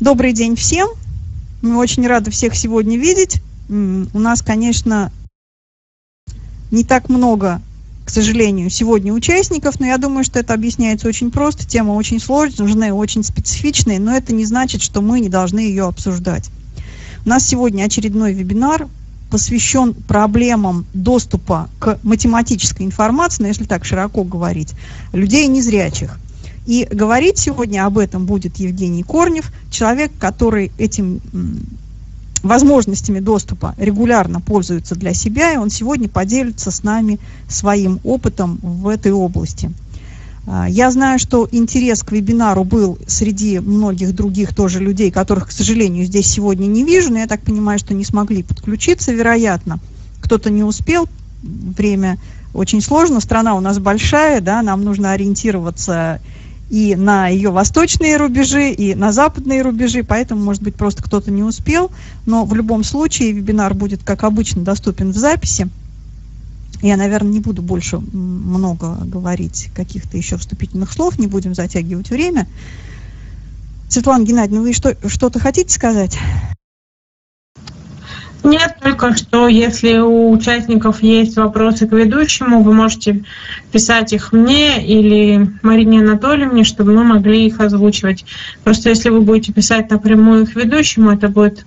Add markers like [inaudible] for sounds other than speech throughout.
Добрый день всем. Мы очень рады всех сегодня видеть. У нас, конечно, не так много, к сожалению, сегодня участников, но я думаю, что это объясняется очень просто. Тема очень сложная, очень специфичная, но это не значит, что мы не должны ее обсуждать. У нас сегодня очередной вебинар посвящен проблемам доступа к математической информации, ну, если так широко говорить, людей незрячих. И говорить сегодня об этом будет Евгений Корнев, человек, который этим возможностями доступа регулярно пользуется для себя, и он сегодня поделится с нами своим опытом в этой области. А, я знаю, что интерес к вебинару был среди многих других тоже людей, которых, к сожалению, здесь сегодня не вижу, но я так понимаю, что не смогли подключиться, вероятно. Кто-то не успел, время очень сложно, страна у нас большая, да, нам нужно ориентироваться и на ее восточные рубежи, и на западные рубежи, поэтому, может быть, просто кто-то не успел, но в любом случае вебинар будет, как обычно, доступен в записи. Я, наверное, не буду больше много говорить каких-то еще вступительных слов, не будем затягивать время. Светлана Геннадьевна, вы что, что-то хотите сказать? Нет, только что если у участников есть вопросы к ведущему, вы можете писать их мне или Марине Анатольевне, чтобы мы могли их озвучивать. Просто если вы будете писать напрямую их ведущему, это будет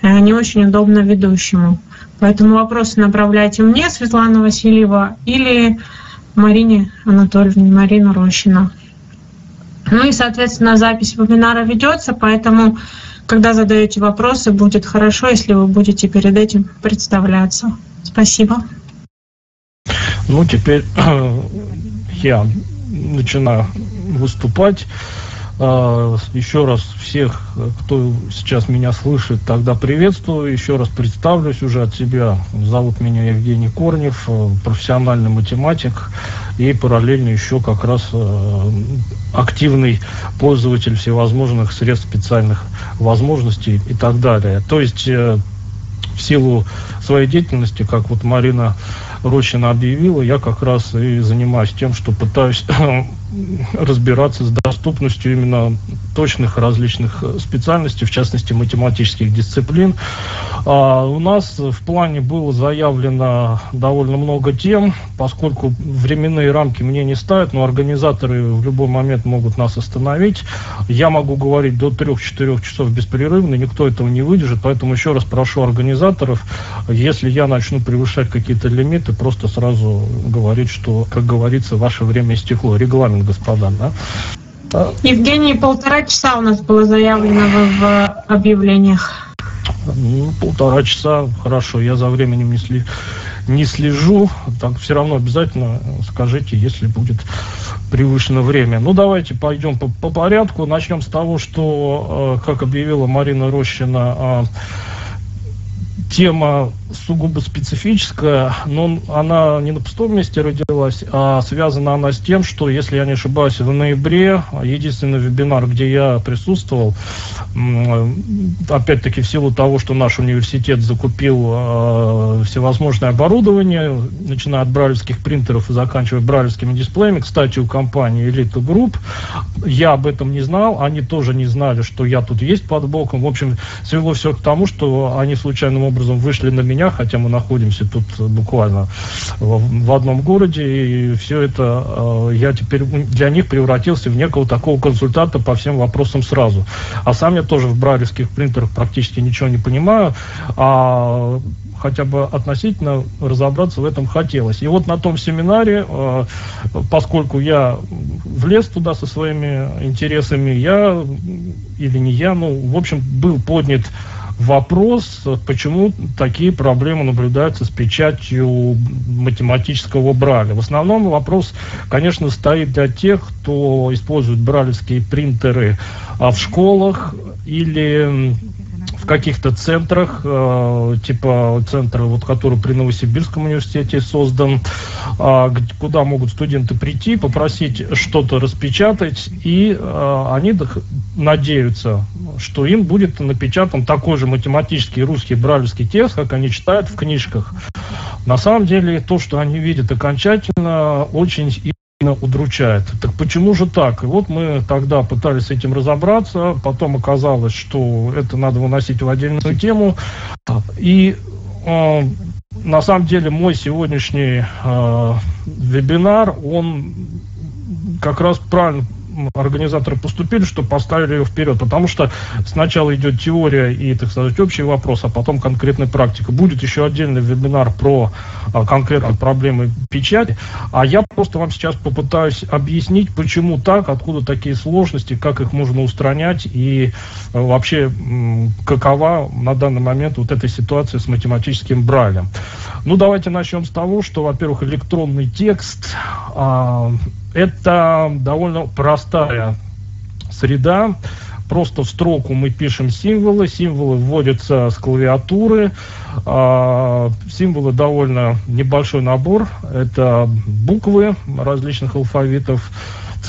э, не очень удобно ведущему. Поэтому вопросы направляйте мне, Светлана Васильева, или Марине Анатольевне, Марина Рощина. Ну и, соответственно, запись вебинара ведется, поэтому когда задаете вопросы, будет хорошо, если вы будете перед этим представляться. Спасибо. Ну, теперь [clears throat] я начинаю выступать. А, еще раз всех, кто сейчас меня слышит, тогда приветствую. Еще раз представлюсь уже от себя. Зовут меня Евгений Корнев, э, профессиональный математик и параллельно еще как раз э, активный пользователь всевозможных средств специальных возможностей и так далее. То есть э, в силу своей деятельности, как вот Марина Рощина объявила, я как раз и занимаюсь тем, что пытаюсь [coughs] разбираться с доступностью именно точных различных специальностей, в частности математических дисциплин. А у нас в плане было заявлено довольно много тем, поскольку временные рамки мне не ставят, но организаторы в любой момент могут нас остановить. Я могу говорить до 3-4 часов беспрерывно, никто этого не выдержит, поэтому еще раз прошу организаторов, если я начну превышать какие-то лимиты, просто сразу говорить, что, как говорится, ваше время истекло. Регламент господа. Да? Евгений, полтора часа у нас было заявлено в, объявлениях. Ну, полтора часа, хорошо, я за временем не, сли, не слежу, так все равно обязательно скажите, если будет превышено время. Ну, давайте пойдем по, по порядку. Начнем с того, что, э, как объявила Марина Рощина, э, тема сугубо специфическая, но она не на пустом месте родилась, а связана она с тем, что, если я не ошибаюсь, в ноябре единственный вебинар, где я присутствовал, опять-таки в силу того, что наш университет закупил э, всевозможное оборудование, начиная от брайлевских принтеров и заканчивая брайлевскими дисплеями, кстати, у компании Elite Group, я об этом не знал, они тоже не знали, что я тут есть под боком. В общем, свело все к тому, что они случайным образом вышли на меня, хотя мы находимся тут буквально в, в одном городе, и все это э, я теперь для них превратился в некого такого консультанта по всем вопросам сразу. А сам я тоже в брайлевских принтерах практически ничего не понимаю, а хотя бы относительно разобраться в этом хотелось. И вот на том семинаре, э, поскольку я влез туда со своими интересами, я или не я, ну, в общем, был поднят вопрос, почему такие проблемы наблюдаются с печатью математического Браля. В основном вопрос, конечно, стоит для тех, кто использует бралевские принтеры а в школах или в каких-то центрах, э, типа центра, вот, который при Новосибирском университете создан, э, куда могут студенты прийти, попросить что-то распечатать, и э, они надеются, что им будет напечатан такой же математический русский бралевский текст, как они читают в книжках. На самом деле, то, что они видят окончательно, очень удручает. Так почему же так? И вот мы тогда пытались с этим разобраться, потом оказалось, что это надо выносить в отдельную тему. И э, на самом деле мой сегодняшний э, вебинар, он как раз правильно организаторы поступили, что поставили ее вперед. Потому что сначала идет теория и, так сказать, общий вопрос, а потом конкретная практика. Будет еще отдельный вебинар про а, конкретные проблемы печати. А я просто вам сейчас попытаюсь объяснить, почему так, откуда такие сложности, как их можно устранять и а, вообще какова на данный момент вот эта ситуация с математическим брайлем. Ну, давайте начнем с того, что, во-первых, электронный текст а, это довольно простая среда. Просто в строку мы пишем символы, символы вводятся с клавиатуры. А, символы довольно небольшой набор. Это буквы различных алфавитов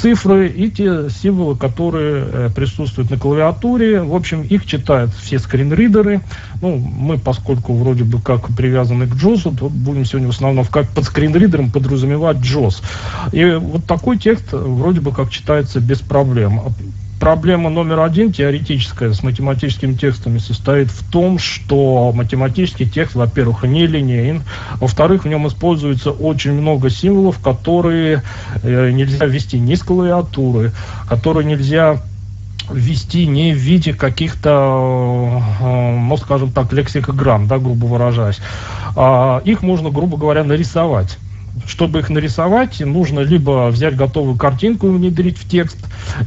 цифры и те символы, которые э, присутствуют на клавиатуре. В общем, их читают все скринридеры. Ну, мы, поскольку вроде бы как привязаны к JOS, то будем сегодня в основном как под скринридером подразумевать JOS. И вот такой текст вроде бы как читается без проблем проблема номер один, теоретическая, с математическими текстами, состоит в том, что математический текст, во-первых, не линейен, во-вторых, в нем используется очень много символов, которые э, нельзя ввести ни с клавиатуры, которые нельзя ввести не в виде каких-то, э, ну, скажем так, лексикограмм, да, грубо выражаясь. А их можно, грубо говоря, нарисовать чтобы их нарисовать, нужно либо взять готовую картинку и внедрить в текст,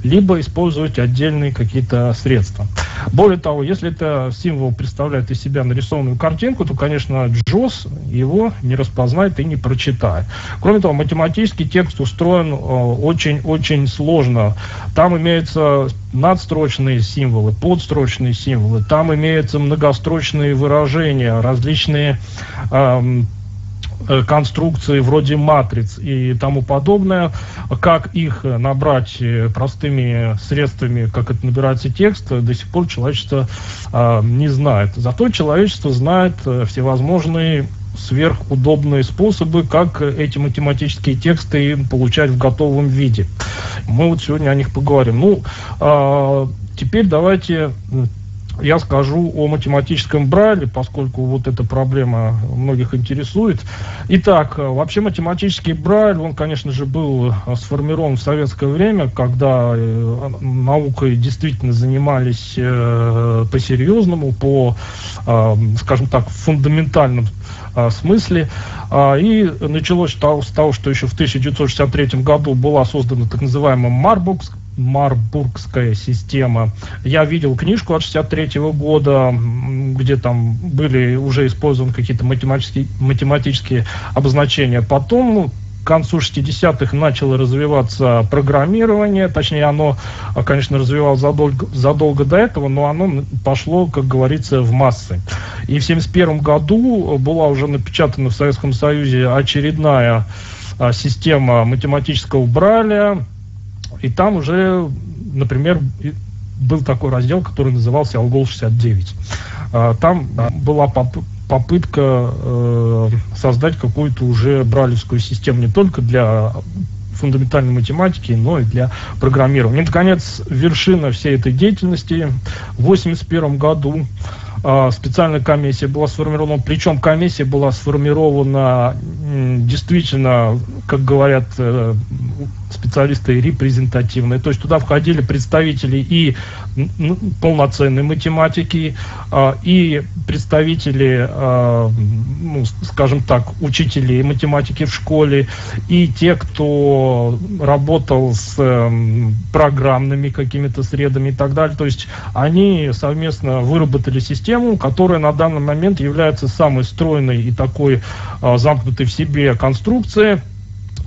либо использовать отдельные какие-то средства. Более того, если это символ представляет из себя нарисованную картинку, то, конечно, JOS его не распознает и не прочитает. Кроме того, математический текст устроен очень-очень э, сложно. Там имеются надстрочные символы, подстрочные символы, там имеются многострочные выражения, различные эм, конструкции вроде матриц и тому подобное, как их набрать э, простыми средствами, как это набирается текст, до сих пор человечество э, не знает. Зато человечество знает э, всевозможные сверхудобные способы, как эти математические тексты получать в готовом виде. Мы вот сегодня о них поговорим. Ну, э, теперь давайте я скажу о математическом брайле, поскольку вот эта проблема многих интересует. Итак, вообще математический брайль, он, конечно же, был сформирован в советское время, когда э, наукой действительно занимались э, по-серьезному, по, э, скажем так, фундаментальным смысле. А, и началось с того, что еще в 1963 году была создана так называемая Марбукс, Марбургская система. Я видел книжку от 63 года, где там были уже использованы какие-то математические, математические обозначения. Потом к концу 60-х начало развиваться программирование, точнее оно, конечно, развивалось задолго, задолго до этого, но оно пошло, как говорится, в массы. И в 71 году была уже напечатана в Советском Союзе очередная а, система математического Брайля, и там уже, например, был такой раздел, который назывался «Алгол 69». А, там была попытка э, создать какую-то уже бралевскую систему не только для фундаментальной математики, но и для программирования. И, наконец, вершина всей этой деятельности в 1981 году а, специальная комиссия была сформирована, причем комиссия была сформирована действительно, как говорят э, специалисты, репрезентативные. То есть туда входили представители и полноценной математики, а, и представители, а, ну, скажем так, учителей математики в школе, и те, кто работал с эм, программными какими-то средами и так далее. То есть они совместно выработали систему, которая на данный момент является самой стройной и такой а, замкнутой в себе конструкцией,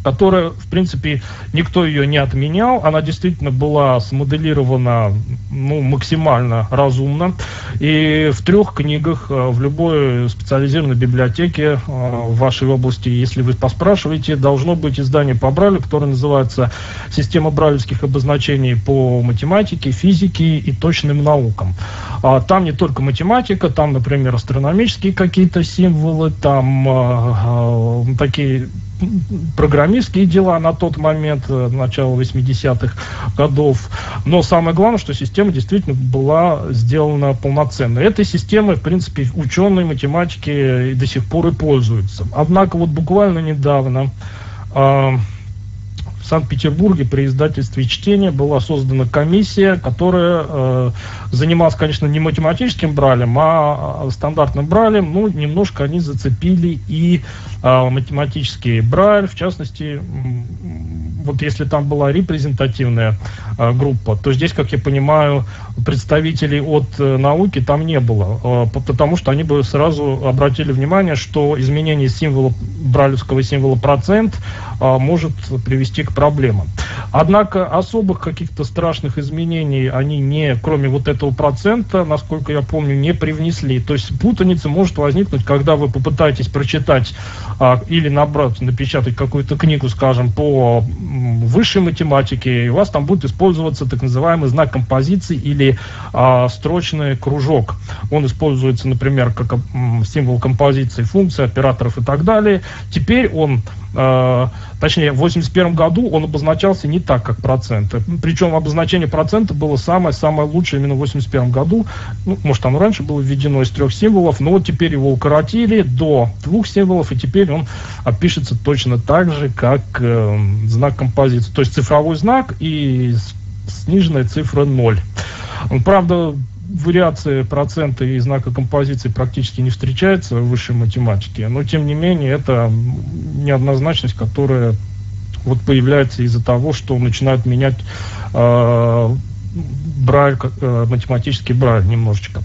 которая, в принципе, никто ее не отменял. Она действительно была смоделирована ну, максимально разумно. И в трех книгах э, в любой специализированной библиотеке э, в вашей области, если вы поспрашиваете, должно быть издание по Брайлю, которое называется «Система брайлевских обозначений по математике, физике и точным наукам». А там не только математика, там, например, астрономические какие-то символы, там э, такие программистские дела на тот момент, э, начало 80-х годов. Но самое главное, что система действительно была сделана полноценно. Этой системой, в принципе, ученые, математики до сих пор и пользуются. Однако вот буквально недавно э, Санкт-Петербурге при издательстве «Чтение» была создана комиссия, которая э, занималась, конечно, не математическим бралем, а, стандартным бралем. Ну, немножко они зацепили и математический браль, в частности, вот если там была репрезентативная э, группа, то здесь, как я понимаю, представителей от э, науки там не было, э, потому что они бы сразу обратили внимание, что изменение символа, бралевского символа процент может привести к проблемам. Однако особых каких-то страшных изменений они не, кроме вот этого процента, насколько я помню, не привнесли. То есть путаница может возникнуть, когда вы попытаетесь прочитать а, или набрать, напечатать какую-то книгу, скажем, по высшей математике, и у вас там будет использоваться так называемый знак композиции или а, строчный кружок. Он используется, например, как символ композиции функций, операторов и так далее. Теперь он Э, точнее, в 81 году он обозначался не так, как проценты. Причем обозначение процента было самое-самое лучшее именно в 81 году. Ну, может, оно раньше было введено из трех символов, но теперь его укоротили до двух символов, и теперь он пишется точно так же, как э, знак композиции. То есть цифровой знак и сниженная цифра 0. Правда, вариации процента и знака композиции практически не встречается в высшей математике, но тем не менее это неоднозначность, которая вот появляется из-за того, что начинают менять э, брайль, э, математический брайль немножечко.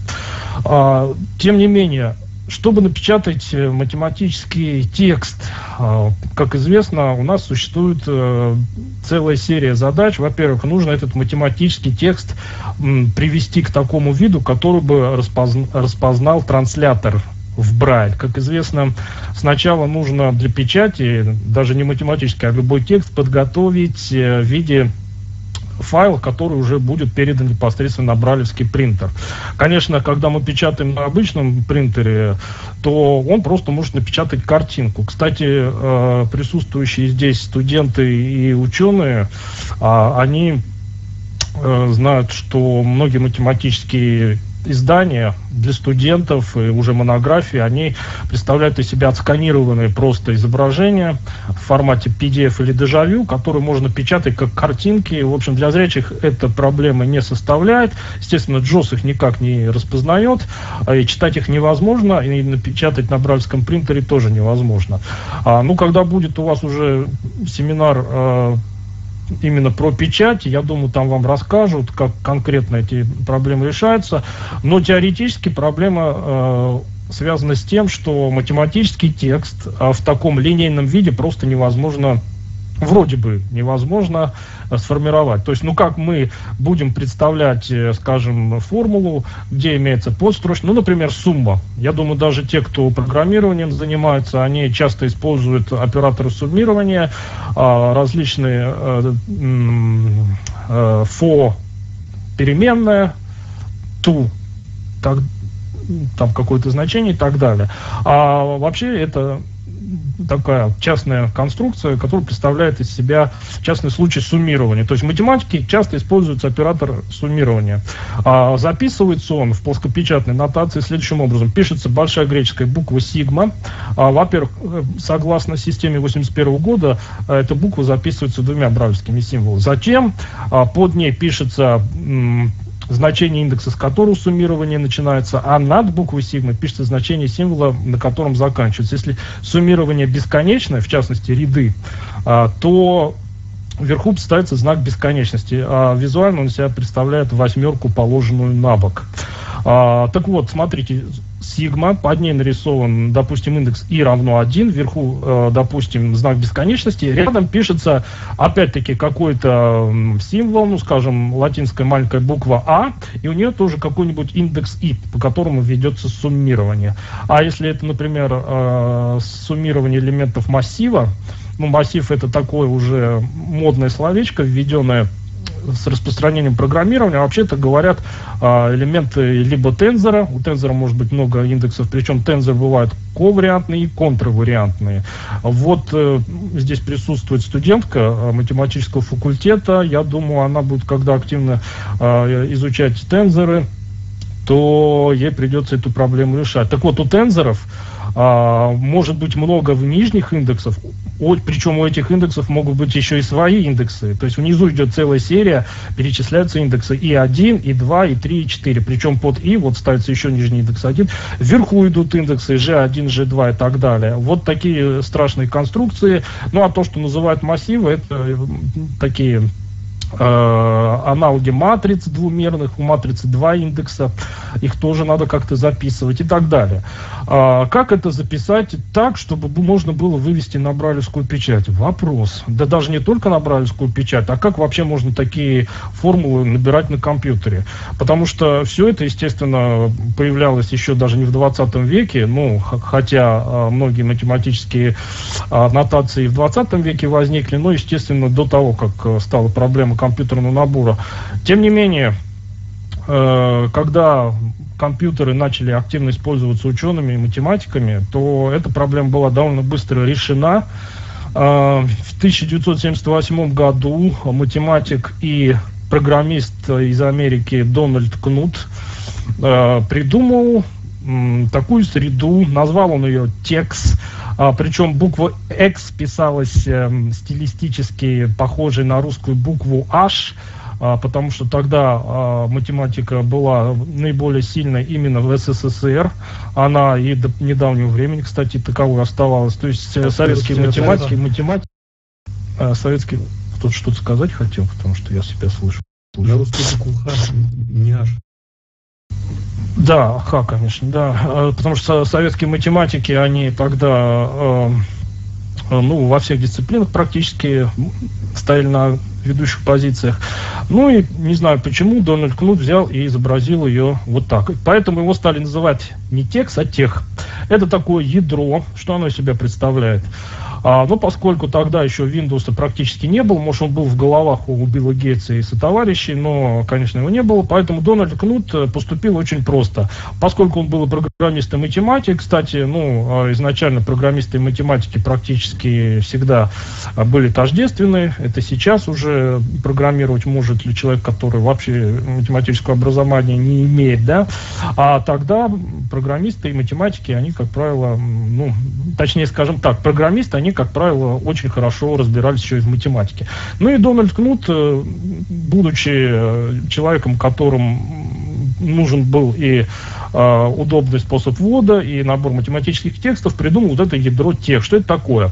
А, тем не менее, чтобы напечатать э, математический текст, а, как известно, у нас существует э, целая серия задач. Во-первых, нужно этот математический текст привести к такому виду, который бы распознал транслятор в Брайль. Как известно, сначала нужно для печати, даже не математический, а любой текст подготовить э, в виде файл, который уже будет передан непосредственно на бралевский принтер. Конечно, когда мы печатаем на обычном принтере, то он просто может напечатать картинку. Кстати, э, присутствующие здесь студенты и ученые, а, они э, знают, что многие математические издания для студентов и уже монографии, они представляют из себя отсканированные просто изображения в формате PDF или дежавю, которые можно печатать как картинки. В общем, для зрячих это проблемы не составляет. Естественно, Джос их никак не распознает, а и читать их невозможно, и напечатать на бральском принтере тоже невозможно. А, ну, когда будет у вас уже семинар а, именно про печать. Я думаю, там вам расскажут, как конкретно эти проблемы решаются. Но теоретически проблема э, связана с тем, что математический текст э, в таком линейном виде просто невозможно вроде бы невозможно э, сформировать. То есть, ну как мы будем представлять, э, скажем, формулу, где имеется подстрочно, ну, например, сумма. Я думаю, даже те, кто программированием занимаются, они часто используют операторы суммирования, а, различные э, for переменная, to так, там какое-то значение и так далее. А вообще это такая частная конструкция, которая представляет из себя частный случай суммирования. То есть в математике часто используется оператор суммирования. А записывается он в плоскопечатной нотации следующим образом. Пишется большая греческая буква сигма. А, во-первых, э, согласно системе 81 года, э, эта буква записывается двумя бравльскими символами. Затем а, под ней пишется значение индекса, с которого суммирование начинается, а над буквой сигма пишется значение символа, на котором заканчивается. Если суммирование бесконечное, в частности ряды, а, то вверху ставится знак бесконечности, а визуально он себя представляет восьмерку, положенную на бок. А, так вот, смотрите, сигма, под ней нарисован, допустим, индекс i равно 1, вверху, э, допустим, знак бесконечности, рядом пишется, опять-таки, какой-то символ, ну, скажем, латинская маленькая буква А, и у нее тоже какой-нибудь индекс i, по которому ведется суммирование. А если это, например, э, суммирование элементов массива, ну, массив это такое уже модное словечко, введенное с распространением программирования вообще-то говорят а, элементы либо тензора, у тензора может быть много индексов, причем тензор бывает ковариантные и контравариантные. Вот э, здесь присутствует студентка э, математического факультета, я думаю, она будет, когда активно изучать тензоры, то ей придется эту проблему решать. Так вот, у тензоров а, может быть много в нижних индексов, причем у этих индексов могут быть еще и свои индексы. То есть внизу идет целая серия, перечисляются индексы И1, И2, И3, И4. Причем под И вот ставится еще нижний индекс 1. Вверху идут индексы G1, G2 и так далее. Вот такие страшные конструкции. Ну а то, что называют массивы, это э, такие аналоги матриц двумерных, у матрицы два индекса, их тоже надо как-то записывать и так далее. А, как это записать так, чтобы можно было вывести на брайлевскую печать? Вопрос. Да даже не только на брайлевскую печать, а как вообще можно такие формулы набирать на компьютере? Потому что все это, естественно, появлялось еще даже не в 20 веке, ну, хотя а, многие математические а, нотации в 20 веке возникли, но, естественно, до того, как э, стала проблема компьютерного набора. Тем не менее, э, когда компьютеры начали активно использоваться учеными и математиками, то эта проблема была довольно быстро решена. Э, в 1978 году математик и программист из Америки Дональд Кнут э, придумал такую среду, назвал он ее TEX, а, причем буква X писалась э, стилистически похожей на русскую букву H, а, потому что тогда а, математика была наиболее сильной именно в СССР. Она и до недавнего времени, кстати, таковой оставалась. То есть э, советские математики, математики, а, советские... Кто-то что-то сказать хотел, потому что я себя слышу. Я русскую букву H, не H. Да, ха, конечно, да. А, потому что советские математики, они тогда, э, ну, во всех дисциплинах практически стояли на ведущих позициях. Ну и не знаю почему Дональд Кнут взял и изобразил ее вот так. Поэтому его стали называть не текст, а тех. Это такое ядро, что оно из себя представляет. А, но поскольку тогда еще Windows практически не было, может он был в головах у Билла Гейтса и сотоварищей, но, конечно, его не было, поэтому Дональд Кнут э, поступил очень просто. Поскольку он был программистом и математик, кстати, ну, а, изначально программисты и математики практически всегда а, были тождественны, это сейчас уже программировать может ли человек, который вообще математического образования не имеет, да, а тогда программисты и математики, они, как правило, ну, точнее, скажем так, программисты, они, как правило, очень хорошо разбирались еще и в математике. Ну и Дональд Кнут, э, будучи э, человеком, которым нужен был и э, удобный способ ввода, и набор математических текстов, придумал вот это ядро тех. Что это такое?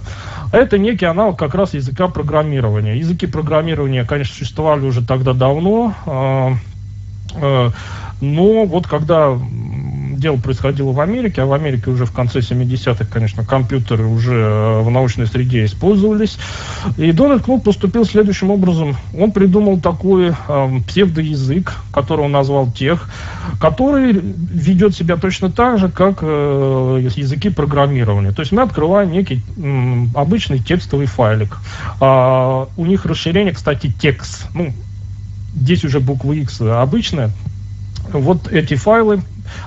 Это некий аналог как раз языка программирования. Языки программирования, конечно, существовали уже тогда давно, э, э, но вот когда дело происходило в Америке, а в Америке уже в конце 70-х, конечно, компьютеры уже э, в научной среде использовались. И Дональд Кнут поступил следующим образом. Он придумал такой э, псевдоязык, который он назвал тех, который ведет себя точно так же, как э, языки программирования. То есть мы открываем некий э, обычный текстовый файлик. А, у них расширение, кстати, текст. Ну, здесь уже буква X обычная. Вот эти файлы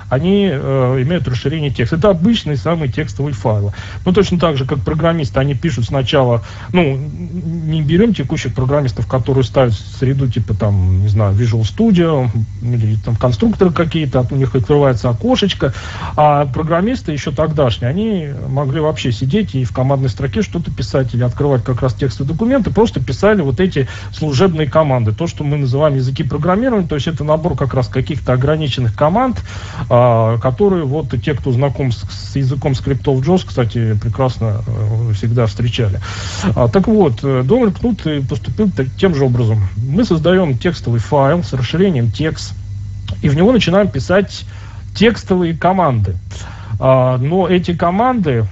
они э, имеют расширение текста. Это обычный самый текстовый файл. Ну, точно так же, как программисты, они пишут сначала, ну, не берем текущих программистов, которые ставят среду, типа, там, не знаю, Visual Studio, или там конструкторы какие-то, у них открывается окошечко, а программисты еще тогдашние, они могли вообще сидеть и в командной строке что-то писать или открывать как раз текстовые документы, просто писали вот эти служебные команды, то, что мы называем языки программирования, то есть это набор как раз каких-то ограниченных команд, которые вот те, кто знаком с, с языком скриптов JOS, кстати, прекрасно э, всегда встречали. А, так вот, э, Дональд Кнут поступил тем же образом. Мы создаем текстовый файл с расширением текст, и в него начинаем писать текстовые команды. А, но эти команды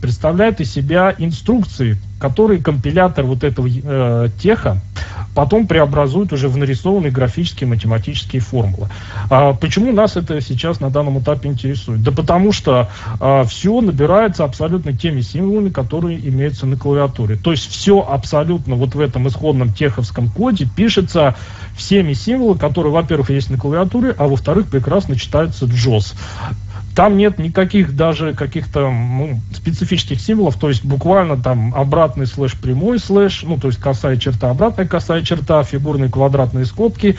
представляют из себя инструкции, которые компилятор вот этого э, теха потом преобразуют уже в нарисованные графические математические формулы. А почему нас это сейчас на данном этапе интересует? Да потому что а, все набирается абсолютно теми символами, которые имеются на клавиатуре. То есть все абсолютно вот в этом исходном теховском коде пишется всеми символами, которые, во-первых, есть на клавиатуре, а во-вторых, прекрасно читаются JOS. Там нет никаких даже каких-то ну, специфических символов, то есть буквально там обратный слэш, прямой слэш, ну то есть косая черта, обратная косая черта, фигурные квадратные скобки,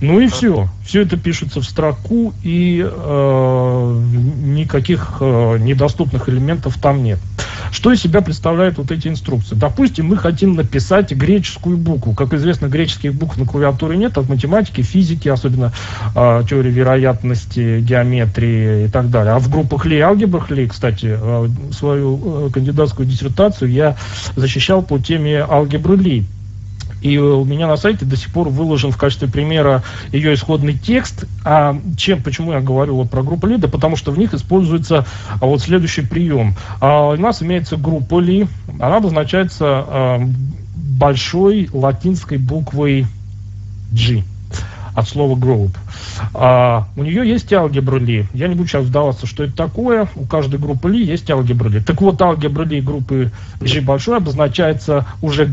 ну и все. Все это пишется в строку и э, никаких э, недоступных элементов там нет. Что из себя представляют вот эти инструкции? Допустим, мы хотим написать греческую букву. Как известно, греческих букв на клавиатуре нет, а в математике, физике, особенно э, теории вероятности, геометрии и так далее. А в группах Ли, алгебрах Ли, кстати, э, свою э, кандидатскую диссертацию я защищал по теме алгебры Ли. И у меня на сайте до сих пор выложен в качестве примера ее исходный текст. А чем, почему я говорю вот про группу Ли? Да потому что в них используется а, вот следующий прием. А, у нас имеется группа Ли, она обозначается а, большой латинской буквой G от слова group. А, у нее есть алгебра Ли. Я не буду сейчас вдаваться, что это такое. У каждой группы Ли есть алгебра Ли. Так вот, алгебра Ли группы G большой обозначается уже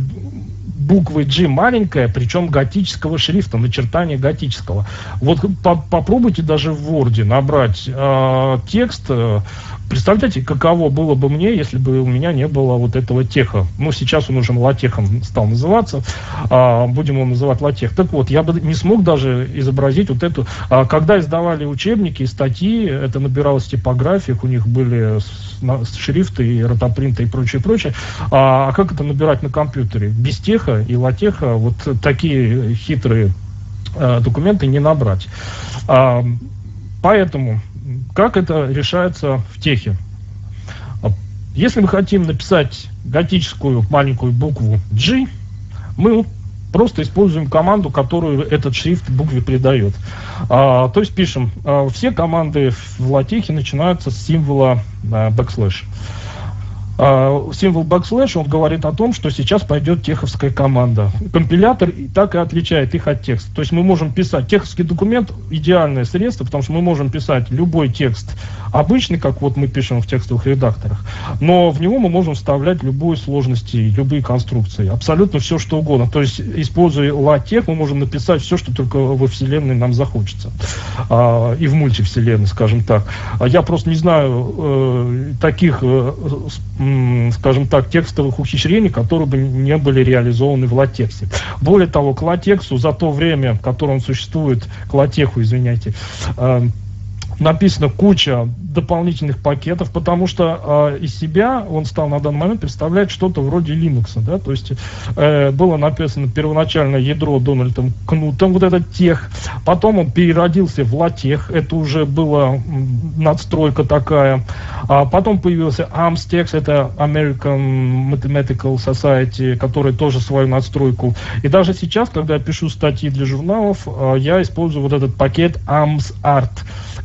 буквы G маленькая, причем готического шрифта, начертание готического. Вот по попробуйте даже в Word набрать э, текст э, Представляете, каково было бы мне, если бы у меня не было вот этого теха. Ну, сейчас он уже латехом стал называться, а, будем его называть латех. Так вот, я бы не смог даже изобразить вот эту... А, когда издавали учебники статьи, это набиралось в у них были шрифты и ротопринты и прочее, прочее. А, а как это набирать на компьютере? Без теха и латеха вот такие хитрые а, документы не набрать. А, поэтому как это решается в техе? Если мы хотим написать готическую маленькую букву G, мы просто используем команду, которую этот шрифт букве придает. А, то есть пишем, а, все команды в латехе начинаются с символа а, backslash. А, символ backslash, он говорит о том, что сейчас пойдет теховская команда. Компилятор так и отличает их от текста. То есть мы можем писать, теховский документ идеальное средство, потому что мы можем писать любой текст обычный, как вот мы пишем в текстовых редакторах, но в него мы можем вставлять любые сложности, любые конструкции, абсолютно все, что угодно. То есть, используя LaTeX, мы можем написать все, что только во Вселенной нам захочется. А, и в мультивселенной, скажем так. А я просто не знаю э, таких э, скажем так, текстовых ухищрений, которые бы не были реализованы в латексе. Более того, к латексу за то время, в котором он существует, к латеху, извиняйте, э, написано куча дополнительных пакетов, потому что э, из себя он стал на данный момент представлять что-то вроде Linux, да, то есть э, было написано первоначально ядро Дональдом Кнутом, вот этот тех, потом он переродился в латех, это уже была надстройка такая, а потом появился Amstex, это American Mathematical Society, который тоже свою надстройку, и даже сейчас, когда я пишу статьи для журналов, э, я использую вот этот пакет AMSArt,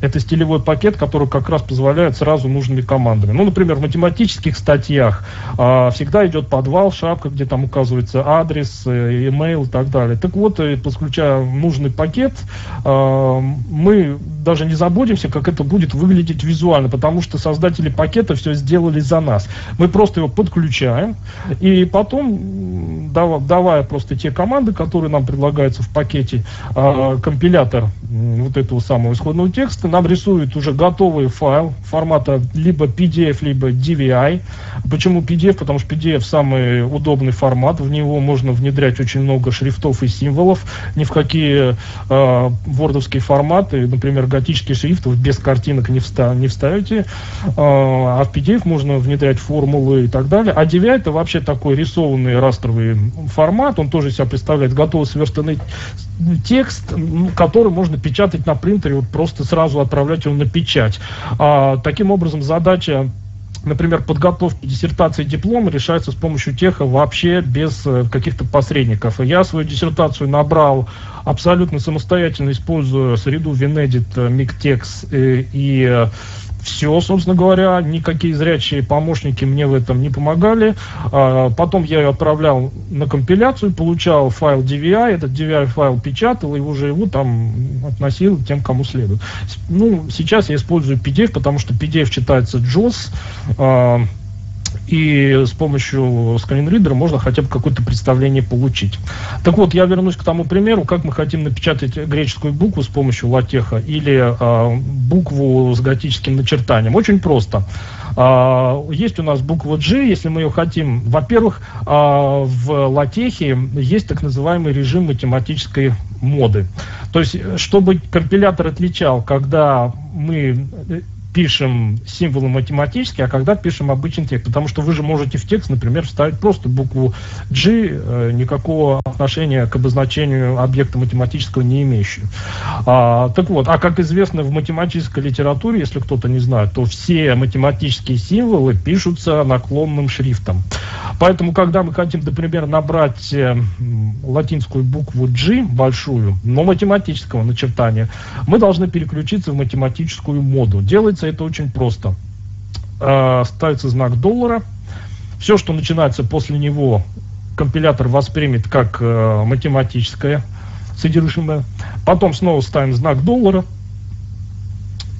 это стилевой пакет, который как раз позволяет сразу нужными командами. Ну, например, в математических статьях а, всегда идет подвал, шапка, где там указывается адрес, э, email и так далее. Так вот, э, подключая нужный пакет, а, мы даже не заботимся, как это будет выглядеть визуально, потому что создатели пакета все сделали за нас. Мы просто его подключаем, и потом, давая просто те команды, которые нам предлагаются в пакете, а, компилятор вот этого самого исходного текста нам рисует уже готовый файл формата либо PDF, либо DVI. Почему PDF? Потому что PDF самый удобный формат, в него можно внедрять очень много шрифтов и символов, ни в какие э, вордовские форматы, например, готический шрифт без картинок не, вста не вставите, э, а в PDF можно внедрять формулы и так далее. А DVI это вообще такой рисованный растровый формат, он тоже себя представляет готовый сверстанный текст, который можно печатать на принтере, вот просто сразу отправлять его на печать. А, таким образом, задача например, подготовки диссертации и диплома решается с помощью теха вообще без э, каких-то посредников. И я свою диссертацию набрал абсолютно самостоятельно, используя среду Венедит, Миктекс э, и Все, собственно говоря, никакие зрячие помощники мне в этом не помогали. А, потом я ее отправлял на компиляцию, получал файл DVI, этот DVI файл печатал и уже его там относил тем, кому следует. Ну, сейчас я использую PDF, потому что PDF читается JOS, и с помощью скринридера можно хотя бы какое-то представление получить. Так вот, я вернусь к тому примеру, как мы хотим напечатать греческую букву с помощью латеха или э, букву с готическим начертанием. Очень просто. Э, есть у нас буква G, если мы ее хотим. Во-первых, э, в латехе есть так называемый режим математической моды. То есть, чтобы компилятор отличал, когда мы пишем символы математические, а когда пишем обычный текст. Потому что вы же можете в текст, например, вставить просто букву G, э, никакого отношения к обозначению объекта математического не имеющего. А, так вот, а как известно в математической литературе, если кто-то не знает, то все математические символы пишутся наклонным шрифтом. Поэтому, когда мы хотим, например, набрать э, латинскую букву G, большую, но математического начертания, мы должны переключиться в математическую моду. Делается это очень просто. Э, ставится знак доллара. Все, что начинается после него, компилятор воспримет как э, математическое содержимое. Потом снова ставим знак доллара.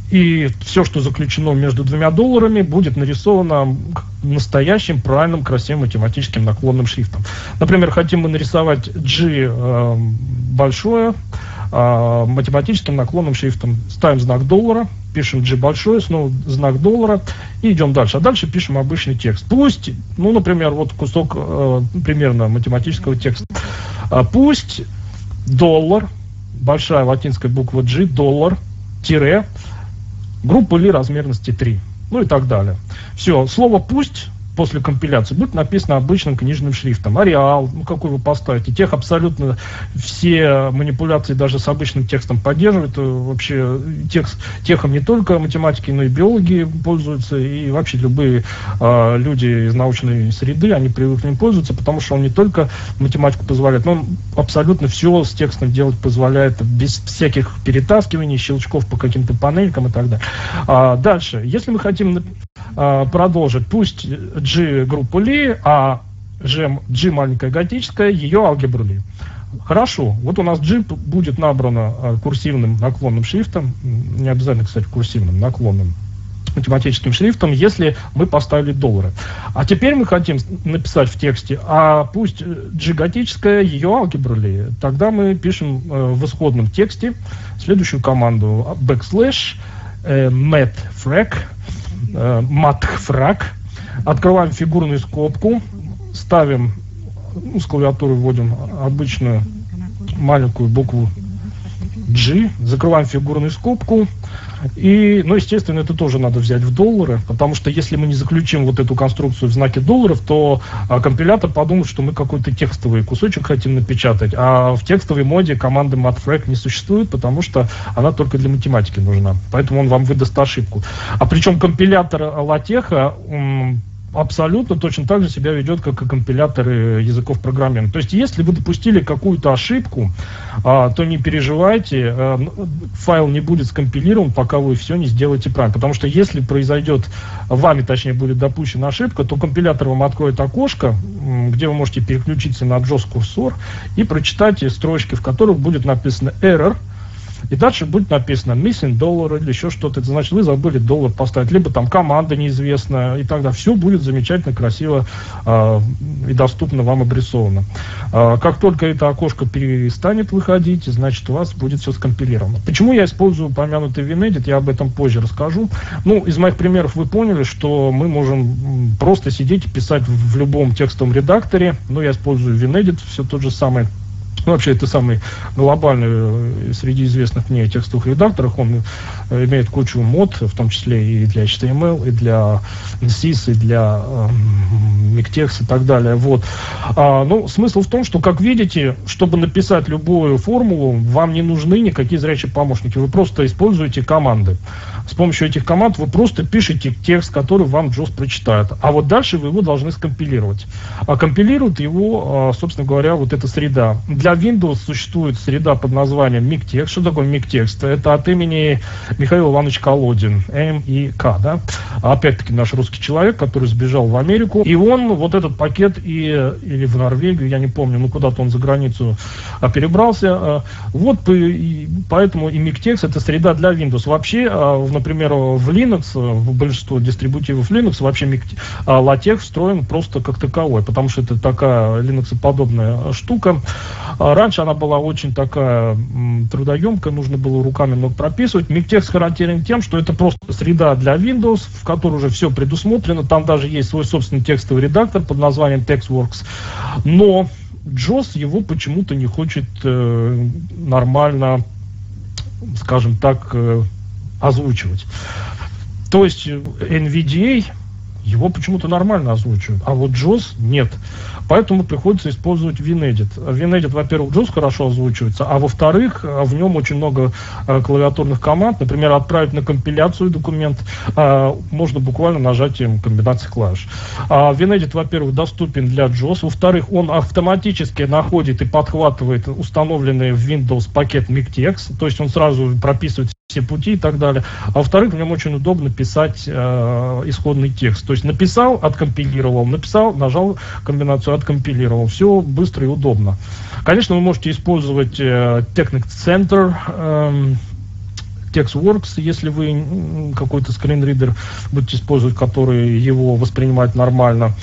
И все, что заключено между двумя долларами, будет нарисовано настоящим, правильным, красивым математическим наклонным шрифтом. Например, хотим мы нарисовать G э, большое, э, математическим наклонным шрифтом. Ставим знак доллара, пишем G большой, снова знак доллара и идем дальше. А дальше пишем обычный текст. Пусть, ну, например, вот кусок э, примерно математического текста. А пусть доллар, большая латинская буква G, доллар, тире, группа ли размерности 3. Ну и так далее. Все, слово «пусть» после компиляции будет написано обычным книжным шрифтом. Ареал, ну какой вы поставите. Тех абсолютно все манипуляции даже с обычным текстом поддерживают. Э, вообще текст, техом не только математики, но и биологи пользуются. И вообще любые э, люди из научной среды, они привыкли им пользоваться, потому что он не только математику позволяет, но он абсолютно все с текстом делать позволяет без всяких перетаскиваний, щелчков по каким-то панелькам и так далее. А, дальше. Если мы хотим а, продолжить, пусть G группу Ли, а G, G маленькая готическая, ее алгебру Ли. Хорошо, вот у нас G будет набрано а, курсивным наклонным шрифтом, не обязательно, кстати, курсивным, наклонным математическим шрифтом, если мы поставили доллары. А теперь мы хотим написать в тексте, а пусть G готическая, ее алгебра ли. Тогда мы пишем э, в исходном тексте следующую команду backslash э, matfrag э, матхфраг. Открываем фигурную скобку, ставим, ну, с клавиатуры вводим обычную маленькую букву G, закрываем фигурную скобку, и, ну, естественно, это тоже надо взять в доллары, потому что если мы не заключим вот эту конструкцию в знаке долларов, то а, компилятор подумает, что мы какой-то текстовый кусочек хотим напечатать, а в текстовой моде команды matfrag не существует, потому что она только для математики нужна. Поэтому он вам выдаст ошибку. А причем компилятор латеха абсолютно точно так же себя ведет, как и компиляторы языков программирования. То есть, если вы допустили какую-то ошибку, а, то не переживайте, а, файл не будет скомпилирован, пока вы все не сделаете правильно. Потому что если произойдет, вами точнее будет допущена ошибка, то компилятор вам откроет окошко, где вы можете переключиться на JOS курсор и прочитать строчки, в которых будет написано error, и дальше будет написано missing dollar или еще что-то. Это значит, вы забыли доллар поставить. Либо там команда неизвестная. И тогда все будет замечательно, красиво э, и доступно вам обрисовано. Э, как только это окошко перестанет выходить, значит, у вас будет все скомпилировано. Почему я использую упомянутый WinEdit, я об этом позже расскажу. Ну, из моих примеров вы поняли, что мы можем просто сидеть и писать в любом текстовом редакторе. Ну, я использую WinEdit, все тот же самый ну, вообще, это самый глобальный э, среди известных мне текстовых редакторов. Он э, имеет кучу мод, в том числе и для HTML, и для CIS, и для э, MikTeX и так далее. Вот. А, ну, смысл в том, что, как видите, чтобы написать любую формулу, вам не нужны никакие зрячие помощники. Вы просто используете команды. С помощью этих команд вы просто пишете текст, который вам JOS прочитает. А вот дальше вы его должны скомпилировать. А компилирует его, а, собственно говоря, вот эта среда. Для Windows существует среда под названием MIG-текст. Что такое MIG-текст? Это от имени Михаила Ивановича Колодин, М-И-К, да? Опять-таки наш русский человек, который сбежал в Америку. И он вот этот пакет и, или в Норвегию, я не помню, ну куда-то он за границу а, перебрался. А, вот и, поэтому и MIG-текст это среда для Windows. Вообще, а, например, в Linux, в большинство дистрибутивов Linux вообще LaTeX встроен просто как таковой, потому что это такая Linux-подобная штука. Раньше она была очень такая трудоемкая, нужно было руками много прописывать. MIG-текст характерен тем, что это просто среда для Windows, в которой уже все предусмотрено. Там даже есть свой собственный текстовый редактор под названием TextWorks. Но Джос его почему-то не хочет э, нормально, скажем так, э, озвучивать. То есть NVDA его почему-то нормально озвучивают, а вот Джос нет. Поэтому приходится использовать WinEdit. WinEdit, во-первых, JAWS хорошо озвучивается, а во-вторых, в нем очень много э, клавиатурных команд. Например, отправить на компиляцию документ э, можно буквально нажатием комбинации клавиш. А WinEdit, во-первых, доступен для JAWS. Во-вторых, он автоматически находит и подхватывает установленный в Windows пакет MIGTeX, то есть он сразу прописывает все пути и так далее. А во-вторых, в нем очень удобно писать э, исходный текст. То есть написал, откомпилировал, написал, нажал комбинацию, откомпилировал. Все быстро и удобно. Конечно, вы можете использовать э, Technic Center, э, TextWorks, если вы какой-то скринридер будете использовать, который его воспринимает нормально.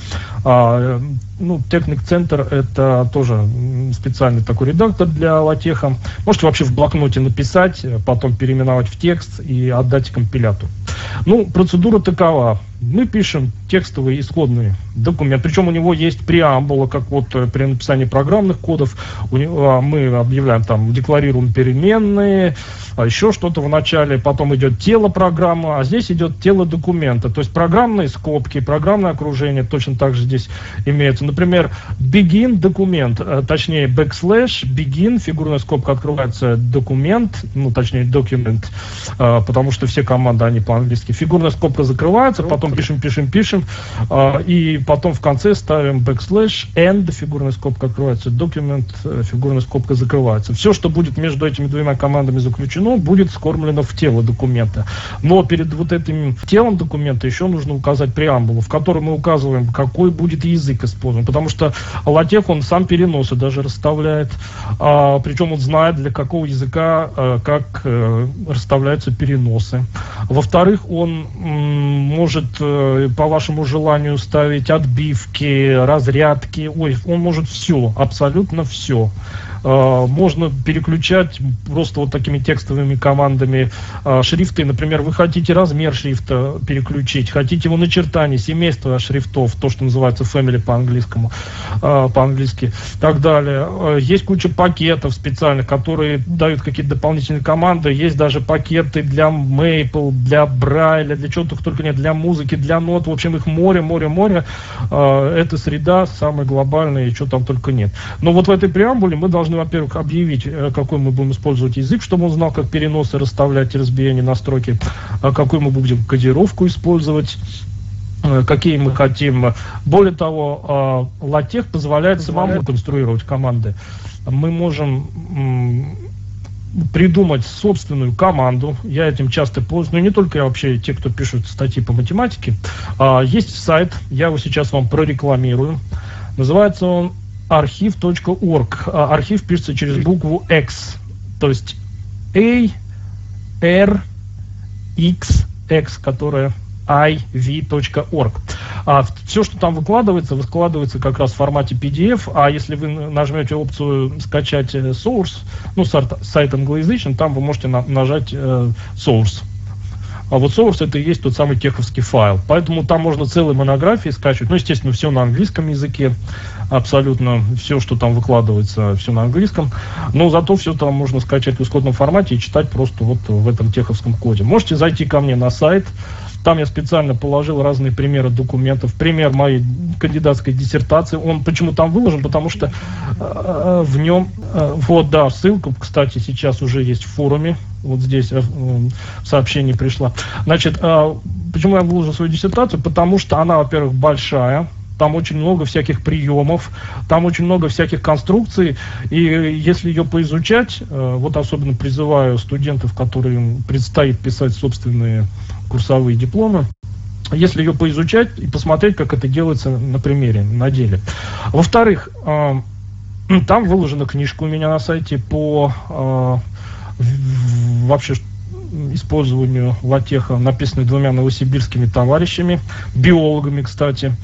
А, ну, Technic Center это тоже специальный такой редактор для латеха. Можете вообще в блокноте написать, потом переименовать в текст и отдать компилятору. Ну, процедура такова. Мы пишем текстовый исходный документ. Причем у него есть преамбула, как вот э, при написании программных кодов. У него, а, мы объявляем там, декларируем переменные, а еще что-то в начале, потом идет тело программы, а здесь идет тело документа. То есть программные скобки, программное окружение точно так же здесь имеется. Например, begin документ, э, точнее backslash begin, фигурная скобка открывается документ, ну точнее документ, э, потому что все команды, они по-английски. Фигурная скобка закрывается, потом пишем, пишем, пишем, э, и потом в конце ставим backslash end, фигурная скобка открывается, документ, фигурная скобка закрывается. Все, что будет между этими двумя командами заключено, будет скормлено в тело документа. Но перед вот этим телом документа еще нужно указать преамбулу, в которой мы указываем, какой будет язык использован. Потому что Латех, он сам переносы даже расставляет. А, причем он знает, для какого языка а, как а, расставляются переносы. Во-вторых, он м, может а, по вашему желанию ставить отбивки, разрядки. Ой, он может все, абсолютно все. А, можно переключать просто вот такими текстовыми командами а, шрифты. Например, вы хотите размер шрифта переключить, хотите его начертание, семейство шрифтов, то, что называется family по-английскому, а, по-английски, так далее. Есть куча пакетов специальных, которые дают какие-то дополнительные команды. Есть даже пакеты для Maple, для Брайля, для чего только нет, для музыки, для нот. В общем, их море, море, море. Это среда самая глобальная, и что там только нет. Но вот в этой преамбуле мы должны должны, во-первых, объявить, э, какой мы будем использовать язык, чтобы он знал, как переносы расставлять разбиение настройки, а какую мы будем кодировку использовать, э, какие мы хотим. Более того, LaTeX позволяет самому конструировать команды. Мы можем придумать собственную команду. Я этим часто пользуюсь, но не только я вообще, те, кто пишут статьи по математике. А, есть сайт, я его сейчас вам прорекламирую. Называется он архив.орг. А, архив пишется через букву X. То есть A, R, X, X, которая iv.org. А все, что там выкладывается, выкладывается как раз в формате PDF, а если вы нажмете опцию скачать э, source, ну, сайт англоязычный, там вы можете на, нажать э, source. А вот source это и есть тот самый теховский файл. Поэтому там можно целые монографии скачивать. Ну, естественно, все на английском языке абсолютно все, что там выкладывается, все на английском. Но зато все там можно скачать в исходном формате и читать просто вот в этом теховском коде. Можете зайти ко мне на сайт. Там я специально положил разные примеры документов. Пример моей кандидатской диссертации. Он почему там выложен? Потому что э, в нем, э, вот, да, ссылка, кстати, сейчас уже есть в форуме вот здесь э, сообщение пришло. Значит, э, почему я выложил свою диссертацию? Потому что она, во-первых, большая, там очень много всяких приемов, там очень много всяких конструкций, и если ее поизучать, э, вот особенно призываю студентов, которым предстоит писать собственные курсовые дипломы, если ее поизучать и посмотреть, как это делается на примере, на деле. Во-вторых, э, там выложена книжка у меня на сайте по э, вообще использованию латеха, написанной двумя новосибирскими товарищами, биологами, кстати.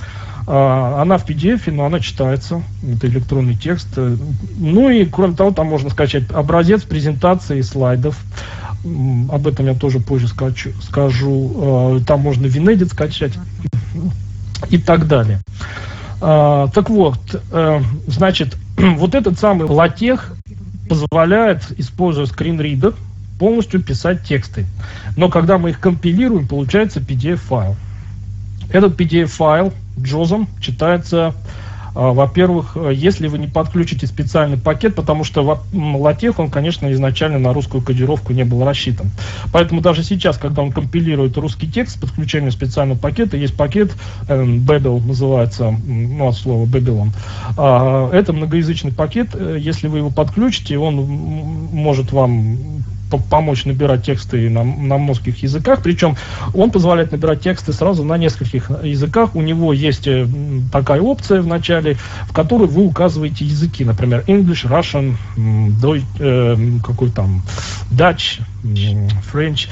А, она в PDF, но она читается. Это электронный текст. Ну и, кроме того, там можно скачать образец презентации слайдов. Об этом я тоже позже скачу, скажу. А, там можно Винедит скачать и так далее. А, так вот, э, значит, [clears throat] вот этот самый латех позволяет, используя скринридер, полностью писать тексты. Но когда мы их компилируем, получается PDF-файл. Этот PDF-файл Джозом читается, во-первых, если вы не подключите специальный пакет, потому что латех, он, конечно, изначально на русскую кодировку не был рассчитан. Поэтому даже сейчас, когда он компилирует русский текст с подключением специального пакета, есть пакет, э, Babel называется, ну, от слова Babylon. А, это многоязычный пакет, э, если вы его подключите, он может вам помочь набирать тексты на, на многих языках, причем он позволяет набирать тексты сразу на нескольких языках. У него есть э, такая опция в начале, в которой вы указываете языки, например, English, Russian, э, какой там, Dutch, French.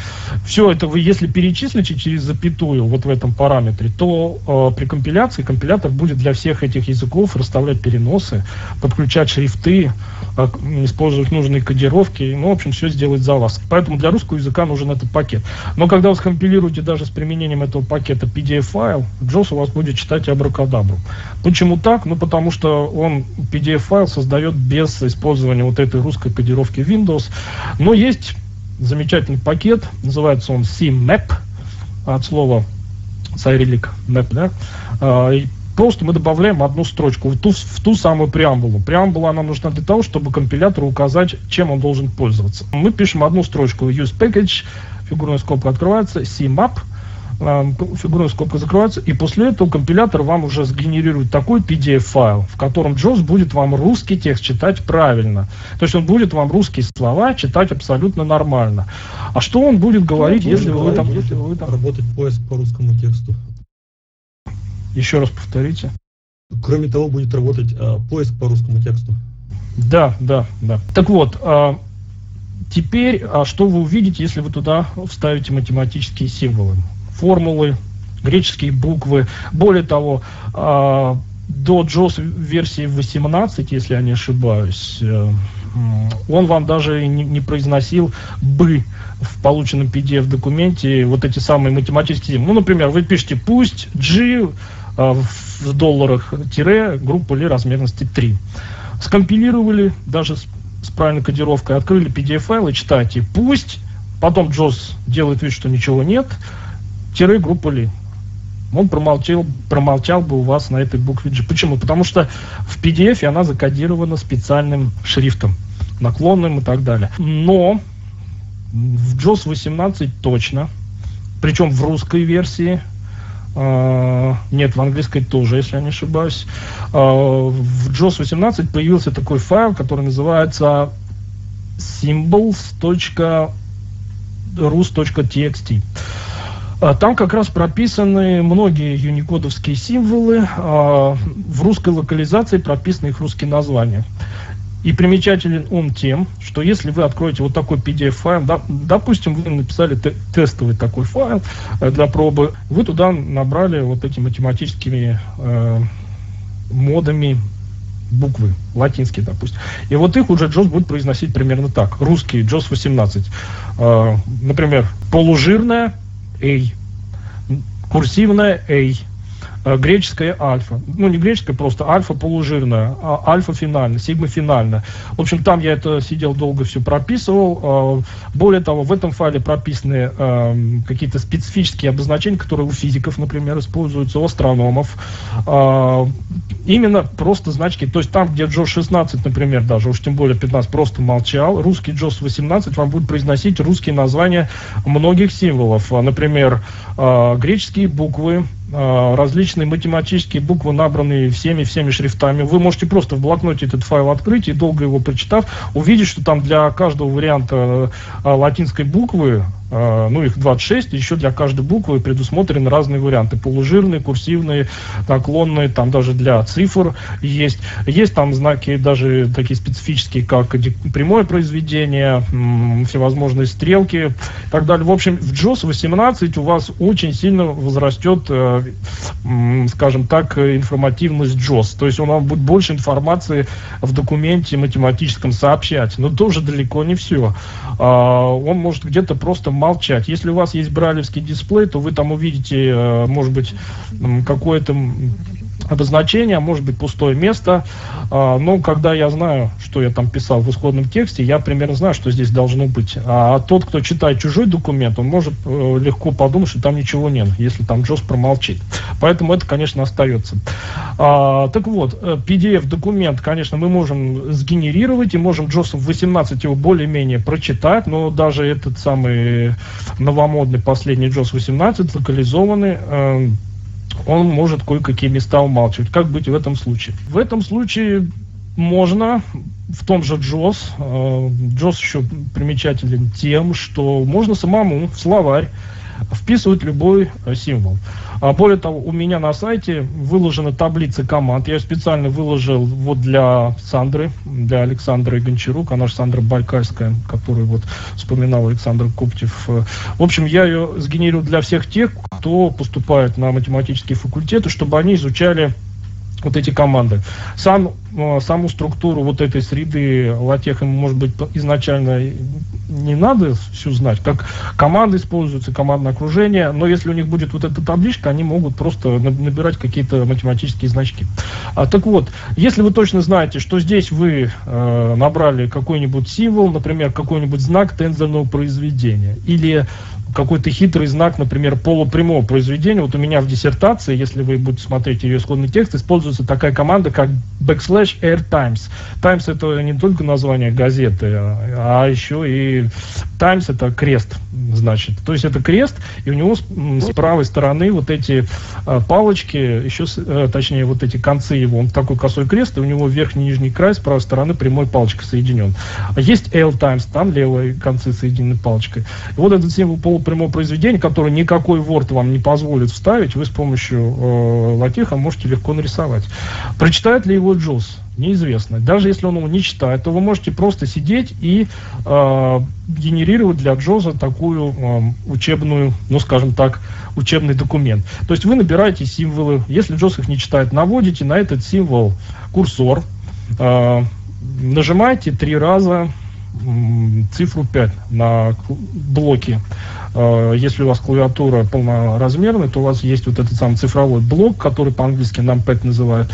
Все это вы, если перечислите через запятую вот в этом параметре, то э, при компиляции компилятор будет для всех этих языков расставлять переносы, подключать шрифты, использовать нужные кодировки, ну, в общем, все сделать за вас. Поэтому для русского языка нужен этот пакет. Но когда вы скомпилируете даже с применением этого пакета PDF-файл, JOS у вас будет читать абракадабру. Почему так? Ну, потому что он PDF-файл создает без использования вот этой русской кодировки Windows. Но есть замечательный пакет, называется он CMap, от слова Cyrillic Map, да, а, просто мы добавляем одну строчку в ту, в ту самую преамбулу. Преамбула она нужна для того, чтобы компилятору указать, чем он должен пользоваться. Мы пишем одну строчку use package, фигурная скобка открывается, CMap, фигурная скобка закрывается, и после этого компилятор вам уже сгенерирует такой PDF-файл, в котором JOS будет вам русский текст читать правильно. То есть он будет вам русские слова читать абсолютно нормально. А что он будет говорить, ну, если, вы там, если вы там... Работать поиск по русскому тексту. Еще раз повторите. Кроме того, будет работать а, поиск по русскому тексту. Да, да, да. Так вот, а, теперь, а что вы увидите, если вы туда вставите математические символы? формулы, греческие буквы. Более того, э, до JOS версии 18, если я не ошибаюсь, э, он вам даже не, не произносил бы в полученном PDF-документе вот эти самые математические... Ну, например, вы пишете «пусть G э, в долларах тире группа ли размерности 3». Скомпилировали даже с, с правильной кодировкой, открыли PDF-файл и читайте «пусть», потом JOS делает вид, что ничего нет, тире группа ли. Он промолчал, промолчал бы у вас на этой букве G. Почему? Потому что в PDF она закодирована специальным шрифтом, наклонным и так далее. Но в JOS 18 точно, причем в русской версии, нет, в английской тоже, если я не ошибаюсь. Uh, в JOS 18 появился такой файл, который называется symbols.rus.txt. А, там как раз прописаны многие юникодовские символы, а, в русской локализации прописаны их русские названия. И примечателен он тем, что если вы откроете вот такой PDF-файл, да, допустим, вы написали те тестовый такой файл э, для пробы, вы туда набрали вот эти математическими э, модами буквы, латинские, допустим. И вот их уже Джос будет произносить примерно так. Русский Джос 18. Э, например, полужирная, A. Курсивная A. э, греческая альфа. Ну, не греческая, просто альфа полужирная, а альфа финальная, сигма финальная. В общем, там я это сидел долго все прописывал. Э, более того, в этом файле прописаны э, какие-то специфические обозначения, которые у физиков, например, используются, у астрономов. Именно просто значки. То есть там, где JOS 16, например, даже, уж тем более 15, просто молчал, русский JOS 18 вам будет произносить русские названия многих символов. Например, греческие буквы, различные математические буквы, набранные всеми-всеми шрифтами. Вы можете просто в блокноте этот файл открыть и долго его прочитав, увидеть, что там для каждого варианта а, латинской буквы а, ну, их 26, еще для каждой буквы предусмотрены разные варианты. Полужирные, курсивные, наклонные, там даже для цифр есть. Есть там знаки даже такие специфические, как прямое произведение, всевозможные стрелки и так далее. В общем, в JOS 18 у вас очень сильно возрастет, э, скажем так, информативность JOS. То есть он вам будет больше информации в документе математическом сообщать. Но тоже далеко не все. Он может где-то просто молчать. Если у вас есть бралевский дисплей, то вы там увидите, э, может быть, какое-то обозначение, а может быть пустое место. А, но когда я знаю, что я там писал в исходном тексте, я примерно знаю, что здесь должно быть. А тот, кто читает чужой документ, он может э, легко подумать, что там ничего нет, если там Джос промолчит. Поэтому это, конечно, остается. А, так вот, PDF-документ, э, конечно, мы можем сгенерировать и можем Джос в 18 его более-менее прочитать, но даже этот самый новомодный последний Джос 18 локализованный э, он может кое-какие места умалчивать. Как быть в этом случае? В этом случае можно в том же Джос, Джос еще примечателен тем, что можно самому в словарь вписывать любой э, символ. А более того, у меня на сайте выложена таблица команд. Я специально выложил вот для Сандры, для Александра Гончарук, она же Сандра Байкальская, которую вот вспоминал Александр Коптев. В общем, я ее сгенерил для всех тех, кто поступает на математические факультеты, чтобы они изучали вот эти команды. Сам, э, саму структуру вот этой среды латех может быть, изначально не надо всю знать, как команды используются, командное окружение, но если у них будет вот эта табличка, они могут просто набирать какие-то математические значки. А, так вот, если вы точно знаете, что здесь вы э, набрали какой-нибудь символ, например, какой-нибудь знак тензорного произведения, или какой-то хитрый знак, например, полупрямого произведения. Вот у меня в диссертации, если вы будете смотреть ее исходный текст, используется такая команда, как backslash air times. Times это не только название газеты, а, еще и Times это крест, значит. То есть это крест, и у него с, с правой стороны вот эти а, палочки, еще, а, точнее, вот эти концы его, он такой косой крест, и у него верхний и нижний край с правой стороны прямой палочкой соединен. А есть L Times, там левые концы соединены палочкой. И вот этот символ полупрямого произведения, который никакой Word вам не позволит вставить, вы с помощью э, латиха можете легко нарисовать. Прочитает ли его Джоз? неизвестно. Даже если он его не читает, то вы можете просто сидеть и э, генерировать для Джоза такую э, учебную, ну скажем так, учебный документ. То есть вы набираете символы, если Джоз их не читает, наводите на этот символ курсор, э, нажимаете три раза цифру 5 на блоке. Э, если у вас клавиатура полноразмерная, то у вас есть вот этот самый цифровой блок, который по-английски нам 5 называют.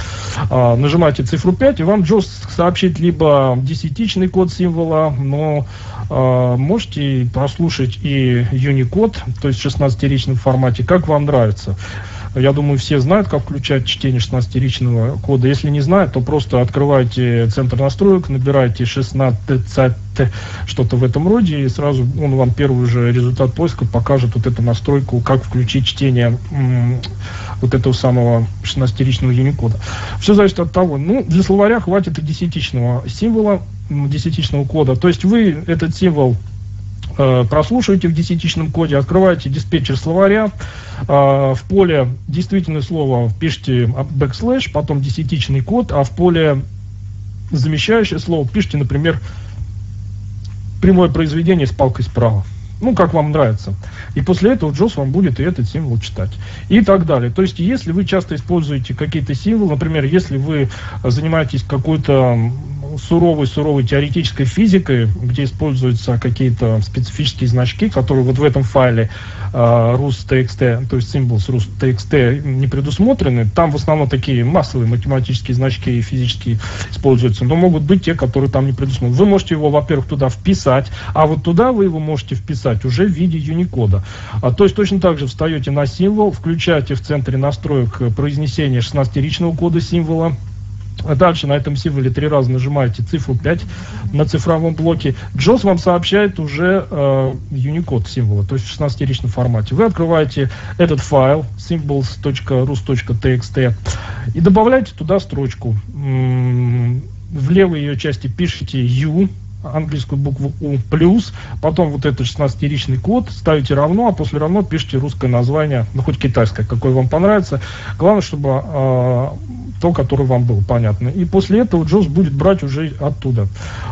Э, нажимаете цифру 5, и вам JOS сообщит либо десятичный код символа, но э, можете прослушать и Unicode, то есть в 16-ричном формате, как вам нравится. Я думаю, все знают, как включать чтение 16-ричного кода. Если не знают, то просто открывайте центр настроек, набирайте 16 что-то в этом роде, и сразу он вам первый же результат поиска покажет вот эту настройку, как включить чтение вот этого самого 16-ричного Unicode. Все зависит от того. Ну, для словаря хватит и десятичного символа, десятичного кода. То есть вы этот символ прослушиваете в десятичном коде, открываете диспетчер словаря, э, в поле действительное слово пишите backslash, потом десятичный код, а в поле замещающее слово пишите, например, прямое произведение с палкой справа. Ну, как вам нравится. И после этого Джос вам будет и этот символ читать. И так далее. То есть, если вы часто используете какие-то символы, например, если вы занимаетесь какой-то суровой-суровой теоретической физикой, где используются какие-то специфические значки, которые вот в этом файле э, rust.txt, то есть symbols rust.txt не предусмотрены. Там в основном такие массовые математические значки и физические используются, но могут быть те, которые там не предусмотрены. Вы можете его, во-первых, туда вписать, а вот туда вы его можете вписать уже в виде Unicode. А, то есть точно так же встаете на символ, включаете в центре настроек произнесение 16-ричного кода символа, а дальше на этом символе три раза нажимаете цифру 5 на цифровом блоке. JOS вам сообщает уже э, Unicode символа, то есть в 16-ричном формате. Вы открываете этот файл symbols.rus.txt и добавляете туда строчку. В левой ее части пишите U, английскую букву У плюс, потом вот этот 16-ричный код, ставите равно, а после равно пишите русское название, ну хоть китайское, какое вам понравится. Главное, чтобы э, то, которое вам было понятно. И после этого Джос будет брать уже оттуда.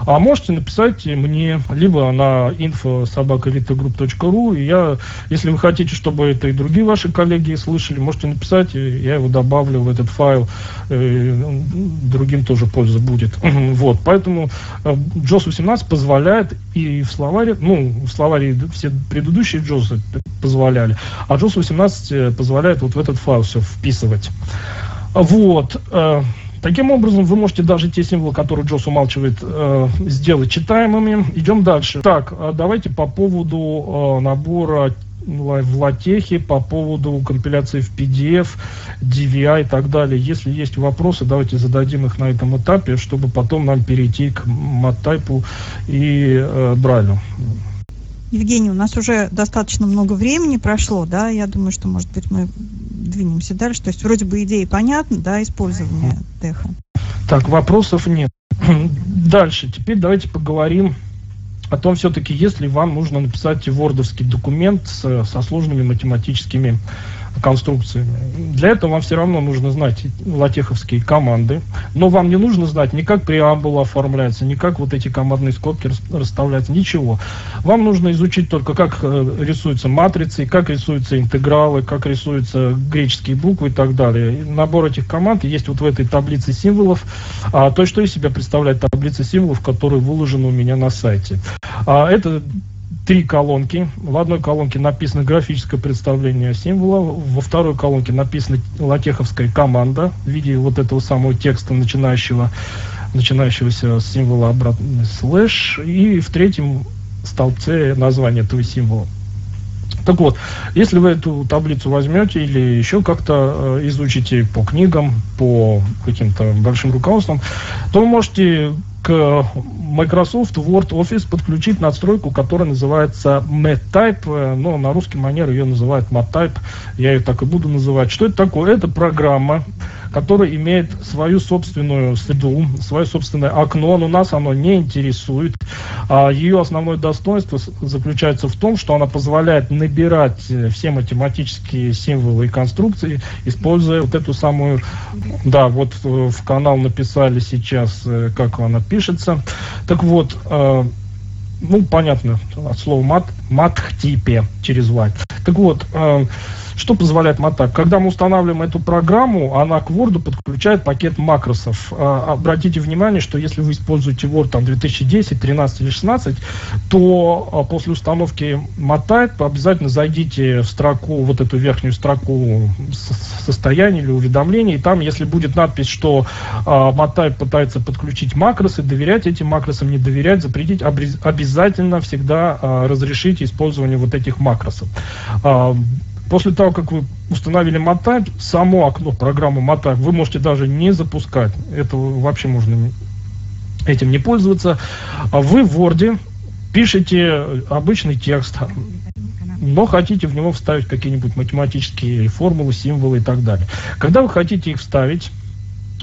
А можете написать мне либо на info собаковитогрупп.ру, и я, если вы хотите, чтобы это и другие ваши коллеги слышали, можете написать, я его добавлю в этот файл, э, другим тоже польза будет. [laughs] вот, поэтому э, JOS 18 позволяет и в словаре, ну, в словаре все предыдущие JOS позволяли, а JOS 18 э, позволяет вот в этот файл все вписывать. Вот. Э, таким образом, вы можете даже те символы, которые Джос умалчивает, э, сделать читаемыми. Идем дальше. Так, а давайте по поводу набора в латехе по поводу компиляции в PDF, DVI и так далее. Если есть вопросы, давайте зададим их на этом этапе, чтобы потом нам перейти к матайпу и э, Брайлю. Евгений, у нас уже достаточно много времени прошло, да, я думаю, что, может быть, мы двинемся дальше. То есть вроде бы идеи понятны, да, использование теха. Так, вопросов нет. [clears throat] Дальше. Теперь давайте поговорим о том все-таки, если вам нужно написать вордовский документ с, со сложными математическими конструкциями. Для этого вам все равно нужно знать латеховские команды, но вам не нужно знать ни как преамбула оформляется, ни как вот эти командные скобки расставляются, ничего. Вам нужно изучить только, как э, рисуются матрицы, как рисуются интегралы, как рисуются греческие буквы и так далее. набор этих команд есть вот в этой таблице символов. А, то, что из себя представляет таблица символов, которая выложена у меня на сайте. А, это три колонки. В одной колонке написано графическое представление символа, во второй колонке написана латеховская команда в виде вот этого самого текста, начинающего, начинающегося с символа обратный слэш, и в третьем столбце название этого символа. Так вот, если вы эту таблицу возьмете или еще как-то э, изучите по книгам, по каким-то большим руководствам, то вы можете к Microsoft Word Office подключить надстройку, которая называется MatType, но на русский манер ее называют MatType, я ее так и буду называть. Что это такое? Это программа, которая имеет свою собственную среду, свое собственное окно, но нас оно не интересует. А ее основное достоинство заключается в том, что она позволяет набирать э, все математические символы и конструкции, используя вот эту самую, да, вот в канал написали сейчас, э, как она пишется. Так вот, э, ну, понятно, от слова мат, мат-типе через вать. Так вот, что позволяет Мотак? Когда мы устанавливаем эту программу, она к Word подключает пакет макросов. А, обратите внимание, что если вы используете Word там, 2010, 13 или 16, то а, после установки Motype обязательно зайдите в строку, вот эту верхнюю строку состояния или уведомлений, и там, если будет надпись, что а, Motype пытается подключить макросы, доверять этим макросам, не доверять, запретить, обязательно всегда разрешите использование вот этих макросов. После того, как вы установили Motype, само окно программы Motype вы можете даже не запускать. Это вообще можно этим не пользоваться. А вы в Word пишете обычный текст, но хотите в него вставить какие-нибудь математические формулы, символы и так далее. Когда вы хотите их вставить,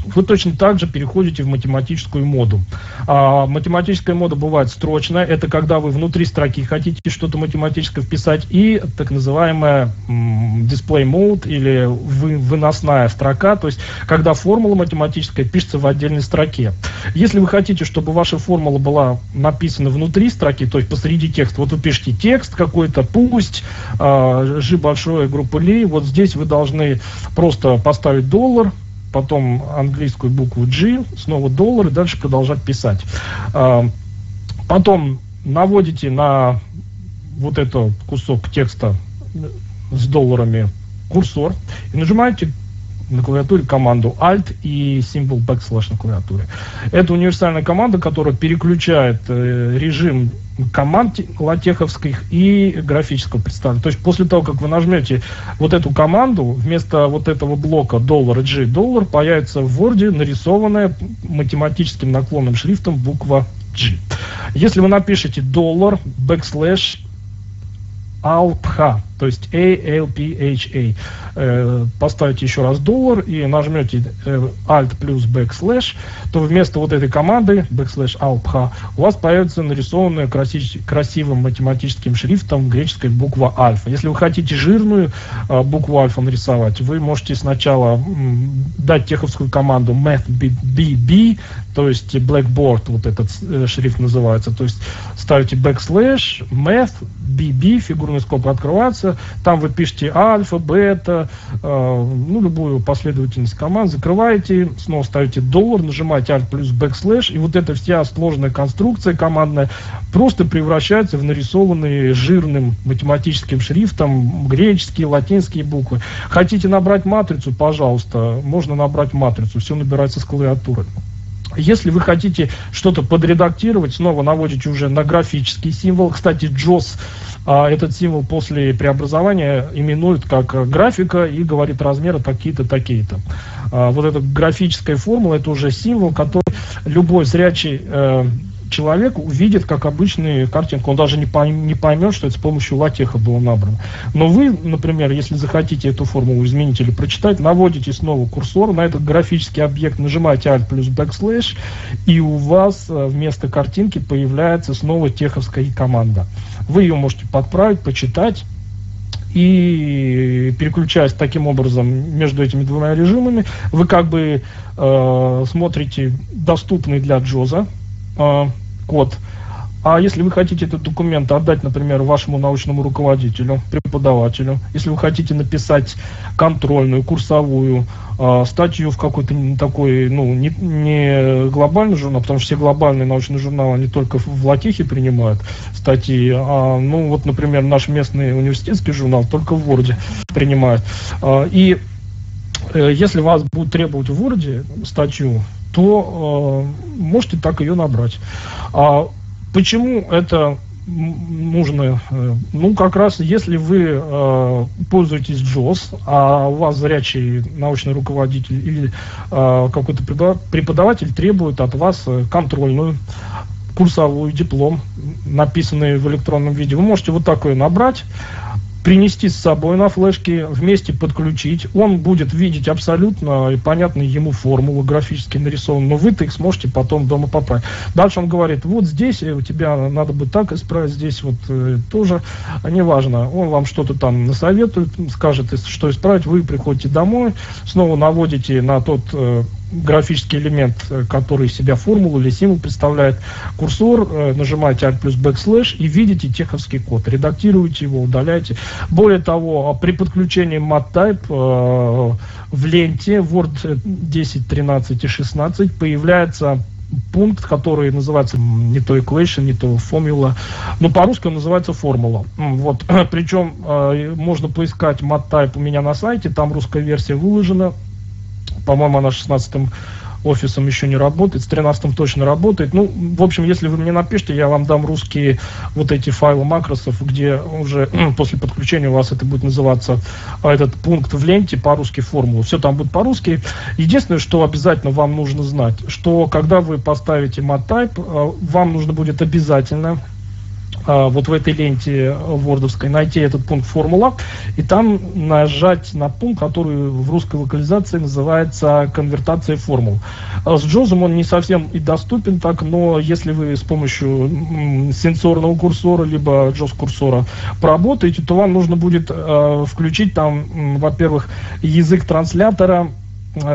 вы точно так же переходите в математическую моду. А, математическая мода бывает строчная, это когда вы внутри строки хотите что-то математическое вписать, и так называемая display mode или вы, выносная строка, то есть когда формула математическая пишется в отдельной строке. Если вы хотите, чтобы ваша формула была написана внутри строки, то есть посреди текста, вот вы пишете текст какой-то, пусть, э, G большое, группа Ли, вот здесь вы должны просто поставить доллар, потом английскую букву G, снова доллар и дальше продолжать писать. А, потом наводите на вот этот кусок текста с долларами курсор и нажимаете на клавиатуре команду Alt и символ backslash на клавиатуре. Это универсальная команда, которая переключает э, режим команд латеховских и графического представления. То есть после того, как вы нажмете вот эту команду, вместо вот этого блока доллар G доллар появится в Word нарисованная математическим наклонным шрифтом буква G. Если вы напишете доллар, backslash, алпха, то есть A-L-P-H-A. Э, поставите еще раз доллар и нажмете э, Alt плюс backslash, то вместо вот этой команды backslash alpha у вас появится нарисованная краси- красивым математическим шрифтом греческая буква альфа. Если вы хотите жирную э, букву альфа нарисовать, вы можете сначала дать теховскую команду mathbb, то есть blackboard, вот этот шрифт называется, то есть ставите backslash math bb, фигурный скоб открывается, таблица, там вы пишете альфа, бета, э, ну, любую последовательность команд, закрываете, снова ставите доллар, нажимаете Alt плюс backslash, и вот эта вся сложная конструкция командная просто превращается в нарисованные жирным математическим шрифтом греческие, латинские буквы. Хотите набрать матрицу, пожалуйста, можно набрать матрицу, все набирается с клавиатуры. Если вы хотите что-то подредактировать, снова наводите уже на графический символ. Кстати, JOS этот символ после преобразования именуют как графика и говорит размеры такие-то, такие-то. А вот эта графическая формула, это уже символ, который любой зрячий э, человек увидит как обычную картинку, он даже не, пойм, не поймет, что это с помощью латеха было набрано. Но вы, например, если захотите эту формулу изменить или прочитать, наводите снова курсор на этот графический объект, нажимаете Alt плюс backslash, и у вас э, вместо картинки появляется снова теховская команда. Вы ее можете подправить, почитать, и переключаясь таким образом между этими двумя режимами, вы как бы э, смотрите доступный для Джоза э, код. А если вы хотите этот документ отдать, например, вашему научному руководителю, преподавателю, если вы хотите написать контрольную, курсовую э, статью в какой-то такой, ну, не, не глобальный журнал, потому что все глобальные научные журналы, они только в Латихе принимают статьи, а, ну, вот, например, наш местный университетский журнал только в Word принимает. Э, и э, если вас будут требовать в Word статью, то э, можете так ее набрать. А почему это нужно, э, ну, как раз если вы э, пользуетесь JOS, а у вас зрячий научный руководитель или э, какой-то преподаватель требует от вас э, контрольную курсовую диплом, написанный в электронном виде, вы можете вот такое набрать, принести с собой на флешке, вместе подключить. Он будет видеть абсолютно понятные ему формулы графически нарисованные, но вы-то их сможете потом дома поправить. Дальше он говорит, вот здесь у тебя надо бы так исправить, здесь вот э, тоже, а неважно. Он вам что-то там насоветует, скажет, что исправить, вы приходите домой, снова наводите на тот э, графический элемент, э, который из себя формулу или символ представляет, курсор, э, нажимаете Alt плюс backslash и видите теховский код. Редактируете его, удаляете. Более того, а при подключении MatType э, в ленте Word 10, 13 и 16 появляется пункт, который называется не то equation, не то formula, но по-русски он называется формула. Вот. [clears throat] Причем э, можно поискать MatType у меня на сайте, там русская версия выложена, по-моему, она 16 офисом еще не работает, с 13 точно работает. Ну, в общем, если вы мне напишите, я вам дам русские вот эти файлы макросов, где уже [clears throat] после подключения у вас это будет называться а, этот пункт в ленте по-русски формулу. Все там будет по-русски. Единственное, что обязательно вам нужно знать, что когда вы поставите MatType, а, вам нужно будет обязательно вот в этой ленте вордовской найти этот пункт формула и там нажать на пункт, который в русской локализации называется конвертация формул. А с Джозом он не совсем и доступен так, но если вы с помощью сенсорного курсора либо Джоз курсора поработаете, то вам нужно будет э, включить там, во-первых, язык транслятора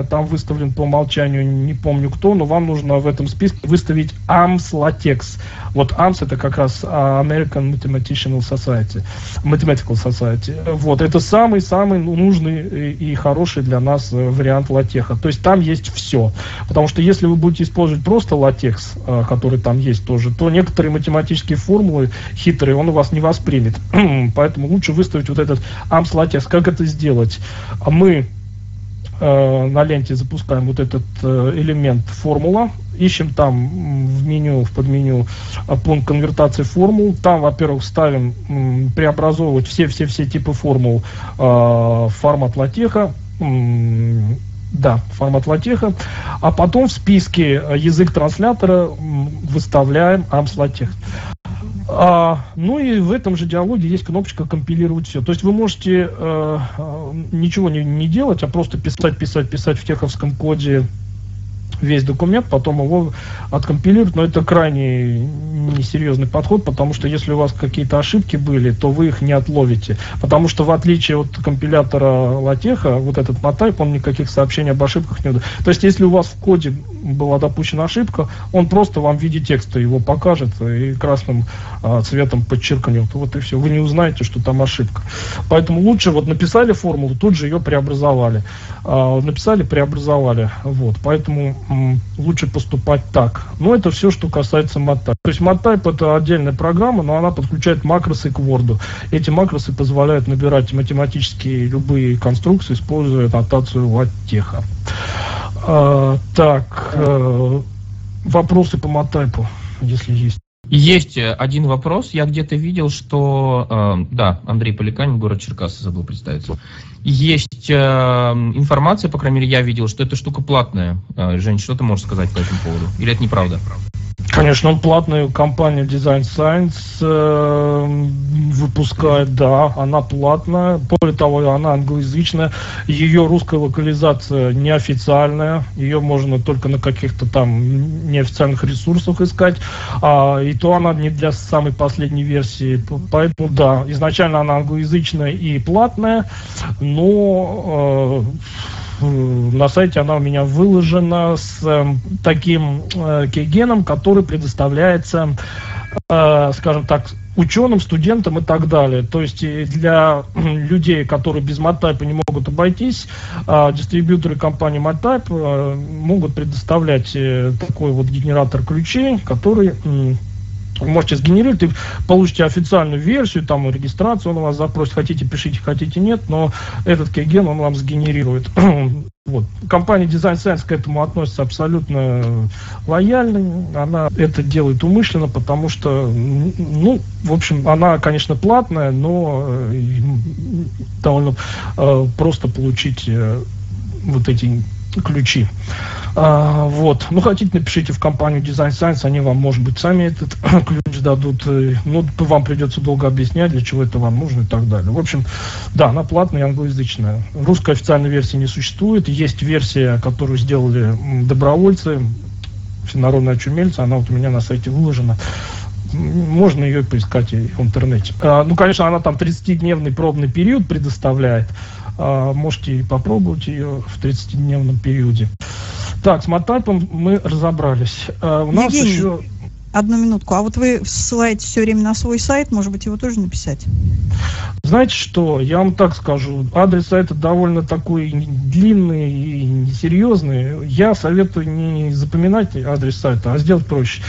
там выставлен по умолчанию, не помню кто, но вам нужно в этом списке выставить AMS Latex. Вот AMS это как раз а, American Mathematical Society, Mathematical Society. Вот, это самый-самый нужный и хороший для нас э, вариант латеха. То есть там есть все. Потому что если вы будете использовать просто латекс, э, который там есть тоже, то некоторые математические формулы хитрые он у вас не воспримет. [clears throat] Поэтому лучше выставить вот этот AMS латекс. Как это сделать? Мы Э, на ленте запускаем вот этот э, элемент формула, ищем там в меню, в подменю э, пункт конвертации формул. Там, во-первых, ставим преобразовывать все-все-все типы формул в формат латеха. Да, формат латеха. А потом в списке язык транслятора выставляем AMS латех. А, ну и в этом же диалоге есть кнопочка компилировать все. То есть вы можете э, ничего не, не делать, а просто писать, писать, писать в теховском коде весь документ, потом его откомпилируют, но это крайне несерьезный подход, потому что если у вас какие-то ошибки были, то вы их не отловите. Потому что в отличие от компилятора латеха, вот этот мотайп, он никаких сообщений об ошибках не дает. То есть если у вас в коде была допущена ошибка, он просто вам в виде текста его покажет и красным а, цветом подчеркнет. Вот и все. Вы не узнаете, что там ошибка. Поэтому лучше вот написали формулу, тут же ее преобразовали. А, написали, преобразовали. Вот. Поэтому лучше поступать так. Но это все, что касается MATType. То есть MATType это отдельная программа, но она подключает макросы к Word. Эти макросы позволяют набирать математические любые конструкции, используя нотацию латтеха. А, так, а, вопросы по мотайпу, если есть. Есть э, один вопрос. Я где-то видел, что... Э, да, Андрей Поликанин, город Черкасы, забыл представиться. Есть э, информация, по крайней мере, я видел, что эта штука платная. Э, Жень, что ты можешь сказать по этому поводу? Или это неправда? Конечно, он платную компанию Design Science э, выпускает, да, она платная. Более того, она англоязычная. Ее русская локализация неофициальная. Ее можно только на каких-то там неофициальных ресурсах искать. А, и то она не для самой последней версии. Поэтому, да, изначально она англоязычная и платная, но э, на сайте она у меня выложена с э, таким э, кейгеном, который предоставляется, э, скажем так, ученым, студентам и так далее. То есть для людей, которые без MATType не могут обойтись, э, дистрибьюторы компании MATType э, могут предоставлять э, такой вот генератор ключей, который э, вы можете сгенерировать, и получите официальную версию, там регистрацию он у вас запросит, хотите пишите, хотите нет, но этот кейген он вам сгенерирует. [clears throat] Вот. Компания Design Science к этому относится абсолютно лояльно. Она это делает умышленно, потому что, ну, в общем, она, конечно, платная, но э, довольно э, просто получить э, вот эти ключи. А, вот. Ну, хотите, напишите в компанию Design Science, они вам, может быть, сами этот [clears throat] ключ дадут. Э, ну, вам придется долго объяснять, для чего это вам нужно и так далее. В общем, да, она платная и англоязычная. Русской официальной версии не существует. Есть версия, которую сделали добровольцы, всенародная чумельца, она вот у меня на сайте выложена можно ее поискать в интернете. А, ну, конечно, она там 30-дневный пробный период предоставляет. А, можете попробовать ее в 30-дневном периоде. Так, с мотайпом мы разобрались. А, у нас Евгений, еще... одну минутку. А вот вы ссылаете все время на свой сайт, может быть, его тоже написать? Знаете что, я вам так скажу, адрес сайта довольно такой длинный и несерьезный. Я советую не запоминать адрес сайта, а сделать проще.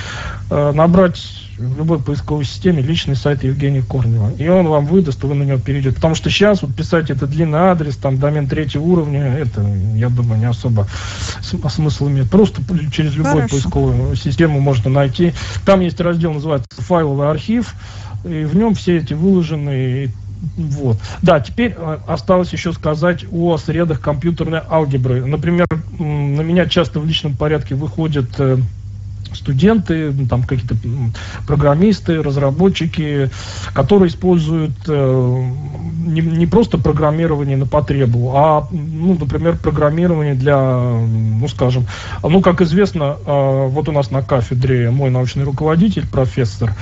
А, набрать в любой поисковой системе личный сайт Евгения Корнева. И он вам выдаст, и вы на него перейдете. Потому что сейчас вот писать это длинный адрес, там домен третьего уровня, это, я думаю, не особо смысл имеет. Просто через любую Хорошо. поисковую систему можно найти. Там есть раздел, называется файловый архив, и в нем все эти выложенные вот. Да, теперь э, осталось еще сказать о средах компьютерной алгебры. Например, на меня часто в личном порядке выходят э, студенты, ну, там какие-то программисты, разработчики, которые используют э, не, не просто программирование на потребу, а, ну, например, программирование для, ну, скажем, ну, как известно, э, вот у нас на кафедре мой научный руководитель, профессор,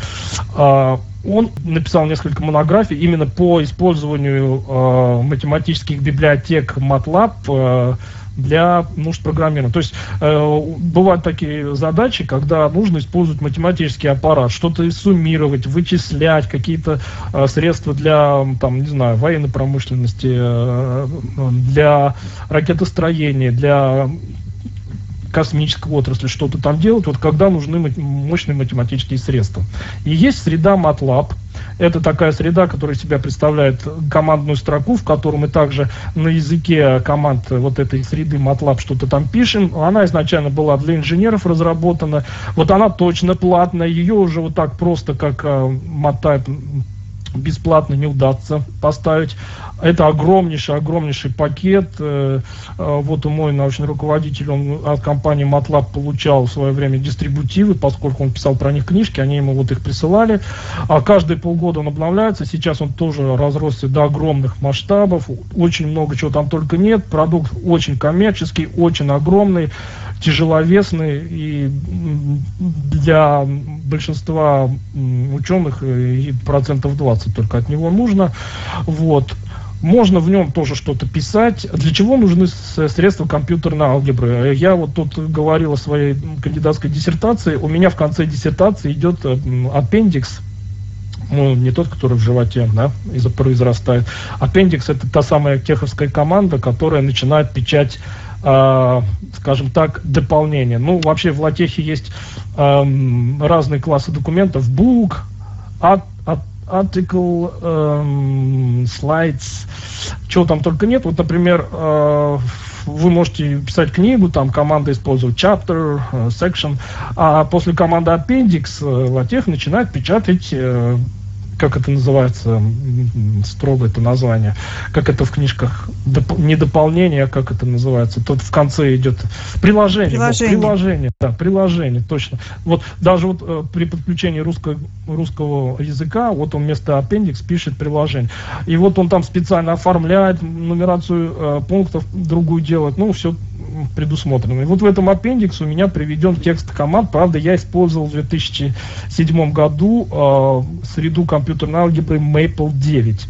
э, он написал несколько монографий именно по использованию математических библиотек MATLAB для нужд программирования. То есть э, бывают такие задачи, когда нужно использовать математический аппарат, что-то суммировать, вычислять, какие-то э, средства для, там, не знаю, военной промышленности, э, для ракетостроения, для космической отрасли что-то там делать, вот когда нужны мощные математические средства. И есть среда MATLAB, это такая среда, которая себя представляет командную строку, в которой мы также на языке команд вот этой среды MATLAB что-то там пишем. Она изначально была для инженеров разработана. Вот она точно платная. Ее уже вот так просто, как MATLAB э, бесплатно не удастся поставить. Это огромнейший, огромнейший пакет. Э, э, вот мой научный руководитель, он от компании MATLAB получал в свое время дистрибутивы, поскольку он писал про них книжки, они ему вот их присылали. А каждые полгода он обновляется. Сейчас он тоже разросся до огромных масштабов. Очень много чего там только нет. Продукт очень коммерческий, очень огромный тяжеловесный и для большинства ученых и процентов 20 только от него нужно. Вот. Можно в нем тоже что-то писать. Для чего нужны средства компьютерной алгебры? Я вот тут говорил о своей кандидатской диссертации. У меня в конце диссертации идет аппендикс, ну, не тот, который в животе, да, из произрастает. Аппендикс – это та самая теховская команда, которая начинает печать э, скажем так, дополнения. Ну, вообще в латехе есть э, разные классы документов. Book, article, э, slides, чего там только нет. Вот, например, э, вы можете писать книгу, там команда использует chapter, э, section, а после команды appendix э, латех начинает печатать э, как это называется, строго это название, как это в книжках, доп, не дополнение, а как это называется, тут в конце идет приложение, приложение, вот, приложение да, приложение, точно. Вот даже вот э, при подключении русского, русского языка, вот он вместо аппендикс пишет приложение. И вот он там специально оформляет нумерацию э, пунктов, другую делает, ну, все предусмотрено. И вот в этом аппендиксе у меня приведен текст команд. Правда, я использовал в 2007 году э, среду компьютерной алгебры Maple 9.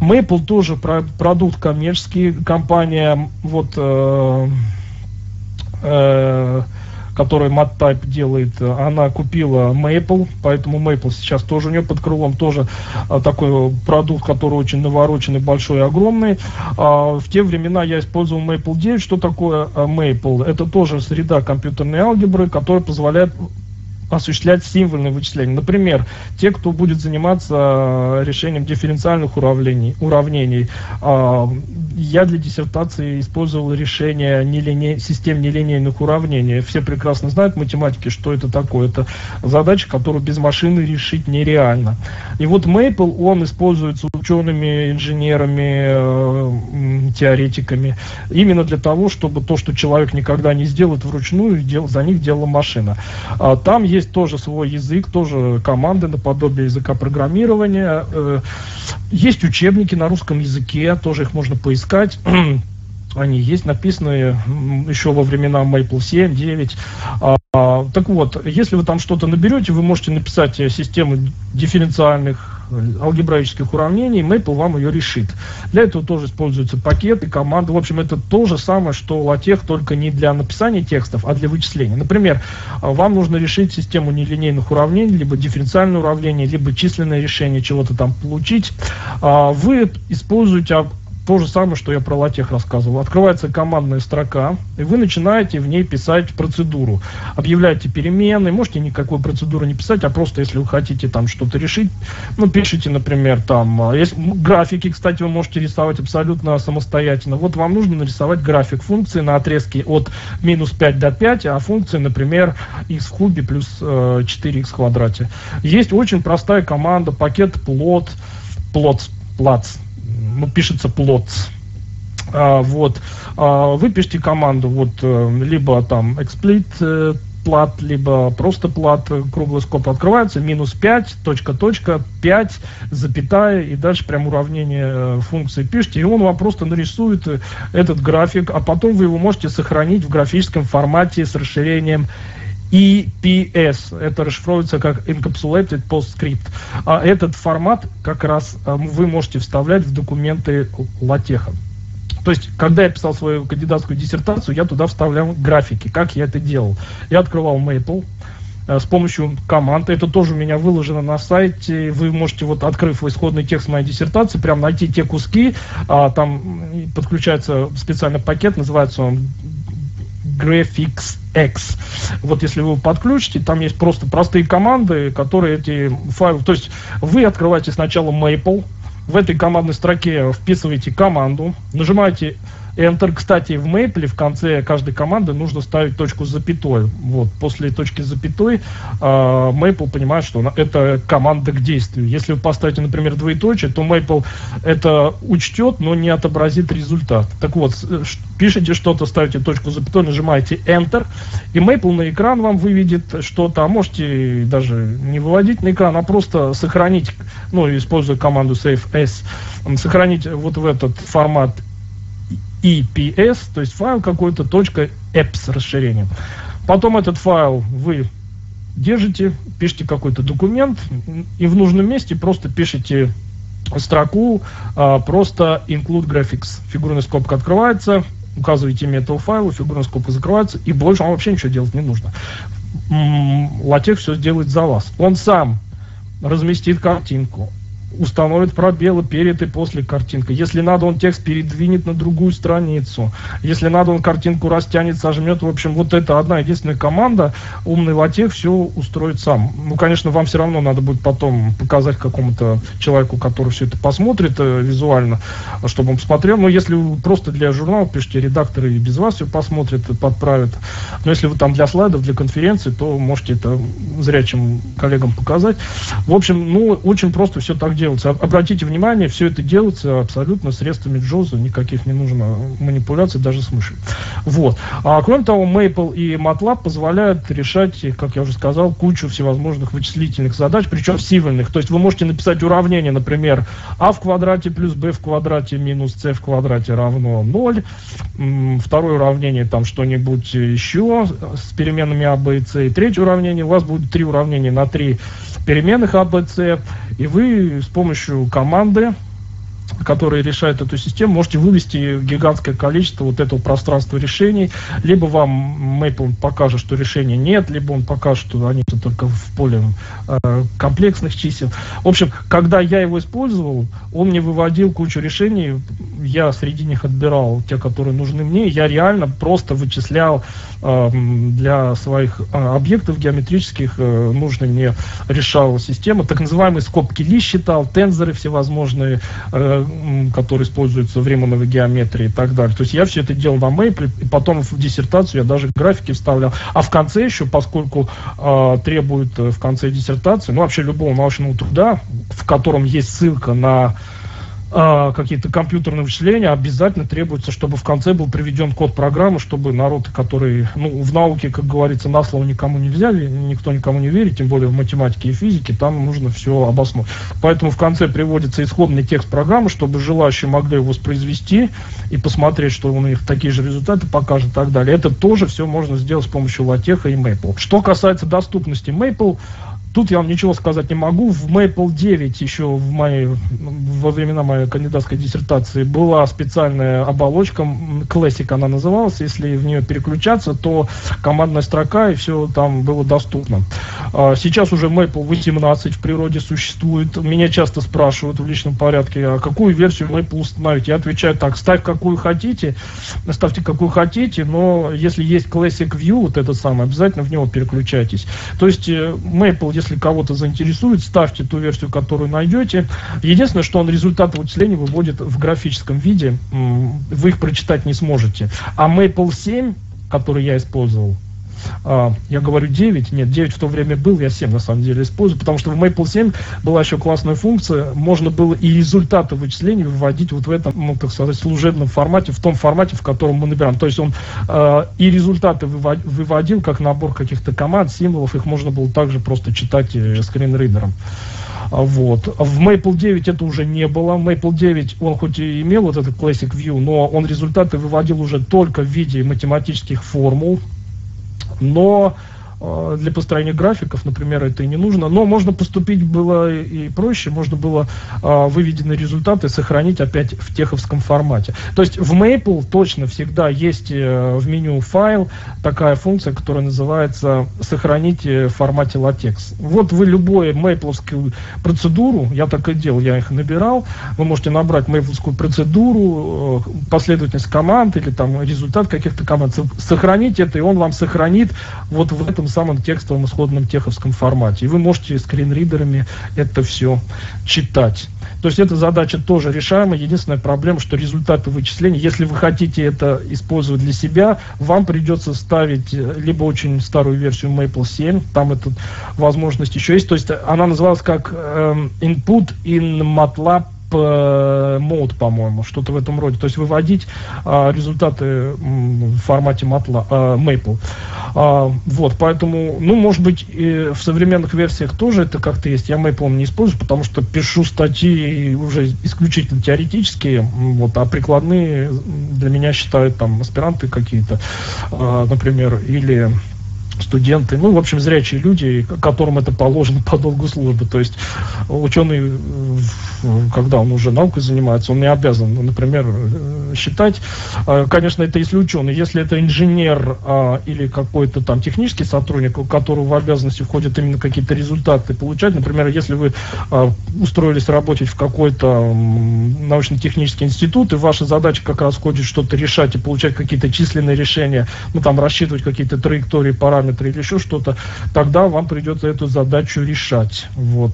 Maple тоже про продукт коммерческий. Компания вот э, э, который MatType делает, она купила Maple, поэтому Maple сейчас тоже у нее под крылом тоже а, такой продукт, который очень навороченный, большой и огромный. А, в те времена я использовал Maple 9. Что такое Maple? Это тоже среда компьютерной алгебры, которая позволяет осуществлять символьные вычисления. Например, те, кто будет заниматься э, решением дифференциальных уравнений, уравнений а, я для диссертации использовал решение нелине... систем нелинейных уравнений. Все прекрасно знают математики, что это такое. Это задача, которую без машины решить нереально. И вот Maple, он используется учеными, инженерами, э, теоретиками, именно для того, чтобы то, что человек никогда не сделает вручную, за них делала машина. А там есть тоже свой язык, тоже команды наподобие языка программирования. Э, есть учебники на русском языке, тоже их можно поискать. [clears throat] Они есть, написанные еще во времена Maple 7, 9. А, так вот, если вы там что-то наберете, вы можете написать систему дифференциальных алгебраических уравнений, Maple вам ее решит. Для этого тоже используются пакеты, команды. В общем, это то же самое, что латех, только не для написания текстов, а для вычисления. Например, вам нужно решить систему нелинейных уравнений, либо дифференциальное уравнение, либо численное решение чего-то там получить. А, вы используете то же самое, что я про латех рассказывал. Открывается командная строка, и вы начинаете в ней писать процедуру. Объявляете перемены, можете никакой процедуры не писать, а просто если вы хотите там что-то решить, ну, пишите, например, там, а, есть графики, кстати, вы можете рисовать абсолютно самостоятельно. Вот вам нужно нарисовать график функции на отрезке от минус 5 до 5, а функции, например, x в кубе плюс э, 4x в квадрате. Есть очень простая команда, пакет plot, plot, plots, ну, пишется плот. А, вот. А, вы пишите команду, вот, э, либо там explit э, плат, либо просто плат, круглый скоб открывается, минус 5, точка, точка, 5, запятая, и дальше прям уравнение э, функции пишите, и он вам просто нарисует этот график, а потом вы его можете сохранить в графическом формате с расширением EPS. Это расшифровывается как Encapsulated PostScript. А этот формат как раз э, вы можете вставлять в документы латеха. То есть, когда я писал свою кандидатскую диссертацию, я туда вставлял графики. Как я это делал? Я открывал Maple, э, с помощью команд. Это тоже у меня выложено на сайте. Вы можете, вот открыв исходный текст моей диссертации, прям найти те куски. А, там подключается специальный пакет, называется он Graphics X. Вот если вы подключите, там есть просто простые команды, которые эти файлы... То есть вы открываете сначала Maple, в этой командной строке вписываете команду, нажимаете Enter, кстати, в Maple в конце каждой команды нужно ставить точку с запятой. Вот, после точки с запятой э, Maple понимает, что это команда к действию. Если вы поставите, например, двоеточие, то Maple это учтет, но не отобразит результат. Так вот, э, пишите что-то, ставите точку с запятой, нажимаете Enter, и Maple на экран вам выведет что-то, а можете даже не выводить на экран, а просто сохранить, ну, используя команду Save S, сохранить вот в этот формат EPS, то есть файл какой-то .apps расширение. Потом этот файл вы держите, пишите какой-то документ и в нужном месте просто пишите строку а, просто include graphics. Фигурная скобка открывается, указываете имя этого файла, фигурная скобка закрывается, и больше вам вообще ничего делать не нужно. Латек все сделает за вас. Он сам разместит картинку, установит пробелы перед и после картинки. Если надо, он текст передвинет на другую страницу. Если надо, он картинку растянет, сожмет. В общем, вот это одна единственная команда. Умный латех все устроит сам. Ну, конечно, вам все равно надо будет потом показать какому-то человеку, который все это посмотрит э, визуально, чтобы он посмотрел. Но если вы просто для журнала пишете, редакторы и без вас все посмотрят, подправят. Но если вы там для слайдов, для конференции, то можете это зрячим коллегам показать. В общем, ну, очень просто все так делать делается. Обратите внимание, все это делается абсолютно средствами Джоза, никаких не нужно манипуляций даже с мышью. Вот. А кроме того, Maple и MATLAB позволяют решать, как я уже сказал, кучу всевозможных вычислительных задач, причем сильных. То есть вы можете написать уравнение, например, а в квадрате плюс b в квадрате минус c в квадрате равно 0. Второе уравнение там что-нибудь еще с переменными а, b и c. И третье уравнение, у вас будет три уравнения на три переменных а, b, c. И вы с помощью команды который решает эту систему, можете вывести гигантское количество вот этого пространства решений. Либо вам Maple покажет, что решения нет, либо он покажет, что они только в поле э, комплексных чисел. В общем, когда я его использовал, он мне выводил кучу решений. Я среди них отбирал те, которые нужны мне. Я реально просто вычислял для своих э, объектов геометрических э, нужные мне решал система. Так называемые скобки Ли считал, тензоры всевозможные, э, который используется в Римановой геометрии и так далее. То есть я все это делал на Maple, и потом в диссертацию я даже графики вставлял. А в конце еще, поскольку требует в конце диссертации, ну вообще любого научного труда, в котором есть ссылка на а, какие-то компьютерные вычисления, обязательно требуется, чтобы в конце был приведен код программы, чтобы народ, который, ну, в науке, как говорится, на слово никому не взяли, никто никому не верит, тем более в математике и физике, там нужно все обосновать. Поэтому в конце приводится исходный текст программы, чтобы желающие могли его воспроизвести и посмотреть, что у них такие же результаты покажет и так далее. Это тоже все можно сделать с помощью латеха и Maple. Что касается доступности Maple, Тут я вам ничего сказать не могу. В Maple 9 еще в моей, во времена моей кандидатской диссертации была специальная оболочка, Classic она называлась. Если в нее переключаться, то командная строка и все там было доступно. А сейчас уже Maple 18 в природе существует. Меня часто спрашивают в личном порядке, а какую версию Maple установить? Я отвечаю так, ставь какую хотите, ставьте какую хотите, но если есть Classic View, вот этот самый, обязательно в него переключайтесь. То есть э, Maple, если кого-то заинтересует, ставьте ту версию, которую найдете. Единственное, что он результаты вычислений выводит в графическом виде, вы их прочитать не сможете. А Maple 7, который я использовал, а, я говорю 9, нет, 9 в то время был, я 7 на самом деле использую, потому что в Maple 7 была еще классная функция, можно было и результаты вычислений выводить вот в этом, ну, так сказать, служебном формате, в том формате, в котором мы набираем. То есть он э, и результаты выводил, как набор каких-то команд, символов, их можно было также просто читать э, скринридером. А, вот. В Maple 9 это уже не было. Maple 9, он хоть и имел вот этот Classic View, но он результаты выводил уже только в виде математических формул, но для построения графиков, например, это и не нужно. Но можно поступить было и проще, можно было э, выведенные результаты сохранить опять в теховском формате. То есть в Maple точно всегда есть э, в меню файл такая функция, которая называется «Сохранить в формате LaTeX». Вот вы любую мейпловскую процедуру, я так и делал, я их набирал, вы можете набрать мейпловскую процедуру, последовательность команд или там результат каких-то команд, сохранить это, и он вам сохранит вот в этом самом текстовом исходном теховском формате. И вы можете скринридерами это все читать. То есть эта задача тоже решаема. Единственная проблема, что результаты вычислений, если вы хотите это использовать для себя, вам придется ставить э, либо очень старую версию Maple 7, там эта возможность еще есть. То есть она называлась как э, input in MATLAB мод, э, по-моему, что-то в этом роде. То есть выводить а, результаты в формате Matla, а, Maple. А, вот, поэтому, ну, может быть, и в современных версиях тоже это как-то есть. Я Maple не использую, потому что пишу статьи уже исключительно теоретические, вот, а прикладные для меня считают там аспиранты какие-то, а, например, или студенты, ну, в общем, зрячие люди, которым это положено [laughs] по долгу службы. То есть ученый, когда он уже наукой занимается, он не обязан, например, считать. А, конечно, это если ученый. Если это инженер а, или какой-то там технический сотрудник, у которого в обязанности входят именно какие-то результаты получать, например, если вы а, устроились работать в какой-то научно-технический институт, и ваша задача как раз входит что-то решать и получать какие-то численные решения, ну, там, рассчитывать какие-то траектории, параметры, параметры или еще что-то, тогда вам придется эту задачу решать. Вот.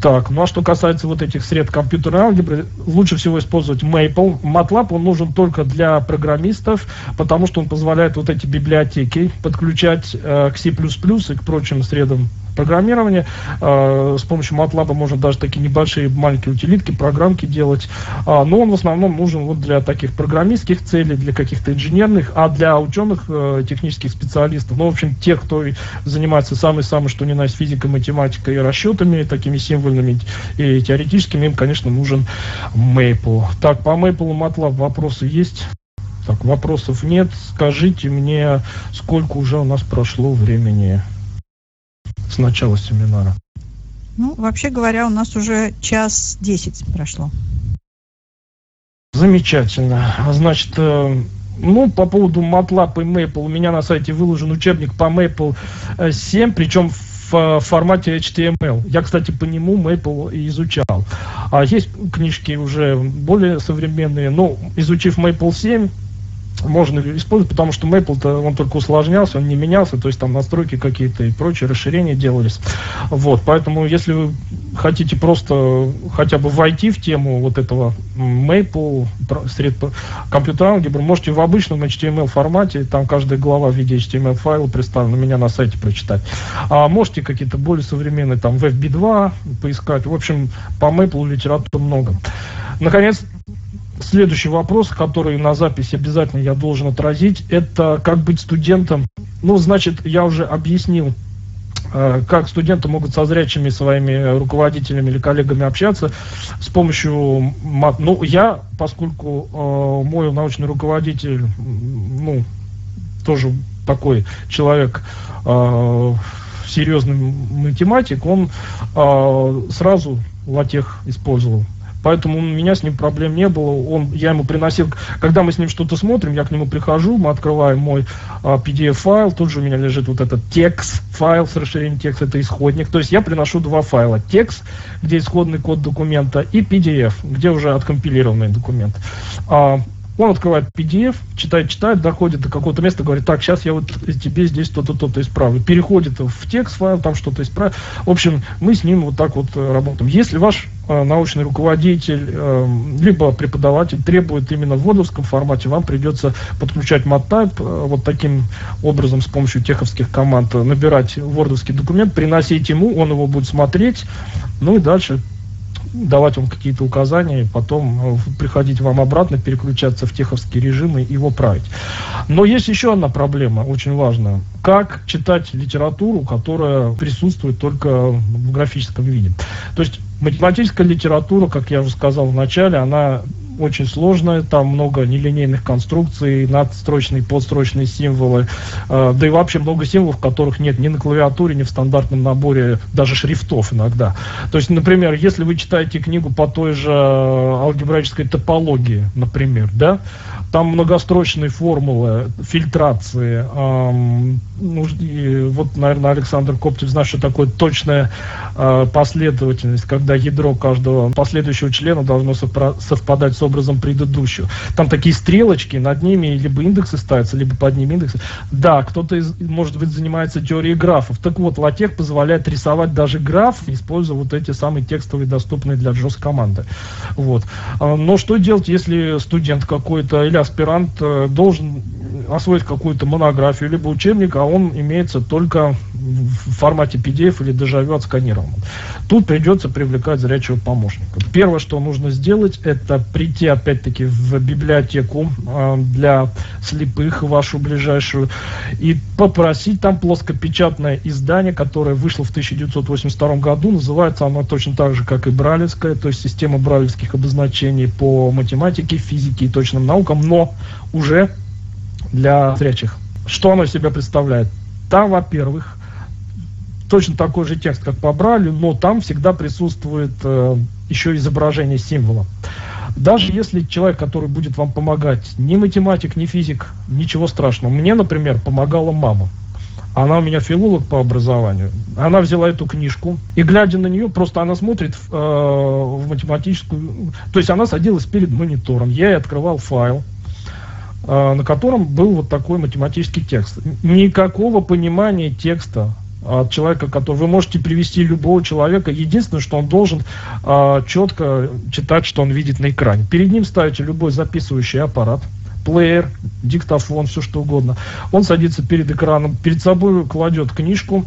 Так, ну а что касается вот этих средств компьютерной алгебры, лучше всего использовать Maple. MATLAB он нужен только для программистов, потому что он позволяет вот эти библиотеки подключать э, к C++ и к прочим средам программирования. Э, с помощью MATLAB можно даже такие небольшие маленькие утилитки, программки делать. Э, но он в основном нужен вот для таких программистских целей, для каких-то инженерных, а для ученых, э, технических специалистов, ну, в общем, тех, кто занимается самый-самый, что ни на есть физикой, математикой и расчетами, такими символьными и теоретическими, им, конечно, нужен Maple. Так, по Maple MATLAB вопросы есть? Так, вопросов нет. Скажите мне, сколько уже у нас прошло времени? С начала семинара? Ну, вообще говоря, у нас уже час десять прошло. Замечательно. Значит, э, ну, по поводу MATLAB и Maple, у меня на сайте выложен учебник по Maple 7, причем в формате HTML. Я, кстати, по нему Maple и изучал. А есть книжки уже более современные, но изучив Maple 7, можно использовать, потому что Maple-то он только усложнялся, он не менялся, то есть там настройки какие-то и прочие расширения делались. Вот, поэтому если вы хотите просто хотя бы войти в тему вот этого Maple, сред компьютер алгебры, можете в обычном HTML формате, там каждая глава в виде HTML файла представлена, меня на сайте прочитать. А можете какие-то более современные, там, в FB2 поискать. В общем, по Maple литературы много. Наконец, Следующий вопрос, который на записи обязательно я должен отразить, это как быть студентом. Ну, значит, я уже объяснил, э, как студенты могут со зрячими своими руководителями или коллегами общаться с помощью мат. Ну, я, поскольку э, мой научный руководитель, ну, тоже такой человек э, серьезный математик, он э, сразу латех использовал. Поэтому у меня с ним проблем не было. Он, я ему приносил, когда мы с ним что-то смотрим, я к нему прихожу, мы открываем мой а, PDF-файл, тут же у меня лежит вот этот текст, файл с расширением текста, это исходник. То есть я приношу два файла. Текст, где исходный код документа, и PDF, где уже откомпилированный документ. А, он открывает PDF, читает, читает, доходит до какого-то места, говорит, так, сейчас я вот тебе здесь то-то, то-то исправлю. Переходит в текст файл, там что-то исправит. В общем, мы с ним вот так вот э, работаем. Если ваш научный руководитель, э, либо преподаватель требует именно в вордовском формате, вам придется подключать MatType э, вот таким образом с помощью теховских команд, набирать вордовский документ, приносить ему, он его будет смотреть, ну и дальше давать вам какие-то указания, потом э, приходить вам обратно, переключаться в теховские режимы и его править. Но есть еще одна проблема, очень важная. Как читать литературу, которая присутствует только в графическом виде. То есть математическая литература, как я уже сказал в начале, она очень сложная, там много нелинейных конструкций, надстрочные, подстрочные символы, э, да и вообще много символов, которых нет ни на клавиатуре, ни в стандартном наборе даже шрифтов иногда. То есть, например, если вы читаете книгу по той же алгебраической топологии, например, да, там многострочные формулы фильтрации. Эм, ну, и вот, наверное, Александр Коптев знает, что такое точная э, последовательность, когда ядро каждого последующего члена должно совпадать с образом предыдущего. Там такие стрелочки, над ними либо индексы ставятся, либо под ними индексы. Да, кто-то, из, может быть, занимается теорией графов. Так вот, LaTeX позволяет рисовать даже граф, используя вот эти самые текстовые, доступные для JOS команды. Вот. А, но что делать, если студент какой-то или аспирант э, должен освоить какую-то монографию либо учебник, а он имеется только в формате PDF или дежавю отсканированном. Тут придется привлекать зрячего помощника. Первое, что нужно сделать, это прийти опять-таки в библиотеку э, для слепых, вашу ближайшую, и попросить там плоскопечатное издание, которое вышло в 1982 году. Называется оно точно так же, как и Бралевская, то есть система бралевских обозначений по математике, физике и точным наукам, но уже для зрячих. Что оно из себя представляет? Там, во-первых, точно такой же текст, как по Брайлю, но там всегда присутствует э, еще изображение символа. Даже если человек, который будет вам помогать, ни математик, ни физик, ничего страшного. Мне, например, помогала мама. Она у меня филолог по образованию. Она взяла эту книжку и, глядя на нее, просто она смотрит э, в математическую... То есть она садилась перед монитором, я ей открывал файл, э, на котором был вот такой математический текст. Никакого понимания текста от человека, который вы можете привести любого человека. Единственное, что он должен а, четко читать, что он видит на экране. Перед ним ставите любой записывающий аппарат, плеер, диктофон, все что угодно. Он садится перед экраном, перед собой кладет книжку,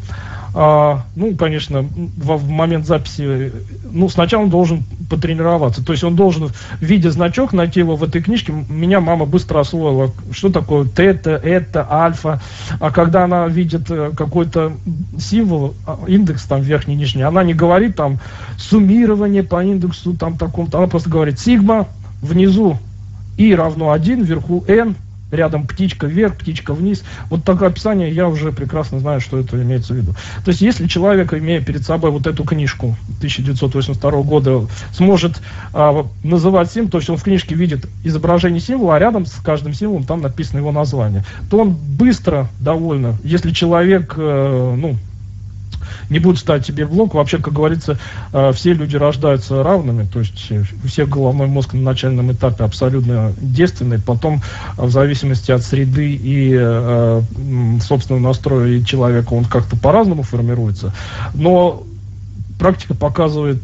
а, ну, конечно, в, в момент записи, ну, сначала он должен потренироваться. То есть он должен, видя значок, найти его в этой книжке. Меня мама быстро освоила, что такое тета, это, альфа. А когда она видит э, какой-то символ, а, индекс там верхний, нижний, она не говорит там суммирование по индексу там таком-то, она просто говорит сигма, внизу и равно 1, вверху n, рядом птичка вверх, птичка вниз. Вот такое описание, я уже прекрасно знаю, что это имеется в виду. То есть, если человек, имея перед собой вот эту книжку 1982 года, сможет а, называть символ, то есть он в книжке видит изображение символа, а рядом с каждым символом там написано его название, то он быстро довольно, если человек, э, ну, не будет ставить себе блок. Вообще, как говорится, э, все люди рождаются равными, то есть у всех головной мозг на начальном этапе абсолютно действенный, потом в зависимости от среды и э, собственного настроя человека он как-то по-разному формируется. Но практика показывает,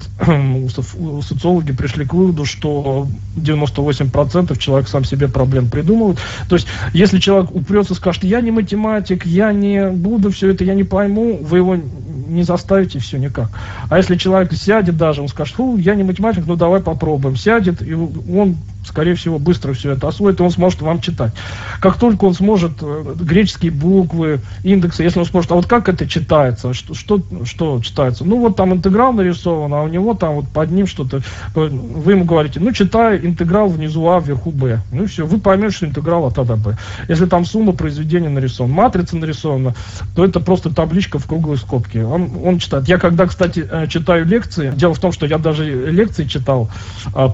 социологи пришли к выводу, что 98% человек сам себе проблем придумывает. То есть, если человек упрется скажет, я не математик, я не буду все это, я не пойму, вы его не заставите все никак. А если человек сядет даже, он скажет, фу, я не математик, ну давай попробуем. Сядет, и он скорее всего, быстро все это освоит, и он сможет вам читать. Как только он сможет э, греческие буквы, индексы, если он сможет, а вот как это читается, что, что, что читается? Ну, вот там интеграл нарисован, а у него там вот под ним что-то, э, вы ему говорите, ну, читай интеграл внизу А, вверху Б. Ну, и все, вы поймете, что интеграл от А до Б. Если там сумма произведения нарисована, матрица нарисована, то это просто табличка в круглой скобке. Он, он читает. Я когда, кстати, э, читаю лекции, дело в том, что я даже лекции читал,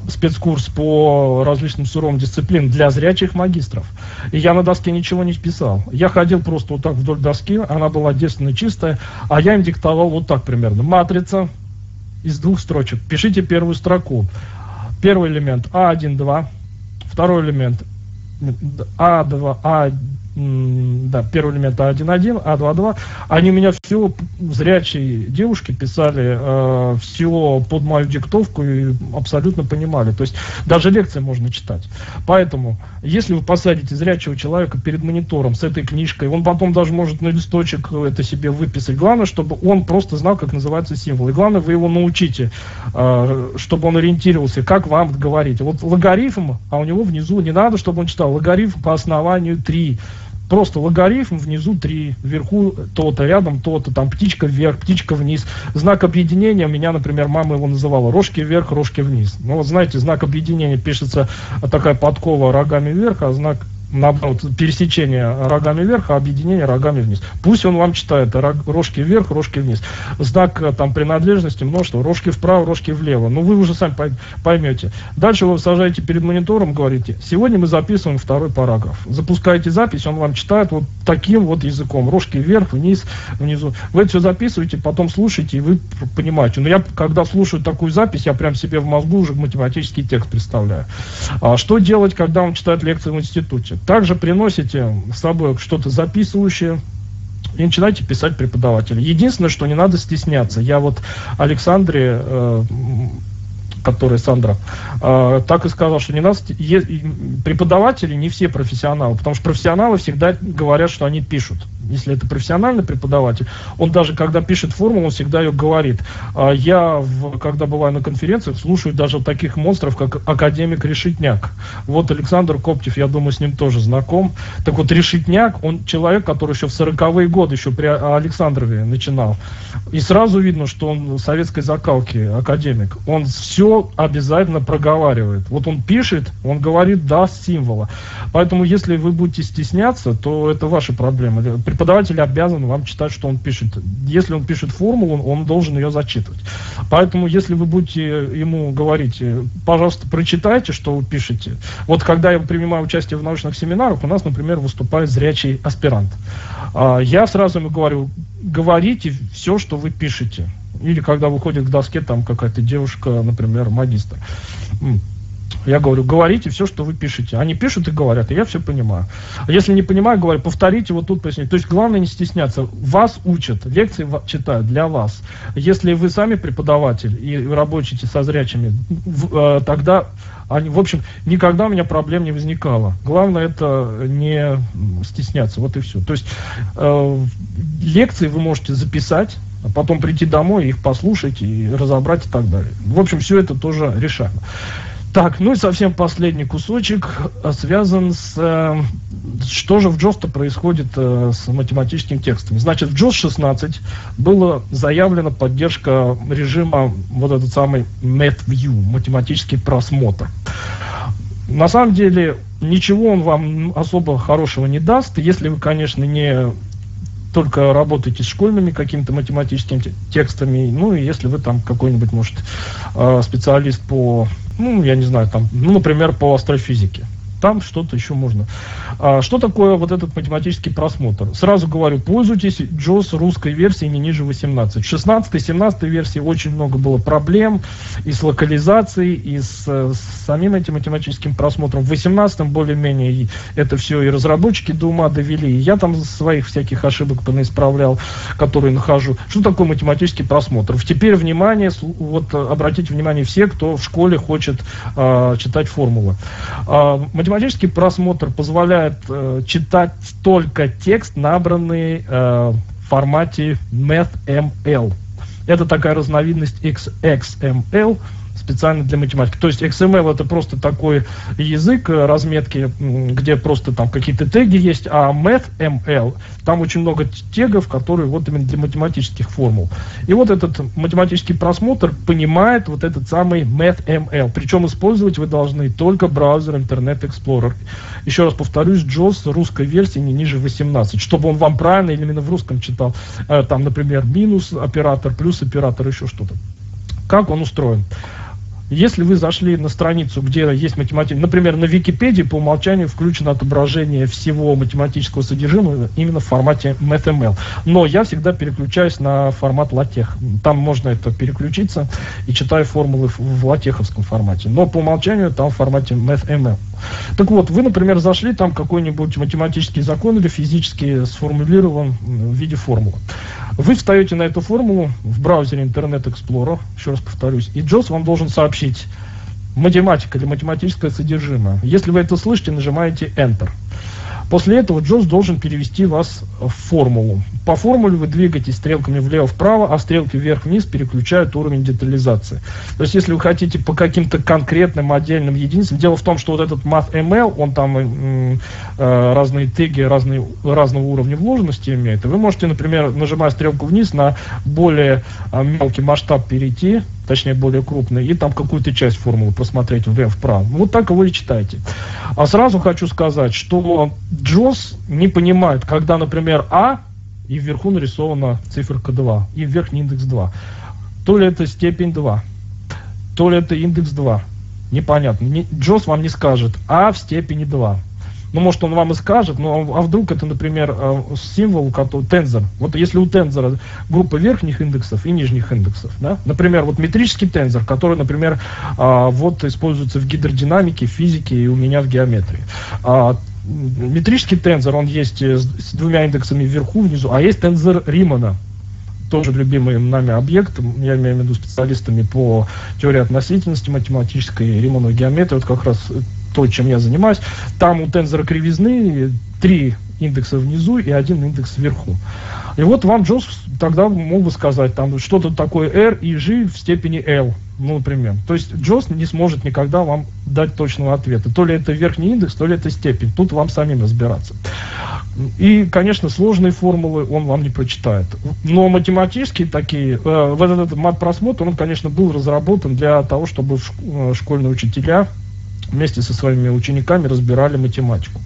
спецкурс по различным суровым дисциплин для зрячих магистров. И я на доске ничего не писал. Я ходил просто вот так вдоль доски, она была девственно чистая, а я им диктовал вот так примерно. Матрица из двух строчек. Пишите первую строку. Первый элемент А1, 2. Второй элемент А2, А да, первый элемент А1.1, А2.2, они у меня все, зрячие девушки писали э, все под мою диктовку и абсолютно понимали. То есть даже лекции можно читать. Поэтому, если вы посадите зрячего человека перед монитором с этой книжкой, он потом даже может на листочек это себе выписать. Главное, чтобы он просто знал, как называется символ. И главное, вы его научите, э, чтобы он ориентировался, как вам говорить. Вот логарифм, а у него внизу не надо, чтобы он читал логарифм по основанию 3 Просто логарифм внизу 3, вверху то-то, рядом то-то, там птичка вверх, птичка вниз. Знак объединения, меня, например, мама его называла рожки вверх, рожки вниз. Ну вот знаете, знак объединения пишется такая подкова рогами вверх, а знак наоборот, пересечение рогами вверх, а объединение рогами вниз. Пусть он вам читает рожки вверх, рожки вниз. Знак э, там принадлежности множество, рожки вправо, рожки влево. Ну, вы уже сами поймете. Дальше вы сажаете перед монитором, говорите, сегодня мы записываем второй параграф. Запускаете запись, он вам читает вот таким вот языком. Рожки вверх, вниз, внизу. Вы это все записываете, потом слушаете, и вы понимаете. Но я, когда слушаю такую запись, я прям себе в мозгу уже математический текст представляю. А что делать, когда он читает лекции в институте? Также приносите с собой что-то записывающее, и начинайте писать преподавателя. Единственное, что не надо стесняться. Я вот Александре э, который Сандра, э, так и сказал, что не нас преподаватели не все профессионалы, потому что профессионалы всегда говорят, что они пишут. Если это профессиональный преподаватель, он даже когда пишет формулу, он всегда ее говорит. А я, когда бываю на конференциях, слушаю даже таких монстров, как академик Решетняк. Вот Александр Коптев, я думаю, с ним тоже знаком. Так вот, Решетняк, он человек, который еще в 40-е годы, еще при Александрове начинал. И сразу видно, что он советской закалки академик. Он все обязательно проговаривает. Вот он пишет, он говорит «да» символа. Поэтому, если вы будете стесняться, то это ваши проблемы. Преподаватель обязан вам читать, что он пишет. Если он пишет формулу, он должен ее зачитывать. Поэтому, если вы будете ему говорить, пожалуйста, прочитайте, что вы пишете. Вот когда я принимаю участие в научных семинарах, у нас, например, выступает зрячий аспирант. А, я сразу ему говорю, говорите все, что вы пишете. Или когда выходит к доске там какая-то девушка, например, магистр. Я говорю, говорите все, что вы пишете. Они пишут и говорят, и я все понимаю. Если не понимаю, говорю, повторите вот тут поясните. То есть главное не стесняться. Вас учат, лекции читают для вас. Если вы сами преподаватель и работаете со зрячими, э, тогда они, в общем, никогда у меня проблем не возникало. Главное это не стесняться, вот и все. То есть э, лекции вы можете записать, а потом прийти домой, их послушать и разобрать и так далее. В общем, все это тоже решаемо. Так, ну и совсем последний кусочек а, связан с... Э, что же в JOS-то происходит э, с математическими текстами? Значит, в JOS 16 была заявлена поддержка режима вот этот самый MathView, математический просмотр. На самом деле, ничего он вам особо хорошего не даст, если вы, конечно, не только работаете с школьными какими-то математическими текстами, ну и если вы там какой-нибудь, может, э, специалист по ну, я не знаю, там, ну, например, по астрофизике там что-то еще можно. А, что такое вот этот математический просмотр? Сразу говорю, пользуйтесь JOS русской версии не ниже 18. 16 17 версии очень много было проблем и с локализацией, и с, с самим этим математическим просмотром. В 18 более-менее это все и разработчики до ума довели. И я там своих всяких ошибок понаисправлял, которые нахожу. Что такое математический просмотр? Теперь внимание, вот обратите внимание все, кто в школе хочет э, читать формулы. Э, Математический просмотр позволяет э, читать только текст, набранный э, в формате MathML. Это такая разновидность XXML, специально для математики. То есть XML это просто такой язык э, разметки, где просто там какие-то теги есть, а MathML там очень много тегов, которые вот именно для математических формул. И вот этот математический просмотр понимает вот этот самый MathML. Причем использовать вы должны только браузер Internet Explorer. Еще раз повторюсь, JOS русской версии не ниже 18, чтобы он вам правильно именно в русском читал. Э, там, например, минус оператор, плюс оператор, еще что-то. Как он устроен? Если вы зашли на страницу, где есть математика, например, на Википедии по умолчанию включено отображение всего математического содержимого именно в формате MathML. Но я всегда переключаюсь на формат LaTeX. Там можно это переключиться и читаю формулы в латеховском формате. Но по умолчанию там в формате MathML. Так вот, вы, например, зашли, там какой-нибудь математический закон или физически сформулирован в виде формулы. Вы встаете на эту формулу в браузере Internet Explorer, еще раз повторюсь, и Джос вам должен сообщить математика или математическое содержимое. Если вы это слышите, нажимаете Enter. После этого JOS должен перевести вас в формулу. По формуле вы двигаетесь стрелками влево-вправо, а стрелки вверх-вниз переключают уровень детализации. То есть, если вы хотите по каким-то конкретным отдельным единицам, дело в том, что вот этот MathML, он там э, разные теги разные, разного уровня вложенности имеет, и вы можете, например, нажимая стрелку вниз на более э, мелкий масштаб перейти, точнее более крупный, и там какую-то часть формулы просмотреть влево-вправо. Вот так его и читайте. А сразу хочу сказать, что JOS не понимает, когда, например, А и вверху нарисована циферка 2, и верхний индекс 2. То ли это степень 2, то ли это индекс 2. Непонятно. JOS вам не скажет А в степени 2. Ну, может, он вам и скажет, но а вдруг это, например, э, символ, который тензор. Вот если у тензора группа верхних индексов и нижних индексов, да? например, вот метрический тензор, который, например, а, вот используется в гидродинамике, физике и у меня в геометрии. А, метрический тензор, он есть э, с двумя индексами вверху, внизу, а есть тензор Римана, тоже любимый нами объект, я имею в виду специалистами по теории относительности математической, Римановой геометрии, вот как раз то, чем я занимаюсь. Там у тензора кривизны три индекса внизу и один индекс вверху. И вот вам Джос тогда мог бы сказать, там что-то такое R и G в степени L, ну, например. То есть Джос не сможет никогда вам дать точного ответа. То ли это верхний индекс, то ли это степень. Тут вам самим разбираться. И, конечно, сложные формулы он вам не прочитает. Но математические такие, э, вот этот мат-просмотр, он, конечно, был разработан для того, чтобы э, школьные учителя вместе со своими учениками разбирали математику.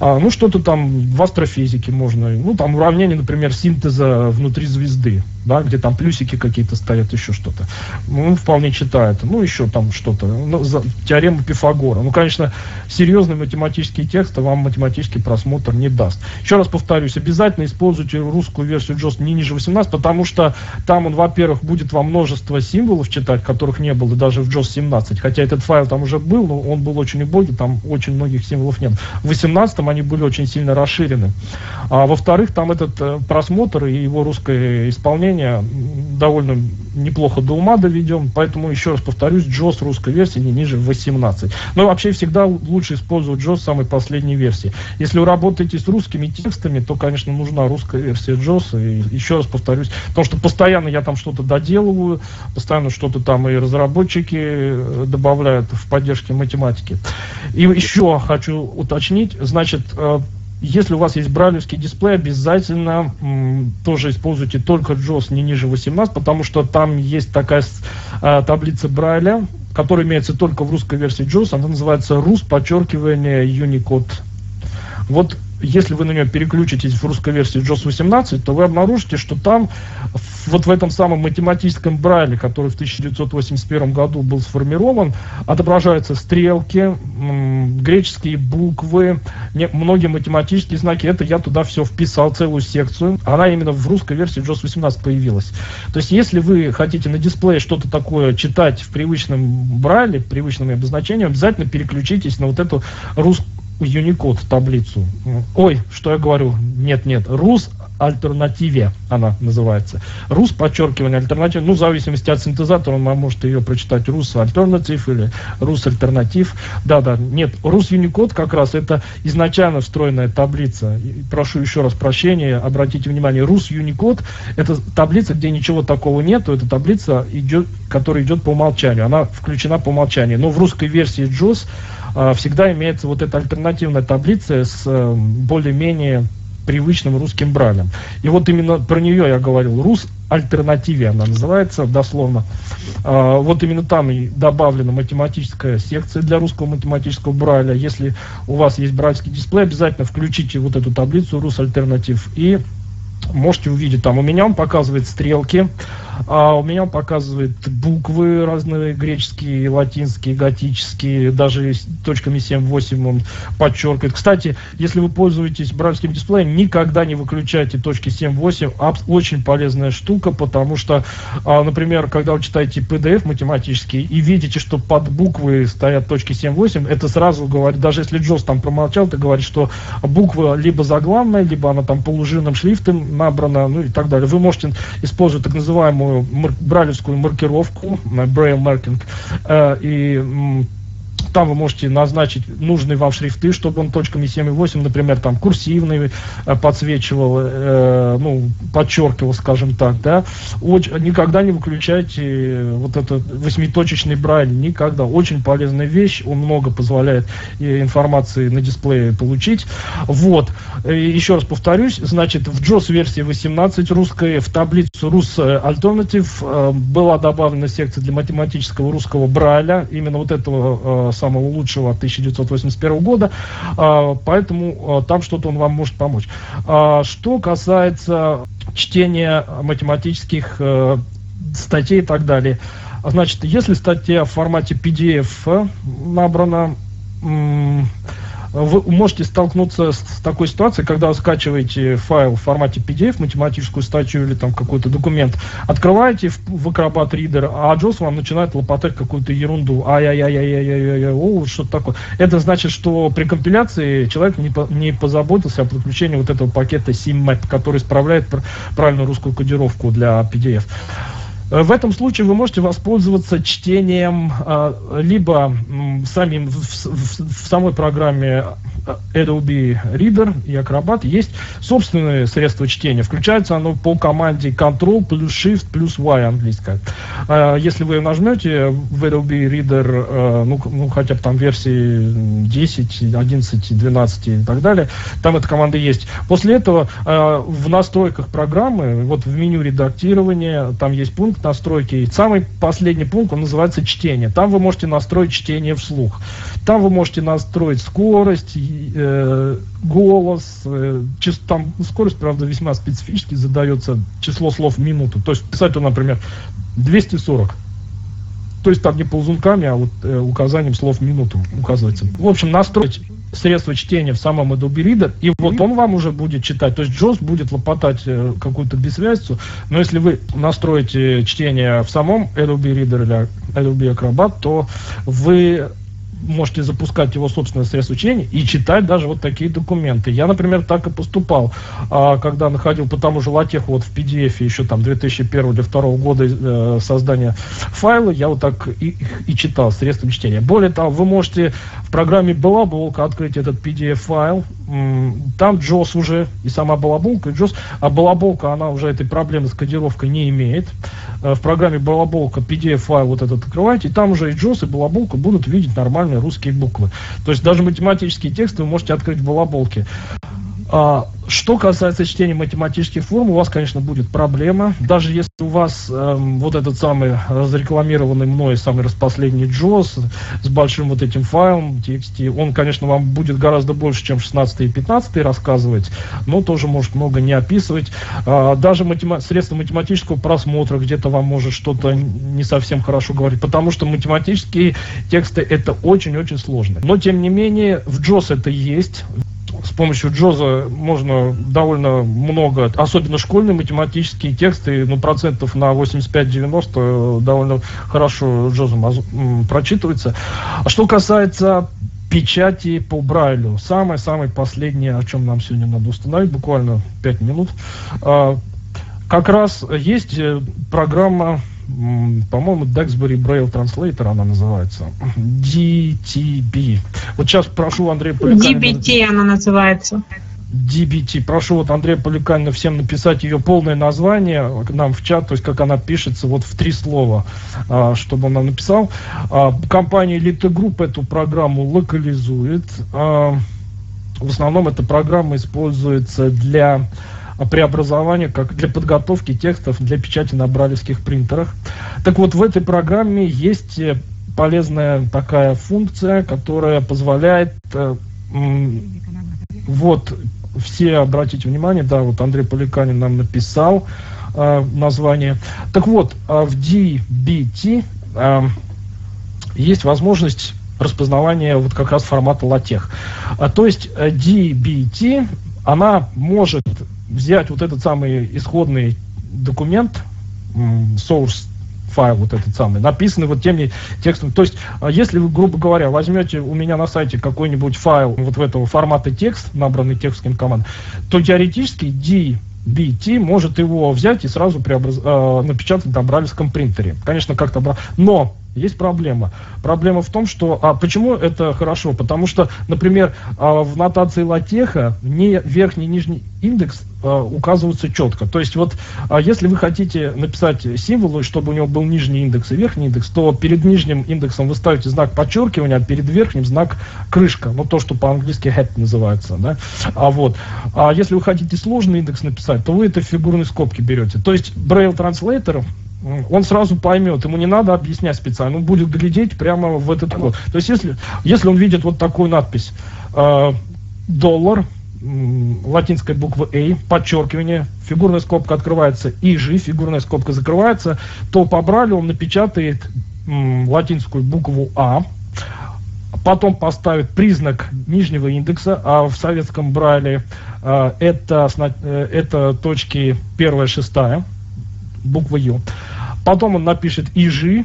А, ну, что-то там в астрофизике можно, ну, там уравнение, например, синтеза внутри звезды, да, где там плюсики какие-то стоят, еще что-то. Ну, вполне читает. Ну, еще там что-то. Ну, за, теорема Пифагора. Ну, конечно, серьезные математические тексты вам математический просмотр не даст. Еще раз повторюсь, обязательно используйте русскую версию JOS не ниже 18, потому что там он, во-первых, будет вам множество символов читать, которых не было даже в JOS 17. Хотя этот файл там уже был, но он был очень убогий, там очень многих символов нет. В 18 они были очень сильно расширены. А во-вторых, там этот э, просмотр и его русское исполнение довольно неплохо до ума доведем, поэтому еще раз повторюсь, JOS русской версии не ниже 18. Но вообще всегда лучше использовать JOS самой последней версии. Если вы работаете с русскими текстами, то, конечно, нужна русская версия JOS. И еще раз повторюсь, потому что постоянно я там что-то доделываю, постоянно что-то там и разработчики э, добавляют в поддержке математики. И еще хочу уточнить, значит, э, если у вас есть брайлевский дисплей, обязательно тоже используйте только JOS не ниже 18, потому что там есть такая а, таблица Брайля, которая имеется только в русской версии JOS, она называется RUS, подчеркивание. Unicode. Вот если вы на нее переключитесь в русской версии JOS 18, то вы обнаружите, что там, вот в этом самом математическом брайле, который в 1981 году был сформирован, отображаются стрелки, греческие буквы, многие математические знаки. Это я туда все вписал, целую секцию. Она именно в русской версии JOS 18 появилась. То есть, если вы хотите на дисплее что-то такое читать в привычном брайле, привычным обозначением, обязательно переключитесь на вот эту русскую Unicode таблицу. Ой, что я говорю? Нет, нет. Рус альтернативе она называется. Рус, подчеркивание, альтернатив, ну, в зависимости от синтезатора, он может ее прочитать Рус альтернатив или Рус альтернатив. Да, да, нет, Рус Unicode как раз это изначально встроенная таблица. Прошу еще раз прощения, обратите внимание, Рус Unicode это таблица, где ничего такого нету, это таблица, идет, которая идет по умолчанию, она включена по умолчанию. Но в русской версии JOS всегда имеется вот эта альтернативная таблица с э, более-менее привычным русским брайлем. И вот именно про нее я говорил. Рус альтернативе она называется дословно. А, вот именно там и добавлена математическая секция для русского математического брайля. Если у вас есть брайльский дисплей, обязательно включите вот эту таблицу Рус альтернатив и можете увидеть там. У меня он показывает стрелки, а у меня показывает буквы разные, греческие, латинские, готические, даже точками 7-8 он подчеркивает. Кстати, если вы пользуетесь брайлевским дисплеем, никогда не выключайте точки 7-8. Очень полезная штука, потому что, а, например, когда вы читаете PDF математический и видите, что под буквы стоят точки 7-8, это сразу говорит, даже если Джос там промолчал, это говорит, что буква либо заглавная, либо она там полужирным шрифтом набрана, ну и так далее. Вы можете использовать так называемую мар- бралевскую маркировку, marking, э, и там вы можете назначить нужные вам шрифты, чтобы он точками 7,8, например, там курсивный э, подсвечивал, э, ну, подчеркивал, скажем так, да. Очень, никогда не выключайте вот этот восьмиточечный брайль, никогда. Очень полезная вещь, он много позволяет информации на дисплее получить. Вот. Еще раз повторюсь, значит, в JOS версии 18 русской в таблицу Rus Alternative э, была добавлена секция для математического русского брайля, именно вот этого э, самого лучшего 1981 года, э, поэтому там что-то он вам может помочь. Что касается чтения математических статей и так далее, значит, если статья в формате PDF набрана, вы можете столкнуться с такой ситуацией, когда вы скачиваете файл в формате PDF, математическую статью или там какой-то документ, открываете в, Acrobat Reader, а JOS вам начинает лопотать какую-то ерунду. Ай-яй-яй-яй-яй-яй, о, что-то такое. Это значит, что при компиляции человек не, по, не позаботился о подключении вот этого пакета SIMMAP, который исправляет правильную русскую кодировку для PDF. Э, в этом случае вы можете воспользоваться чтением а, либо самим в, в, в самой программе Adobe Reader и Acrobat есть собственные средства чтения. Включается оно по команде Control плюс Shift плюс Y английская. Если вы нажмете в Adobe Reader, э, ну, ну хотя бы там версии 10, 11, 12 и так далее, там эта команда есть. После этого э, в настройках программы, вот в меню редактирования, там есть пункт настройки. Самый последний пункт, он называется чтение. Там вы можете настроить чтение вслух. Там вы можете настроить скорость, э, голос, э, чис, там скорость, правда, весьма специфически задается число слов в минуту. То есть писать, например, 240. То есть там не ползунками, а вот э, указанием слов в минуту указывается. В общем, настроить средство чтения в самом Adobe Reader, и вот он вам уже будет читать. То есть Джоз будет лопотать э, какую-то бессвязицу, но если вы настроите чтение в самом Adobe Reader или Adobe Acrobat, то вы можете запускать его собственное средство чтения и читать даже вот такие документы. Я, например, так и поступал, а, когда находил по тому же латеху вот в PDF еще там 2001 или 2002 года э, создания файла, я вот так и, и читал средством чтения. Более того, вы можете в программе Балаболка открыть этот PDF-файл, там JOS уже, и сама Балаболка, и JOS, а Балаболка, она уже этой проблемы с кодировкой не имеет. Э, в программе Балаболка PDF-файл вот этот открываете, и там уже и JOS, и Балаболка будут видеть нормальные русские буквы. То есть даже математические тексты вы можете открыть в Балаболке. А, что касается чтения математических форм, у вас, конечно, будет проблема. Даже если у вас э, вот этот самый разрекламированный мной самый распоследний JOS с большим вот этим файлом TXT, он, конечно, вам будет гораздо больше, чем 16 и 15 рассказывать, но тоже может много не описывать. А, даже матема- средства математического просмотра где-то вам может что-то не совсем хорошо говорить, потому что математические тексты это очень-очень сложно. Но, тем не менее, в JOS это есть с помощью Джоза можно довольно много, особенно школьные математические тексты, ну, процентов на 85-90 довольно хорошо Джозом прочитывается. А что касается печати по Брайлю, самое-самое последнее, о чем нам сегодня надо установить, буквально 5 минут, а, как раз есть э, программа по-моему, Dexbury Braille Translator она называется. DTB. Вот сейчас прошу Андрея Поликанина... DBT она называется. DBT. Прошу вот Андрея Поликанина всем написать ее полное название нам в чат, то есть как она пишется, вот в три слова, а, чтобы он нам написал. А, компания Elite Group эту программу локализует. А, в основном эта программа используется для преобразования, как для подготовки текстов для печати на бралевских принтерах. Так вот, в этой программе есть э, полезная такая функция, которая позволяет э, вот все обратите внимание, да, вот Андрей Поликанин нам написал э, название. Так вот, э, в DBT э, есть возможность распознавания вот как раз формата LaTeX. А, то есть э, DBT, она может взять вот этот самый исходный документ, source файл вот этот самый, написанный вот теми текстами. То есть, а если вы, грубо говоря, возьмете у меня на сайте какой-нибудь файл вот в этого формата текст, набранный текстовым командой, то теоретически DBT может его взять и сразу преобраз... э, напечатать на бралевском принтере. Конечно, как-то... Но есть проблема. Проблема в том, что... А почему это хорошо? Потому что, например, а, в нотации латеха не верхний и нижний индекс а, указываются четко. То есть вот а, если вы хотите написать символ, чтобы у него был нижний индекс и верхний индекс, то перед нижним индексом вы ставите знак подчеркивания, а перед верхним знак крышка. Ну, то, что по-английски head называется. Да? А вот. А если вы хотите сложный индекс написать, то вы это в фигурной скобке берете. То есть Braille Translator он сразу поймет, ему не надо объяснять специально, он будет глядеть прямо в этот код. То есть если, если он видит вот такую надпись э, доллар, латинской буквы A, подчеркивание, фигурная скобка открывается и же, фигурная скобка закрывается, то по Брайлю он напечатает латинскую букву А, потом поставит признак нижнего индекса, а в советском Брайле э, это, э, это точки первая, шестая, буква Ю. Потом он напишет ИЖИ,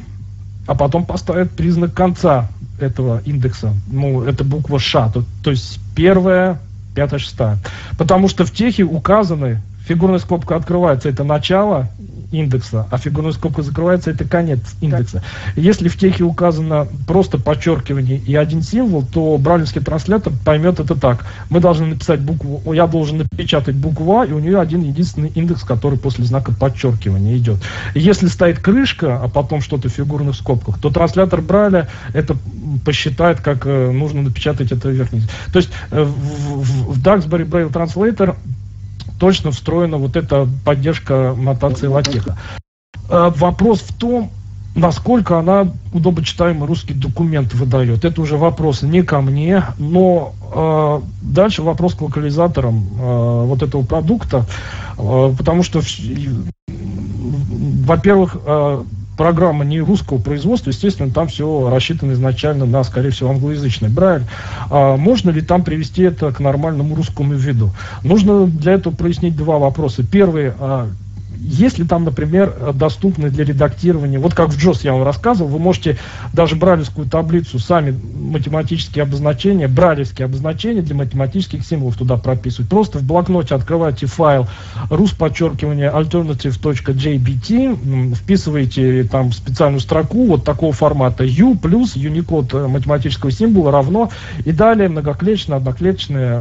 а потом поставит признак конца этого индекса. Ну, это буква Ш, то, то есть первая, пятая, шестая. Потому что в техе указаны, фигурная скобка открывается, это начало, индекса, а фигурная скобка закрывается, это конец индекса. Если в техе указано просто подчеркивание и один символ, то брайлевский транслятор поймет это так. Мы должны написать букву, я должен напечатать букву А, и у нее один единственный индекс, который после знака подчеркивания идет. Если стоит крышка, а потом что-то в фигурных скобках, то транслятор Брайля это посчитает, как э, нужно напечатать это верхний. То есть э, в, в, в Duxbury Braille Translator точно встроена вот эта поддержка нотации латеха. Э, вопрос в том, насколько она удобочитаемый русский документ выдает. Это уже вопрос не ко мне, но э, дальше вопрос к локализаторам э, вот этого продукта, э, потому что, во-первых, э, программа не русского производства, естественно, там все рассчитано изначально на, скорее всего, англоязычный Брайль. А можно ли там привести это к нормальному русскому виду? Нужно для этого прояснить два вопроса. Первый, а если там, например, доступны для редактирования, вот как в JOS я вам рассказывал, вы можете даже бралевскую таблицу, сами математические обозначения, бралевские обозначения для математических символов туда прописывать. Просто в блокноте открываете файл rus подчеркивание alternative.jbt, вписываете там специальную строку вот такого формата U плюс Unicode математического символа равно и далее многоклеточное, одноклеточное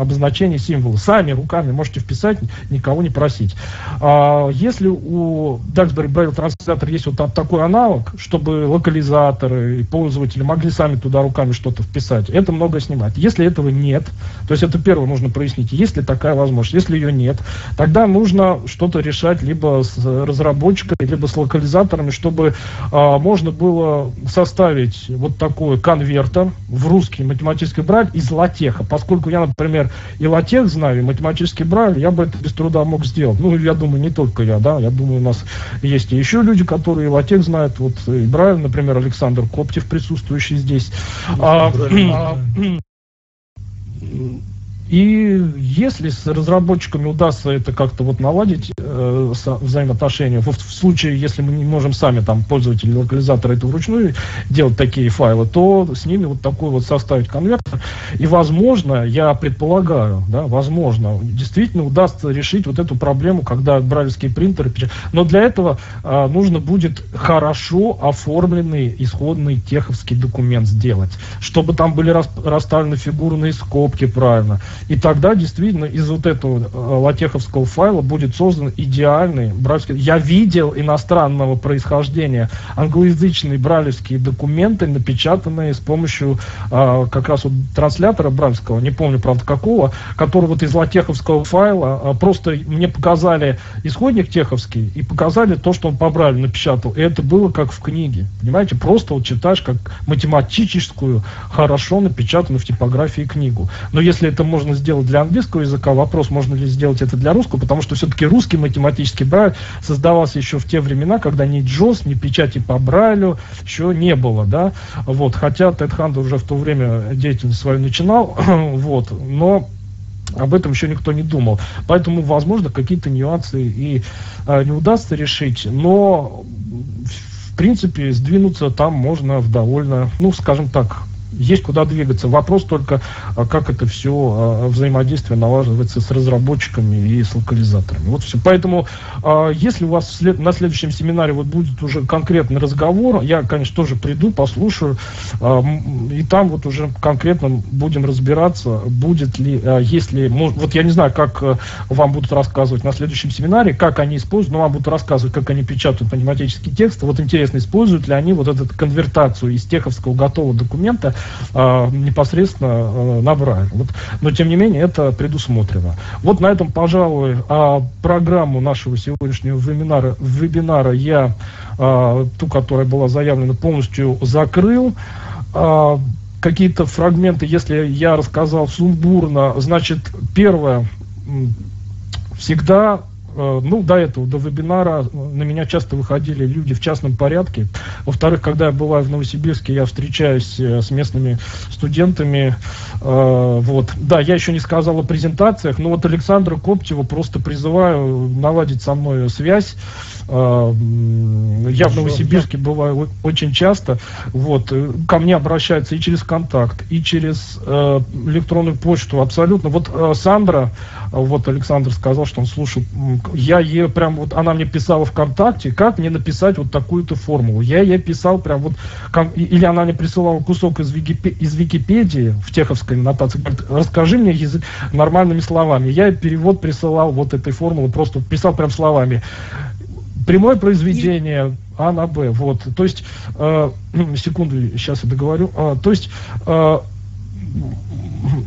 обозначение символа. Сами руками можете вписать, никого не просить. А если у Duxbury Braille транслятор есть вот такой аналог, чтобы локализаторы и пользователи могли сами туда руками что-то вписать, это много снимать. Если этого нет, то есть это первое нужно прояснить, есть ли такая возможность. Если ее нет, тогда нужно что-то решать либо с разработчиками, либо с локализаторами, чтобы а, можно было составить вот такой конвертер в русский математический брайль из латеха. Поскольку я, например, и латех знаю, и математический брайль, я бы это без труда мог сделать. Ну, я думаю, не только я, да, я думаю, у нас есть и еще люди, которые латек знают, вот и Брайль, например, Александр Коптев, присутствующий здесь. А, а, [clears throat] и если с разработчиками удастся это как-то вот наладить, э, взаимоотношения, в, в случае, если мы не можем сами, там, пользователи локализатора это вручную делать такие файлы, то с ними вот такой вот составить конвертер. И, возможно, я предполагаю, да, возможно, действительно удастся решить вот эту проблему, когда брайлевские принтеры Но для этого э, нужно будет хорошо оформленный исходный теховский документ сделать, чтобы там были расставлены фигурные скобки правильно, и тогда действительно из вот этого э, латеховского файла будет создан идеальный брайлевский. Я видел иностранного происхождения англоязычные брайлевские документы, напечатанные с помощью э, как раз вот транслятора брайлевского, не помню, правда, какого, который вот из латеховского файла э, просто мне показали исходник теховский и показали то, что он по брайлю напечатал. И это было как в книге. Понимаете, просто вот читаешь как математическую, хорошо напечатанную в типографии книгу. Но если это можно можно сделать для английского языка. Вопрос, можно ли сделать это для русского, потому что все-таки русский математический брайль создавался еще в те времена, когда ни джос, ни печати по брайлю еще не было, да. Вот, хотя Тед Ханда уже в то время деятельность свою начинал, [clears throat] вот, но об этом еще никто не думал. Поэтому, возможно, какие-то нюансы и э, не удастся решить, но в принципе сдвинуться там можно в довольно, ну, скажем так, есть куда двигаться. Вопрос только, а как это все а, взаимодействие налаживается с разработчиками и с локализаторами. Вот все. Поэтому, а, если у вас на следующем семинаре вот будет уже конкретный разговор, я, конечно, тоже приду, послушаю, и там вот уже конкретно будем разбираться, будет ли, если, вот я не знаю, как вам будут рассказывать на следующем семинаре, как они используют, но вам будут рассказывать, как они печатают математический текст. Вот интересно, используют ли они вот эту конвертацию из теховского готового документа э, непосредственно э, на Брайль. Вот, но тем не менее это предусмотрено. Вот на этом, пожалуй, э, программу нашего сегодняшнего вебинара, вебинара я, э, ту, которая была заявлена, полностью закрыл. Э, какие-то фрагменты, если я рассказал сумбурно, значит, первое, всегда ну, до этого, до вебинара на меня часто выходили люди в частном порядке. Во-вторых, когда я бываю в Новосибирске, я встречаюсь э, с местными студентами. Э, вот. Да, я еще не сказал о презентациях, но вот Александра Коптева просто призываю наладить со мной связь. Я в Новосибирске бываю очень часто. Вот. Ко мне обращаются и через контакт, и через электронную почту. Абсолютно. Вот Сандра, вот Александр сказал, что он слушал я ей прям вот, она мне писала ВКонтакте, как мне написать вот такую-то формулу. Я ей писал прям вот, или она мне присылала кусок из, Википе, из Википедии в теховской нотации, говорит, расскажи мне язык нормальными словами. Я перевод присылал вот этой формулы, просто писал прям словами. Прямое произведение А на Б, вот. То есть, э, [clears throat] секунду, сейчас я договорю. Э, то есть, э,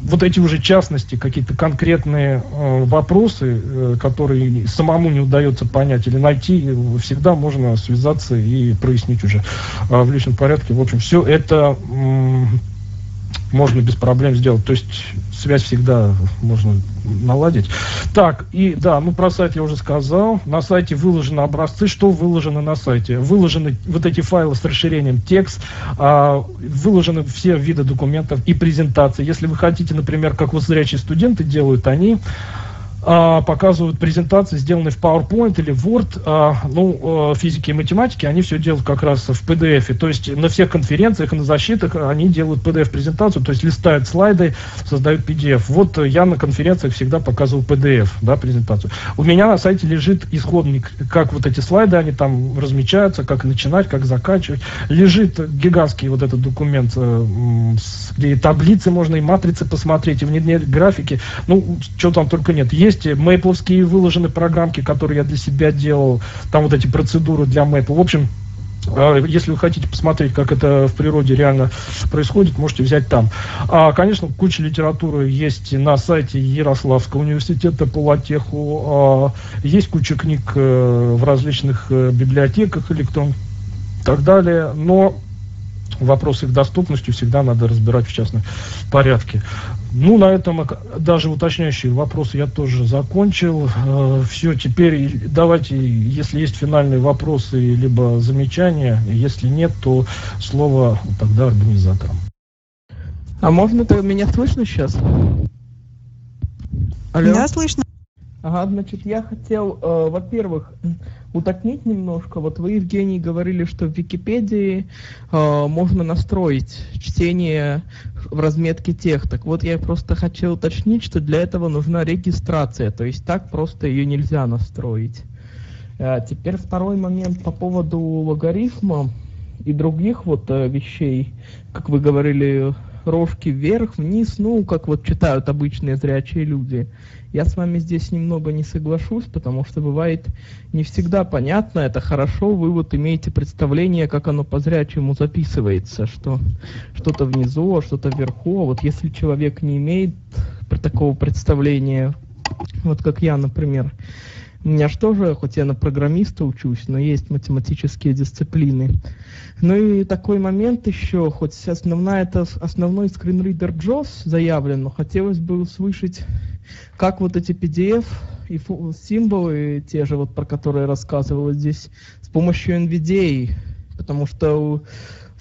вот эти уже частности, какие-то конкретные э, вопросы, э, которые самому не удается понять или найти, всегда можно связаться и прояснить уже э, в личном порядке. В общем, все это можно без проблем сделать. То есть связь всегда можно наладить. Так, и да, ну про сайт я уже сказал. На сайте выложены образцы. Что выложено на сайте? Выложены вот эти файлы с расширением текст, а, выложены все виды документов и презентации. Если вы хотите, например, как вот зрячие студенты делают, они а, показывают презентации, сделанные в PowerPoint или Word, а, ну, а, физики и математики, они все делают как раз в PDF. То есть на всех конференциях и на защитах они делают PDF-презентацию, то есть листают слайды, создают PDF. Вот я на конференциях всегда показывал PDF, да, презентацию. У меня на сайте лежит исходник, как вот эти слайды, они там размечаются, как начинать, как заканчивать. Лежит гигантский вот этот документ, э, где и таблицы можно, и матрицы посмотреть, и внедрять графики. Ну, что там только нет. Есть есть мейпловские выложены программки, которые я для себя делал, там вот эти процедуры для Maple. В общем, а, если вы хотите посмотреть, как это в природе реально происходит, можете взять там. А, конечно, куча литературы есть на сайте Ярославского университета по латеху. А, есть куча книг э, в различных э, библиотеках электронных и так далее. Но вопрос их доступности всегда надо разбирать в частном порядке. Ну, на этом даже уточняющие вопросы я тоже закончил. Э, Все, теперь давайте, если есть финальные вопросы, либо замечания, если нет, то слово тогда организаторам. А можно то меня слышно сейчас? Алло? Да, слышно. Ага, значит, я хотел, э, во-первых, уточнить немножко. Вот вы, Евгений, говорили, что в Википедии э, можно настроить чтение в разметке тех. Так вот, я просто хотел уточнить, что для этого нужна регистрация, то есть так просто ее нельзя настроить. Э, теперь второй момент по поводу логарифма и других вот э, вещей, как вы говорили, рожки вверх, вниз, ну, как вот читают обычные зрячие люди. Я с вами здесь немного не соглашусь, потому что бывает не всегда понятно, это хорошо, вы вот имеете представление, как оно по зрячему записывается, что что-то внизу, а что-то вверху. А вот если человек не имеет такого представления, вот как я, например, у меня же тоже, хоть я на программиста учусь, но есть математические дисциплины. Ну и такой момент еще, хоть основная, это основной скринридер JAWS заявлен, но хотелось бы услышать как вот эти PDF и символы, те же вот, про которые рассказывал здесь, с помощью NVDA, потому что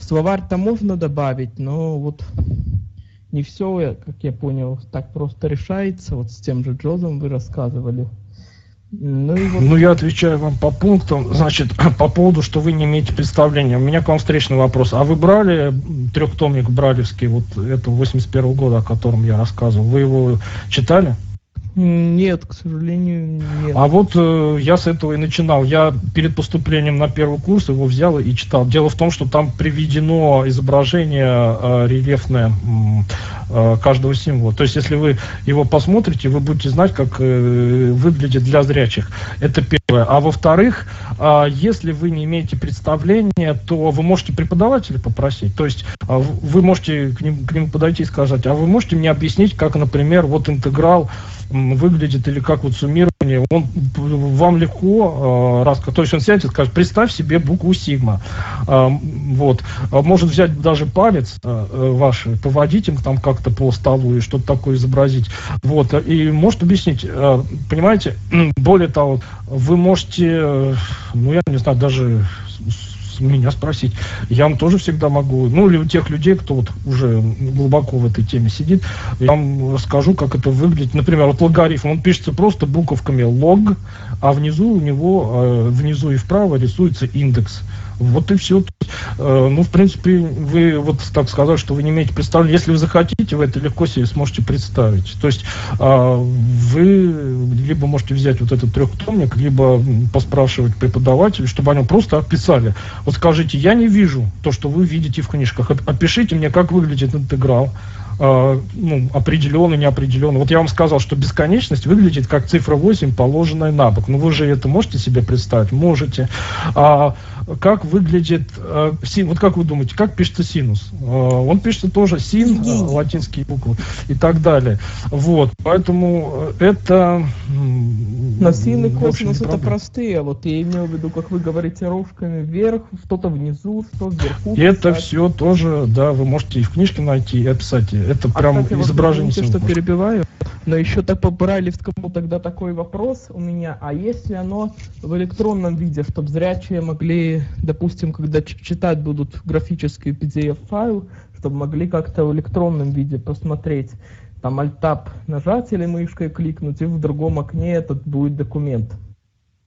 словарь-то можно добавить, но вот не все, как я понял, так просто решается, вот с тем же Джозом вы рассказывали. Ну, вот... ну, я отвечаю вам по пунктам. Значит, [clears throat] по поводу, что вы не имеете представления. У меня к вам встречный вопрос. А вы брали трехтомник Бралевский, вот это 81 -го года, о котором я рассказывал? Вы его читали? Нет, к сожалению, нет. А вот э, я с этого и начинал. Я перед поступлением на первый курс его взял и читал. Дело в том, что там приведено изображение э, рельефное э, каждого символа. То есть, если вы его посмотрите, вы будете знать, как э, выглядит для зрячих. Это первое. А во-вторых, э, если вы не имеете представления, то вы можете преподавателя попросить. То есть, э, вы можете к, ним, к нему подойти и сказать, а вы можете мне объяснить, как, например, вот интеграл выглядит или как вот суммирование, он вам легко, э, раз, то есть он сядет скажет, представь себе букву сигма, э, вот, а может взять даже палец э, ваш, поводить им там как-то по столу и что-то такое изобразить, вот, и может объяснить, понимаете, [clears throat] более того, вы можете, ну я не знаю, даже меня спросить. Я вам тоже всегда могу, ну или у тех людей, кто вот уже глубоко в этой теме сидит, я вам расскажу, как это выглядит. Например, вот логарифм, он пишется просто буковками лог, а внизу у него, э, внизу и вправо рисуется индекс. Вот и все. Э, ну, в принципе, вы вот так сказали, что вы не имеете представления. Если вы захотите, вы это легко себе сможете представить. То есть а, вы либо можете взять вот этот трехтомник, либо поспрашивать преподавателя, чтобы они просто описали. Вот скажите, я не вижу то, что вы видите в книжках. Опишите мне, как выглядит интеграл э, ну, определенно, неопределенно. Вот я вам сказал, что бесконечность выглядит как цифра 8, положенная на бок. Ну вы же это можете себе представить? Можете. А как выглядит э, син? Вот как вы думаете, как пишется синус? Э, он пишется тоже син, э, латинские буквы и так далее. Вот, поэтому это... Но син и косинус это простые, а вот я имел в виду, как вы говорите, рожками вверх, что-то внизу, что вверху. Это все тоже, да, вы можете и в книжке найти и описать это а прям кстати, изображение. Вот, что перебиваю, но еще так по Брайлевскому тогда такой вопрос у меня. А если оно в электронном виде, чтобы зрячие могли, допустим, когда читать будут графический PDF-файл, чтобы могли как-то в электронном виде посмотреть, там альтап нажать или мышкой кликнуть, и в другом окне этот будет документ.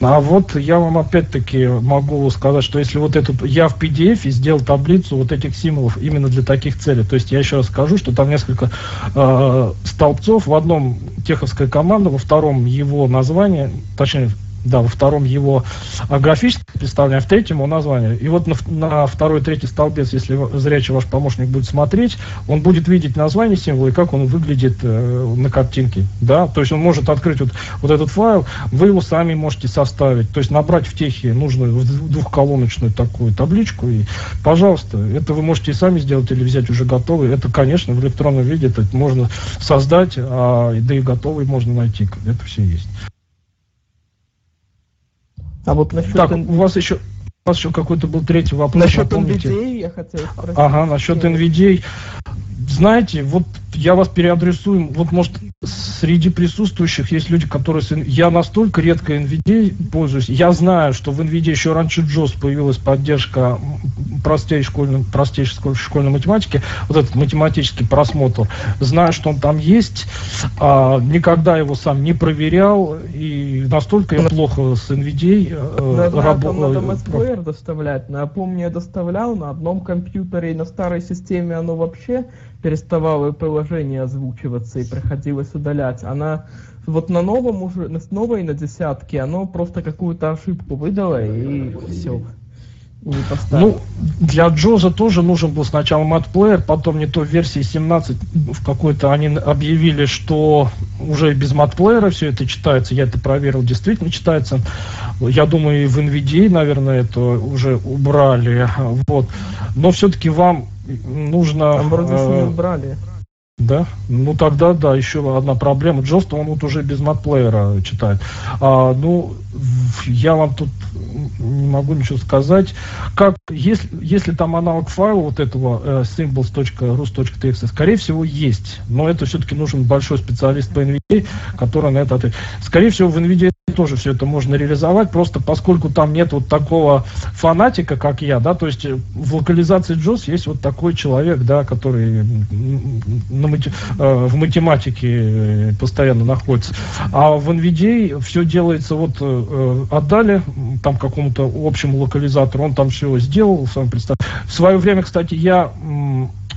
А вот я вам опять-таки могу сказать, что если вот этот я в PDF сделал таблицу вот этих символов именно для таких целей, то есть я еще раз скажу, что там несколько э, столбцов, в одном теховская команда, во втором его название, точнее да, во втором его а, графическое представление, а в третьем его название. И вот на, на второй, третий столбец, если зрячий ваш помощник будет смотреть, он будет видеть название символа и как он выглядит э, на картинке. Да? То есть он может открыть вот, вот этот файл, вы его сами можете составить, то есть набрать в техе нужную двухколоночную такую табличку и, пожалуйста, это вы можете и сами сделать или взять уже готовый. Это, конечно, в электронном виде это можно создать, а, да и готовый можно найти. Это все есть. А вот насчет... Так, у вас еще, у вас еще какой-то был третий вопрос. Насчет NVDA я хотел спросить. Ага, насчет NVDA. Знаете, вот я вас переадресую. Вот, может, среди присутствующих есть люди, которые... Я настолько редко NVIDIA пользуюсь. Я знаю, что в NVIDIA еще раньше JOS появилась поддержка простей школьной, простейшей школьной математики. Вот этот математический просмотр. Знаю, что он там есть. А, никогда его сам не проверял. И настолько я плохо с NVIDIA э, работал. Надо MSPlayer доставлять. Напомню, я доставлял на одном компьютере и на старой системе оно вообще переставало приложение озвучиваться и приходилось удалять. Она вот на новом уже, на новой на десятке, оно просто какую-то ошибку выдало и все. Ну, для Джоза тоже нужен был сначала матплеер, потом не то в версии 17 в какой-то они объявили, что уже без матплеера все это читается. Я это проверил, действительно читается. Я думаю, и в NVIDIA, наверное, это уже убрали. Вот. Но все-таки вам нужно... Там вроде э, не убрали. Да? Ну тогда, да, еще одна проблема. Джост, он вот уже без матплеера читает. А, ну, я вам тут не могу ничего сказать. Как, если, если там аналог файла вот этого э, symbols.rus.txt, скорее всего, есть. Но это все-таки нужен большой специалист по NVDA, который на это. Скорее всего, в NVDA тоже все это можно реализовать, просто поскольку там нет вот такого фанатика, как я, да, то есть в локализации JOS есть вот такой человек, да, который на мати- э, в математике постоянно находится. А в NVDA все делается вот э, отдали там какому-то общему локализатору, он там все сделал, сам представь. В свое время, кстати, я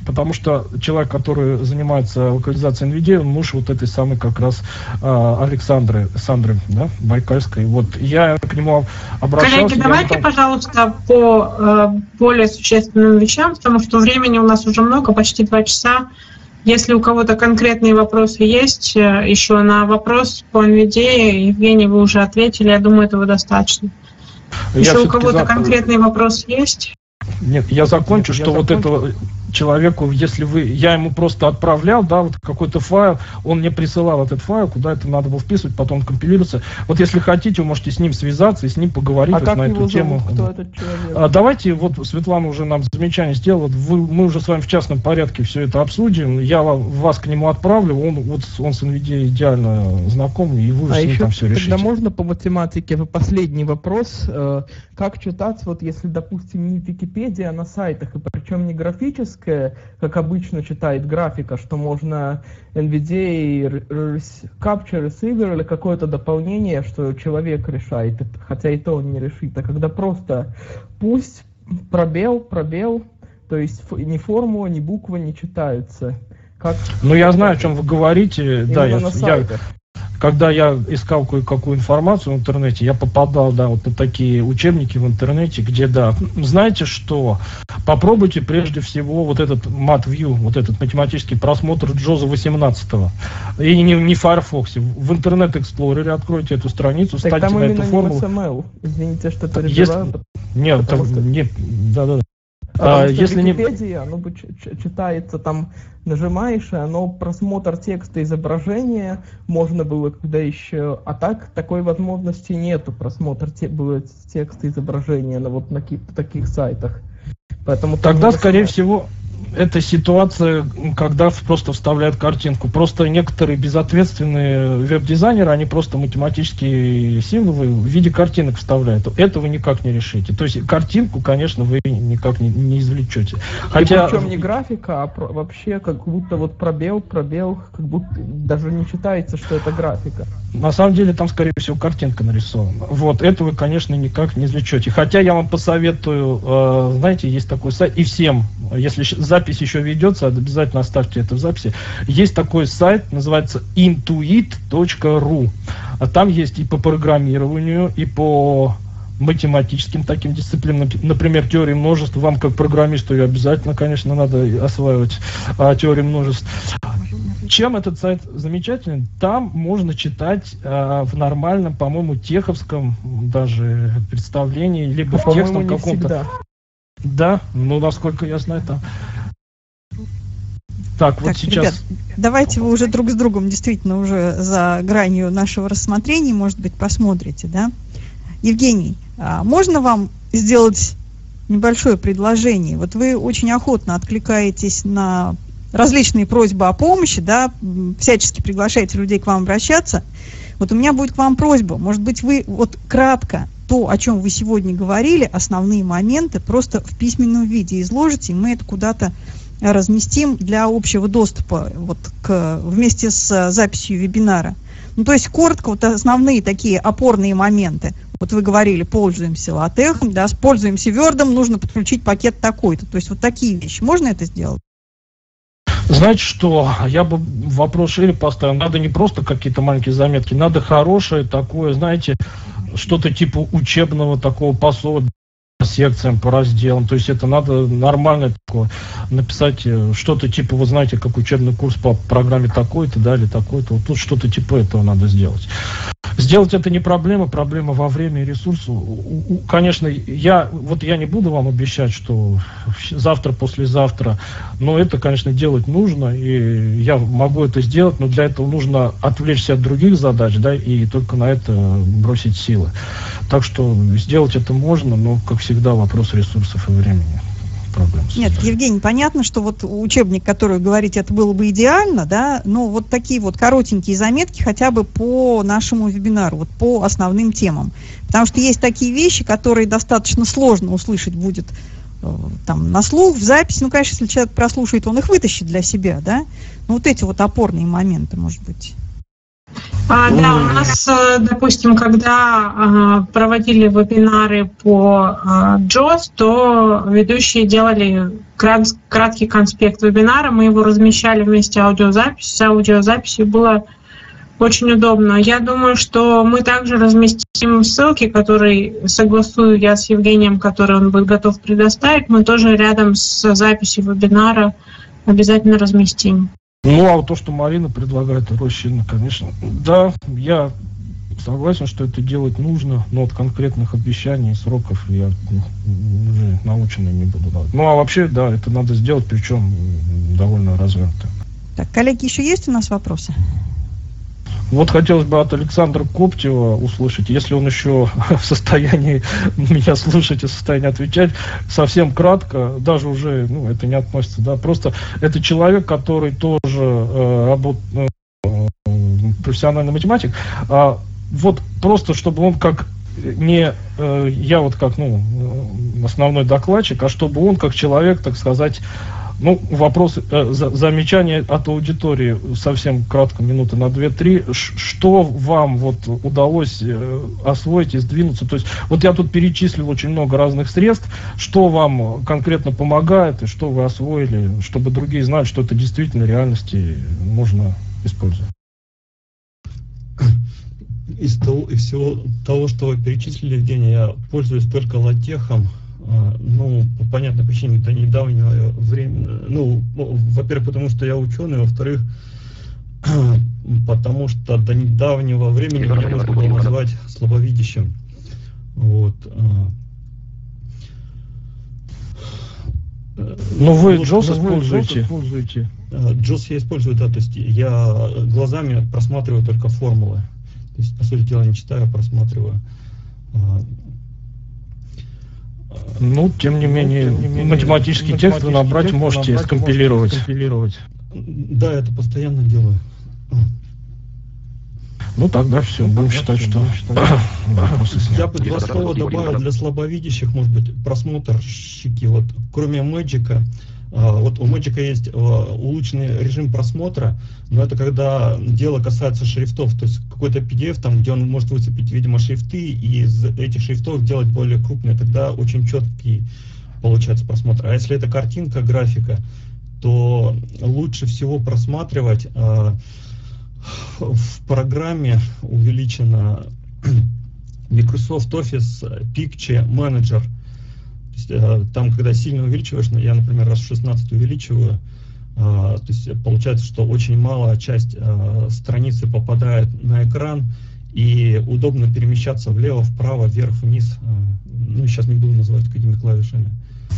потому что человек, который занимается локализацией NVIDIA, он муж вот этой самой как раз э, Александры, Сандры, да, Байкальской. Вот я к нему обращался. Коллеги, давайте, там... пожалуйста, по э, более существенным вещам, потому что времени у нас уже много, почти два часа. Если у кого-то конкретные вопросы есть, э, еще на вопрос по NVIDIA, Евгений, вы уже ответили, я думаю, этого достаточно. Я у кого-то за... конкретный вопрос есть. Нет, я закончу, Нет, что я вот закончу. это человеку, если вы, я ему просто отправлял, да, вот какой-то файл, он мне присылал этот файл, куда это надо было вписывать, потом компилируется. Вот если хотите, вы можете с ним связаться и с ним поговорить а вот на эту тему. Кто этот человек? А, давайте, вот Светлана уже нам замечание сделала, вы, мы уже с вами в частном порядке все это обсудим, я вас к нему отправлю, он, вот, он с NVIDIA идеально знаком, и вы а с ним еще там все решите. Тогда можно по математике, последний вопрос, э, как читать, вот если, допустим, не Википедия, а на сайтах, и причем не графически, графическое, как обычно читает графика, что можно NVDA Capture Receiver или какое-то дополнение, что человек решает, хотя и то он не решит. А когда просто пусть пробел, пробел, то есть ни формула, ни буква не читаются. Как... Ну, я знаю, о чем вы говорите. Именно да, я, я, когда я искал кое-какую информацию в интернете, я попадал, да, вот на такие учебники в интернете, где, да, знаете что, попробуйте прежде всего вот этот MatView, вот этот математический просмотр Джоза 18 и не, не в Firefox, в Internet Explorer откройте эту страницу, так ставьте там на эту формулу. XML. Извините, что перебиваю. Если... Нет, там, что... нет, да-да-да. Потому а, что если в Википедии не... оно читается там, нажимаешь, и оно просмотр текста изображения можно было когда еще, а так такой возможности нету просмотр те, было текста изображения на вот на таких сайтах. Поэтому тогда, скорее всего, это ситуация, когда просто вставляют картинку. Просто некоторые безответственные веб-дизайнеры, они просто математические символы в виде картинок вставляют. Это вы никак не решите. То есть картинку, конечно, вы никак не, не извлечете. Хотя... И причем не графика, а про- вообще как будто вот пробел, пробел, как будто даже не считается, что это графика. На самом деле там, скорее всего, картинка нарисована. Вот, это вы, конечно, никак не извлечете. Хотя я вам посоветую, э, знаете, есть такой сайт, и всем, если запись еще ведется, обязательно оставьте это в записи. Есть такой сайт, называется intuit.ru. А там есть и по программированию, и по математическим таким дисциплинам, например, теории множеств, вам как программисту ее обязательно, конечно, надо осваивать а, теорию множеств. Чем этот сайт замечателен? Там можно читать а, в нормальном, по-моему, теховском даже представлении, либо в текстом каком-то. Да, ну насколько я знаю, там. Так, вот так, сейчас. Ребят, давайте вы уже друг с другом действительно уже за гранью нашего рассмотрения, может быть, посмотрите, да? Евгений, а можно вам сделать небольшое предложение? Вот вы очень охотно откликаетесь на различные просьбы о помощи, да, всячески приглашаете людей к вам обращаться. Вот у меня будет к вам просьба, может быть, вы вот кратко то, о чем вы сегодня говорили, основные моменты, просто в письменном виде изложите, и мы это куда-то разместим для общего доступа вот к, вместе с записью вебинара. Ну, то есть коротко, вот основные такие опорные моменты. Вот вы говорили, пользуемся латехом, да, пользуемся вердом, нужно подключить пакет такой-то. То есть вот такие вещи. Можно это сделать? Знаете что, я бы вопрос шире поставил. Надо не просто какие-то маленькие заметки, надо хорошее такое, знаете, что-то типа учебного такого пособия секциям, по разделам. То есть это надо нормально такое написать э, что-то типа, вы знаете, как учебный курс по программе такой-то, да, или такой-то. Вот тут что-то типа этого надо сделать. Сделать это не проблема, проблема во время и ресурсу. Конечно, я, вот я не буду вам обещать, что завтра, послезавтра, но это, конечно, делать нужно, и я могу это сделать, но для этого нужно отвлечься от других задач, да, и только на это бросить силы. Так что сделать это можно, но, как всегда, вопрос ресурсов и времени проблем. Нет, Евгений, понятно, что вот учебник, который вы говорите, это было бы идеально, да, но вот такие вот коротенькие заметки хотя бы по нашему вебинару, вот по основным темам. Потому что есть такие вещи, которые достаточно сложно услышать будет э, там на слух, в записи. Ну, конечно, если человек прослушает, он их вытащит для себя, да. Ну, вот эти вот опорные моменты, может быть. А, да, у нас, э, допустим, когда а, проводили вебинары по а, JOS, то ведущие делали краткий конспект вебинара, мы его размещали вместе аудиозапись, с аудиозаписью было очень удобно. Я думаю, что мы также разместим ссылки, которые согласую я с Евгением, которые он будет готов предоставить. Мы тоже рядом с записью вебинара обязательно разместим. Ну, а то, что Марина предлагает, Рощина, конечно, да, я согласен, что это делать нужно, но от конкретных обещаний и сроков я ну, уже наученный не буду давать. Ну, а вообще, да, это надо сделать, причем довольно развернуто. Так, коллеги, еще есть у нас вопросы? Вот хотелось бы от Александра Коптева услышать, если он еще [laughs] в состоянии [laughs] меня слушать и в состоянии отвечать, совсем кратко, даже уже, ну, это не относится, да, просто это человек, который тоже э, работает, э, профессиональный математик, а вот просто, чтобы он как не э, я вот как, ну, основной докладчик, а чтобы он как человек, так сказать, ну, вопрос, э, за, замечание от аудитории, совсем кратко, минуты на 2-3. Что вам вот удалось э, освоить и сдвинуться? То есть, вот я тут перечислил очень много разных средств. Что вам конкретно помогает и что вы освоили, чтобы другие знали, что это действительно реальности можно использовать? Из, того, из всего того, что вы перечислили, Евгений, я пользуюсь только латехом, ну, по понятной причине, до недавнего времени, ну, во-первых, потому что я ученый, во-вторых, [clears throat] потому что до недавнего времени меня можно было назвать слабовидящим. Вот. А. Но вы JOS используете? используете? JOS я использую, да, то есть я глазами просматриваю только формулы. То есть, по сути дела, не читаю, а просматриваю. Ну, тем не менее, тем не менее математический текст вы набрать текст можете набрать, скомпилировать. скомпилировать. Да, это постоянно делаю. Ну тогда все, ну, будем считать, что... [coughs] Я бы два слова добавил для слабовидящих, может быть, просмотрщики. Вот, кроме Мэджика, а, вот у Magic есть а, улучшенный режим просмотра, но это когда дело касается шрифтов, то есть какой-то PDF, там, где он может выцепить, видимо, шрифты, и из этих шрифтов делать более крупные, тогда очень четкий получается просмотр. А если это картинка, графика, то лучше всего просматривать э, в программе увеличена [clears throat] Microsoft Office Picture Manager – есть, э, там, когда сильно увеличиваешь, ну, я, например, раз в 16 увеличиваю, а, то есть получается, что очень малая часть а, страницы попадает на экран, и удобно перемещаться влево, вправо, вверх, вниз. Ну, сейчас не буду называть какими клавишами.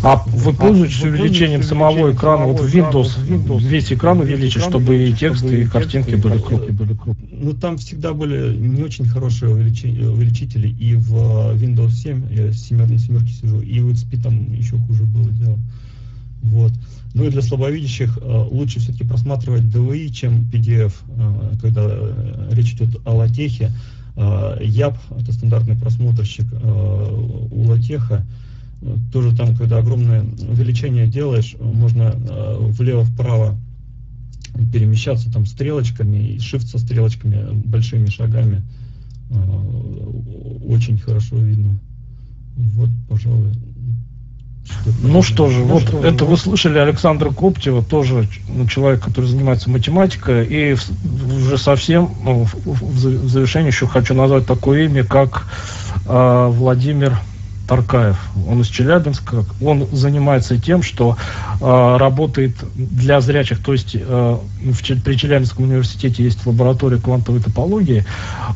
А вы пользуетесь увеличением самого экрана? Вот в Windows, весь экран увеличить, чтобы и текст, и картинки были крупные. Ну, там всегда были не очень хорошие увеличители. И в Windows 7, я семер, на семерке сижу, и в XP там еще хуже было дело. Вот. Ну и для слабовидящих э, лучше все-таки просматривать DVI, чем PDF, э, когда э, речь идет о латехе. YAP, это стандартный просмотрщик у латеха, тоже там, когда огромное увеличение делаешь, можно э, влево-вправо перемещаться там стрелочками, и shift со стрелочками, большими шагами. Э, очень хорошо видно. Вот, пожалуй. Ну что же, ну вот что это вы слышали Александра Коптева, тоже ну, человек, который занимается математикой, и уже совсем ну, в завершение еще хочу назвать такое имя, как э, Владимир Таркаев, он из Челябинска, он занимается тем, что э, работает для зрячих, то есть э, в, при Челябинском университете есть лаборатория квантовой топологии,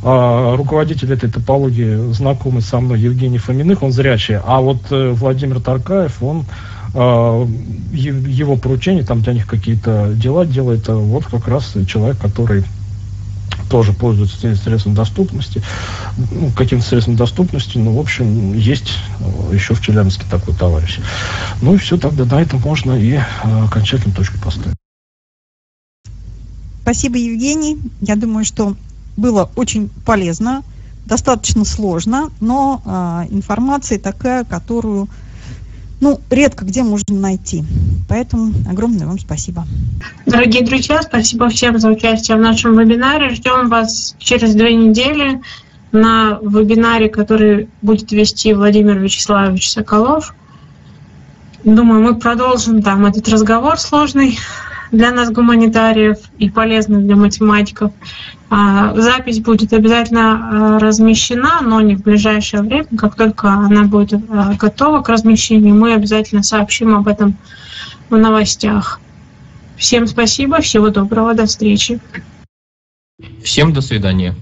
э, руководитель этой топологии знакомый со мной Евгений Фоминых, он зрячий, а вот э, Владимир Таркаев, он его поручение, там для них какие-то дела делает, вот как раз человек, который тоже пользуются средством доступности, ну, каким-то средством доступности, ну, в общем, есть э, еще в Челябинске такой товарищ. Ну и все, тогда на этом можно и э, окончательно точку поставить. Спасибо, Евгений. Я думаю, что было очень полезно, достаточно сложно, но э, информация такая, которую ну, редко где можно найти. Поэтому огромное вам спасибо. Дорогие друзья, спасибо всем за участие в нашем вебинаре. Ждем вас через две недели на вебинаре, который будет вести Владимир Вячеславович Соколов. Думаю, мы продолжим там этот разговор сложный для нас, гуманитариев, и полезный для математиков. А, запись будет обязательно а, размещена, но не в ближайшее время. Как только она будет а, готова к размещению, мы обязательно сообщим об этом в новостях. Всем спасибо, всего доброго, до встречи. Всем до свидания.